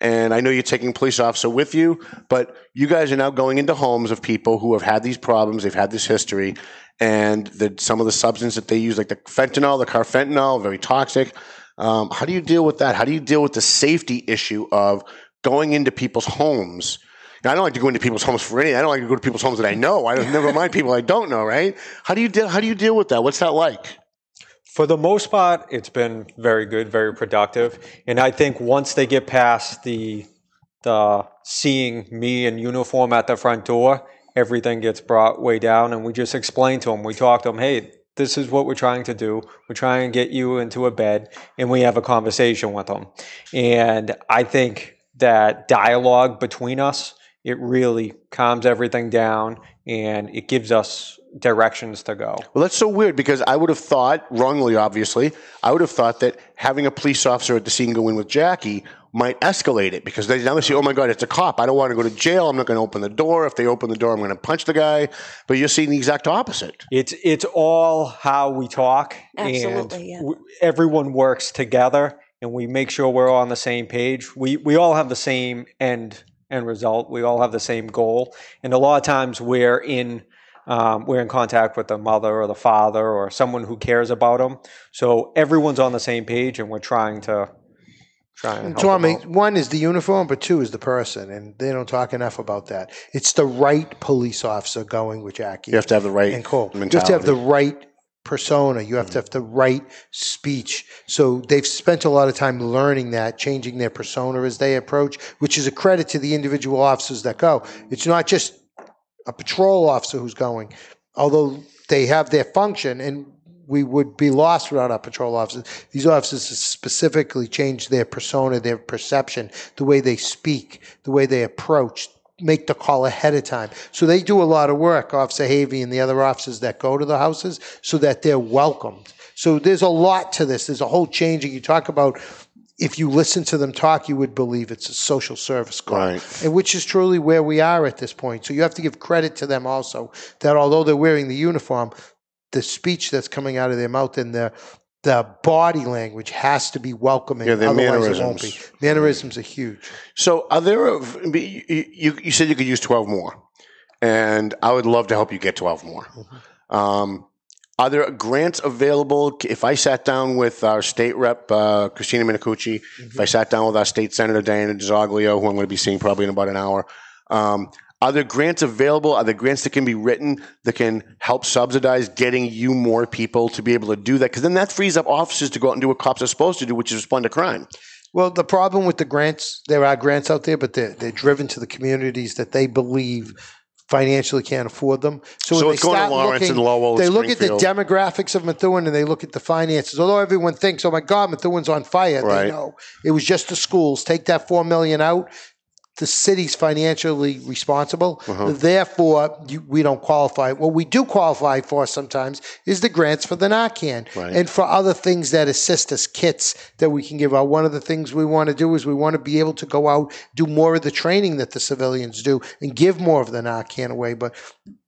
And I know you're taking police officer with you, but you guys are now going into homes of people who have had these problems. They've had this history, and the, some of the substance that they use, like the fentanyl, the carfentanil, very toxic. Um, how do you deal with that? How do you deal with the safety issue of going into people's homes? Now, I don't like to go into people's homes for anything. I don't like to go to people's homes that I know. I never mind people I don't know. Right? How do you deal? How do you deal with that? What's that like? For the most part, it's been very good, very productive, and I think once they get past the the seeing me in uniform at the front door, everything gets brought way down, and we just explain to them. We talk to them, hey, this is what we're trying to do. We're trying to get you into a bed, and we have a conversation with them. And I think that dialogue between us it really calms everything down and it gives us directions to go. Well, that's so weird because I would have thought, wrongly obviously, I would have thought that having a police officer at the scene go in with Jackie might escalate it because they now they say, "Oh my God, it's a cop! I don't want to go to jail. I'm not going to open the door. If they open the door, I'm going to punch the guy." But you're seeing the exact opposite. It's it's all how we talk, Absolutely, and yeah. w- everyone works together, and we make sure we're all on the same page. We we all have the same end end result. We all have the same goal, and a lot of times we're in. Um, we're in contact with the mother or the father or someone who cares about them. So everyone's on the same page, and we're trying to try and And help 'em Tommy, one is the uniform, but two is the person, and they don't talk enough about that. It's the right police officer going with Jackie. You have to have the right and Cole. You have to have the right persona. You have to have the right speech. So they've spent a lot of time learning that, changing their persona as they approach, which is a credit to the individual officers that go. It's not just a patrol officer who's going, although they have their function and we would be lost without our patrol officers. These officers specifically change their persona, their perception, the way they speak, the way they approach, make the call ahead of time. So they do a lot of work, Officer Havey and the other officers that go to the houses, so that they're welcomed. So there's a lot to this. There's a whole change. And You talk about if you listen to them talk, you would believe it's a social service call, Right. and which is truly where we are at this point. So you have to give credit to them also that although they're wearing the uniform, the speech that's coming out of their mouth and the the body language has to be welcoming. Yeah, their otherwise it won't be. mannerisms. Mannerisms are huge. So, are there? A, you, you said you could use twelve more, and I would love to help you get twelve more. Um, are there grants available? If I sat down with our state rep uh, Christina Minicucci, if I sat down with our state senator Diana DiZoglio, who I'm going to be seeing probably in about an hour, um, are there grants available? Are there grants that can be written that can help subsidize getting you more people to be able to do that? Because then that frees up officers to go out and do what cops are supposed to do, which is respond to crime. Well, the problem with the grants, there are grants out there, but they're, they're driven to the communities that they believe financially can't afford them. So, So when it's they going to Lawrence looking, and Lowell they look at the demographics of Methuen and they look at the finances. Although everyone thinks, "Oh my God, Methuen's on fire," Right. they know it was just the schools. Take that four million out. The city's financially responsible. Uh-huh. Therefore, you, we don't qualify. What we do qualify for sometimes is the grants for the Narcan Right. and for other things that assist us, kits that we can give out. One of the things we want to do is we want to be able to go out, do more of the training that the civilians do, and give more of the Narcan away. But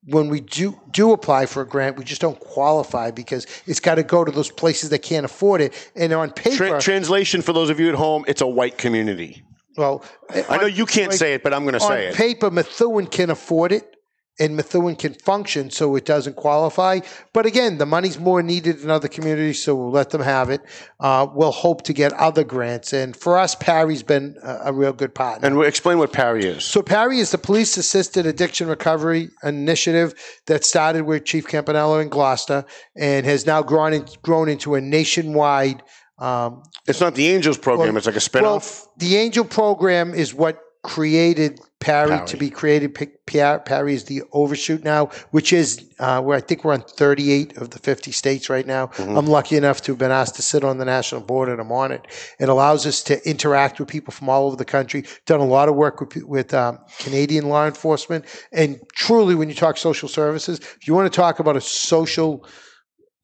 when we do do apply for a grant, we just don't qualify because it's got to go to those places that can't afford it. And on paper, Tra- translation for those of you at home, it's a white community. Well, I know you can't like, say it, but I'm going to say it. paper, Methuen can afford it and Methuen can function, so it doesn't qualify. But again, the money's more needed in other communities, so we'll let them have it. Uh, we'll hope to get other grants. And for us, PAARI's been a, a real good partner. And we- explain what PAARI is. So PAARI is the police assisted addiction recovery initiative that started with Chief Campanello in Gloucester and has now grown in, grown into a nationwide. Um, It's not the Angels program; well- it's like a spinoff. well, the Angel program is what created PAARI, PAARI. to be created. PAARI is the overshoot now, which is uh, where I think we're on 38 of the 50 states right now. Mm-hmm. I'm lucky enough to have been asked to sit on the national board, and I'm on it. It allows us to interact with people from all over the country. Done a lot of work with, with um, Canadian law enforcement, and truly, when you talk social services, if you want to talk about a social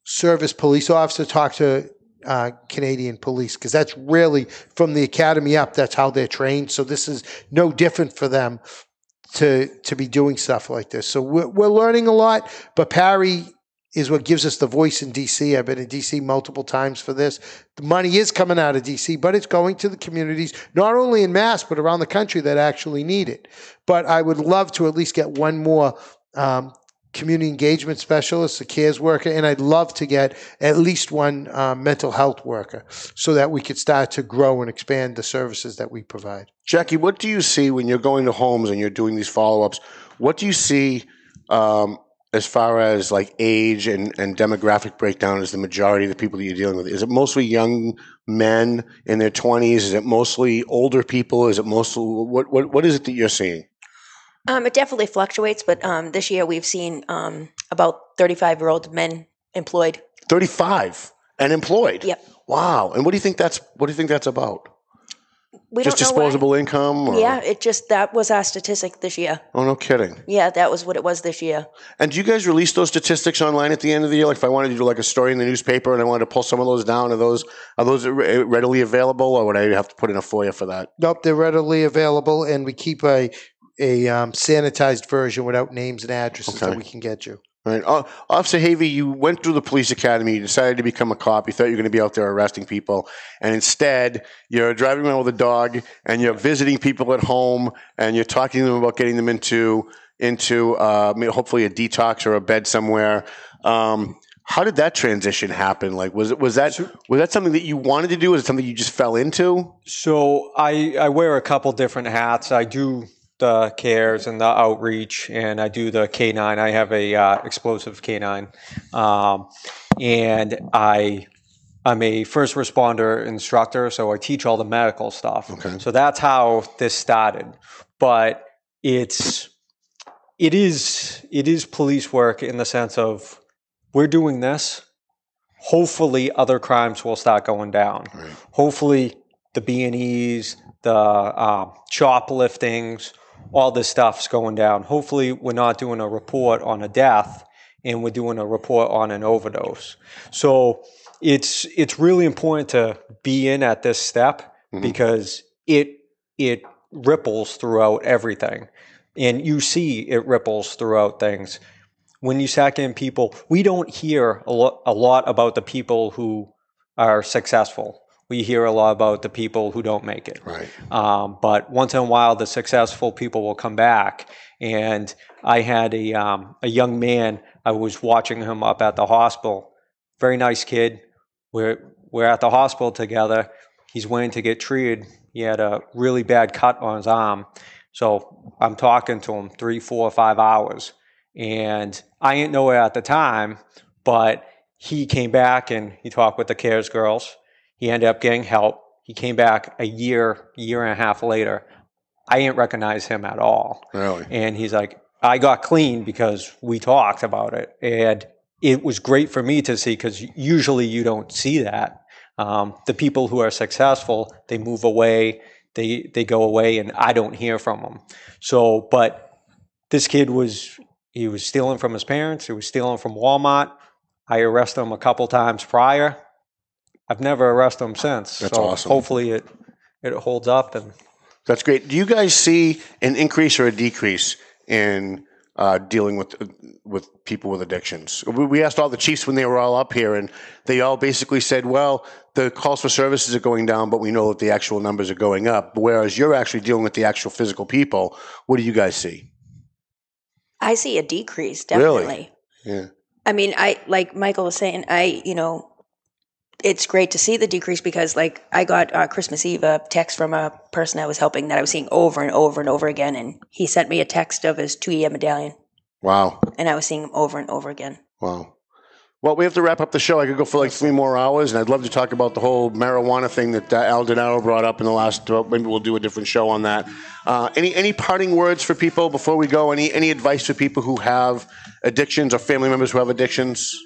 service police officer, talk to uh, Canadian police because that's really from the academy up. That's how they're trained. So this is no different for them to to be doing stuff like this. So we're, we're learning a lot. But PAARI is what gives us the voice in DC. I've been in DC multiple times for this. The money is coming out of DC, but it's going to the communities, not only in Mass, but around the country that actually need it. But I would love to at least get one more um, community engagement specialist, a CARES worker, and I'd love to get at least one uh, mental health worker so that we could start to grow and expand the services that we provide. Jackie, what do you see when you're going to homes and you're doing these follow ups? What do you see um, as far as like age and, and demographic breakdown as the majority of the people that you're dealing with? Is it mostly young men in their 20s? Is it mostly older people? Is it mostly what, what, what is it that you're seeing? Um, it definitely fluctuates, but um, this year we've seen um, about 35 year old men employed. 35 and employed. Yep. Wow. And what do you think that's what do you think that's about? We Just don't know why. disposable income or Yeah, it just that was our statistic this year. Oh no kidding. Yeah, that was what it was this year. And do you guys release those statistics online at the end of the year? Like if I wanted to do like a story in the newspaper and I wanted to pull some of those down, are those are those readily available or would I have to put in a FOIA for that? Nope, they're readily available, and we keep a a um, sanitized version without names and addresses that we can get you. All right. Uh, Officer Havey, you went through the police academy. You decided to become a cop. You thought you were going to be out there arresting people. And instead, you're driving around with a dog and you're visiting people at home and you're talking to them about getting them into, into uh, hopefully a detox or a bed somewhere. Um, how did that transition happen? Like, was it was that was that something that you wanted to do? Was it something you just fell into? So I, I wear a couple different hats. I do the cares and the outreach, and I do the canine. I have a uh, explosive canine, um, and I I'm a first responder instructor, so I teach all the medical stuff. Okay. So that's how this started. But it's it is it is police work in the sense of we're doing this. Hopefully, other crimes will start going down. Hopefully, the B and E's, the um, shopliftings, all this stuff's going down. Hopefully, we're not doing a report on a death, and we're doing a report on an overdose. So it's it's really important to be in at this step mm-hmm. because it it ripples throughout everything, and you see it ripples throughout things. When you sack in people, we don't hear a, lo- a lot about the people who are successful. We hear a lot about the people who don't make it. Right. Um, but once in a while, the successful people will come back. And I had a um, a young man. I was watching him up at the hospital. Very nice kid. We're we're at the hospital together. He's waiting to get treated. He had a really bad cut on his arm. So I'm talking to him three, four, five hours, and I didn't know it at the time, but he came back and he talked with the cares girls. He ended up getting help. He came back a year, year and a half later. I didn't recognize him at all. Really? And he's like, I got clean because we talked about it. And it was great for me to see because usually you don't see that. Um, the people who are successful, they move away, they, they go away, and I don't hear from them. So, but this kid was, he was stealing from his parents, he was stealing from Walmart. I arrested him a couple times prior. I've never arrested them since. That's so awesome. Hopefully it, it holds up and That's great. Do you guys see an increase or a decrease in uh, dealing with with people with addictions? We, we asked all the chiefs when they were all up here, and they all basically said, "Well, the calls for services are going down, but we know that the actual numbers are going up." Whereas you're actually dealing with the actual physical people. What do you guys see? I see a decrease, definitely. Really? definitely. Yeah. I mean, I like Michael was saying, I you know, it's great to see the decrease because like I got uh, Christmas Eve a text from a person I was helping that I was seeing over and over and over again, and he sent me a text of his two year medallion, Wow. and I was seeing him over and over again. Wow. Well, we have to wrap up the show. I could go for like three more hours, and I'd love to talk about the whole marijuana thing that uh, Al Denaro brought up in the last. Uh, maybe we'll do a different show on that. Uh, any any parting words for people before we go? Any any advice for people who have addictions or family members who have addictions?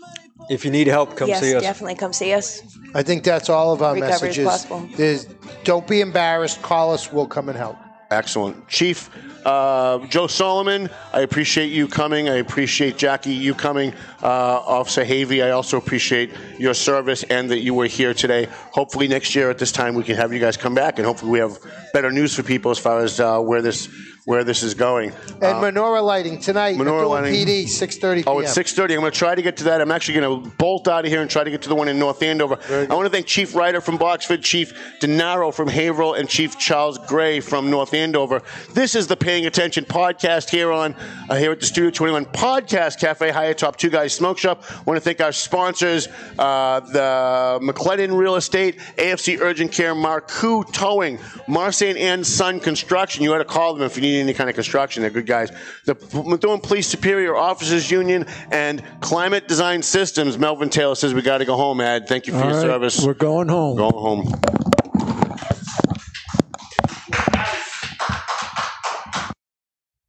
If you need help, come yes, see us. definitely come see us. I think that's all of our Recovery is messages. possible. There's, don't be embarrassed. Call us. We'll come and help. Excellent. Chief uh, Joe Solomon, I appreciate you coming. I appreciate Jackie, you coming. Uh, Officer Havey, I also appreciate your service and that you were here today. Hopefully, next year at this time, we can have you guys come back, and hopefully, we have better news for people as far as uh, where this where this is going. And Uh, menorah lighting tonight. Menorah lighting. PD, 6:30 Oh, p.m. it's six thirty. I'm going to try to get to that. I'm actually going to bolt out of here and try to get to the one in North Andover. I want to thank Chief Riter from Boxford, Chief Denaro from Haverhill, and Chief Charles Gray from North Andover. This is the Paying Attention podcast here on uh, here at the Studio 21 Podcast Cafe, Higher Top Two Guys Smoke Shop. I want to thank our sponsors, uh, the McLennan Real Estate, AFC Urgent Care, Marcoux Towing, Marsan and Son Construction. You ought to call them if you need any kind of construction. They're good guys. The Methuen Police Superior Officers Union and Climate Design Systems. Melvin Taylor says we got to go home. Ed, thank you for All your right, service. We're going home. Going home.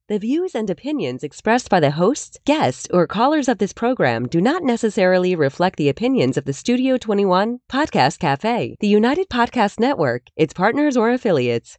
The views and opinions expressed by the hosts, guests, or callers of this program do not necessarily reflect the opinions of the Studio 21 Podcast Cafe, the United Podcast Network, its partners, or affiliates.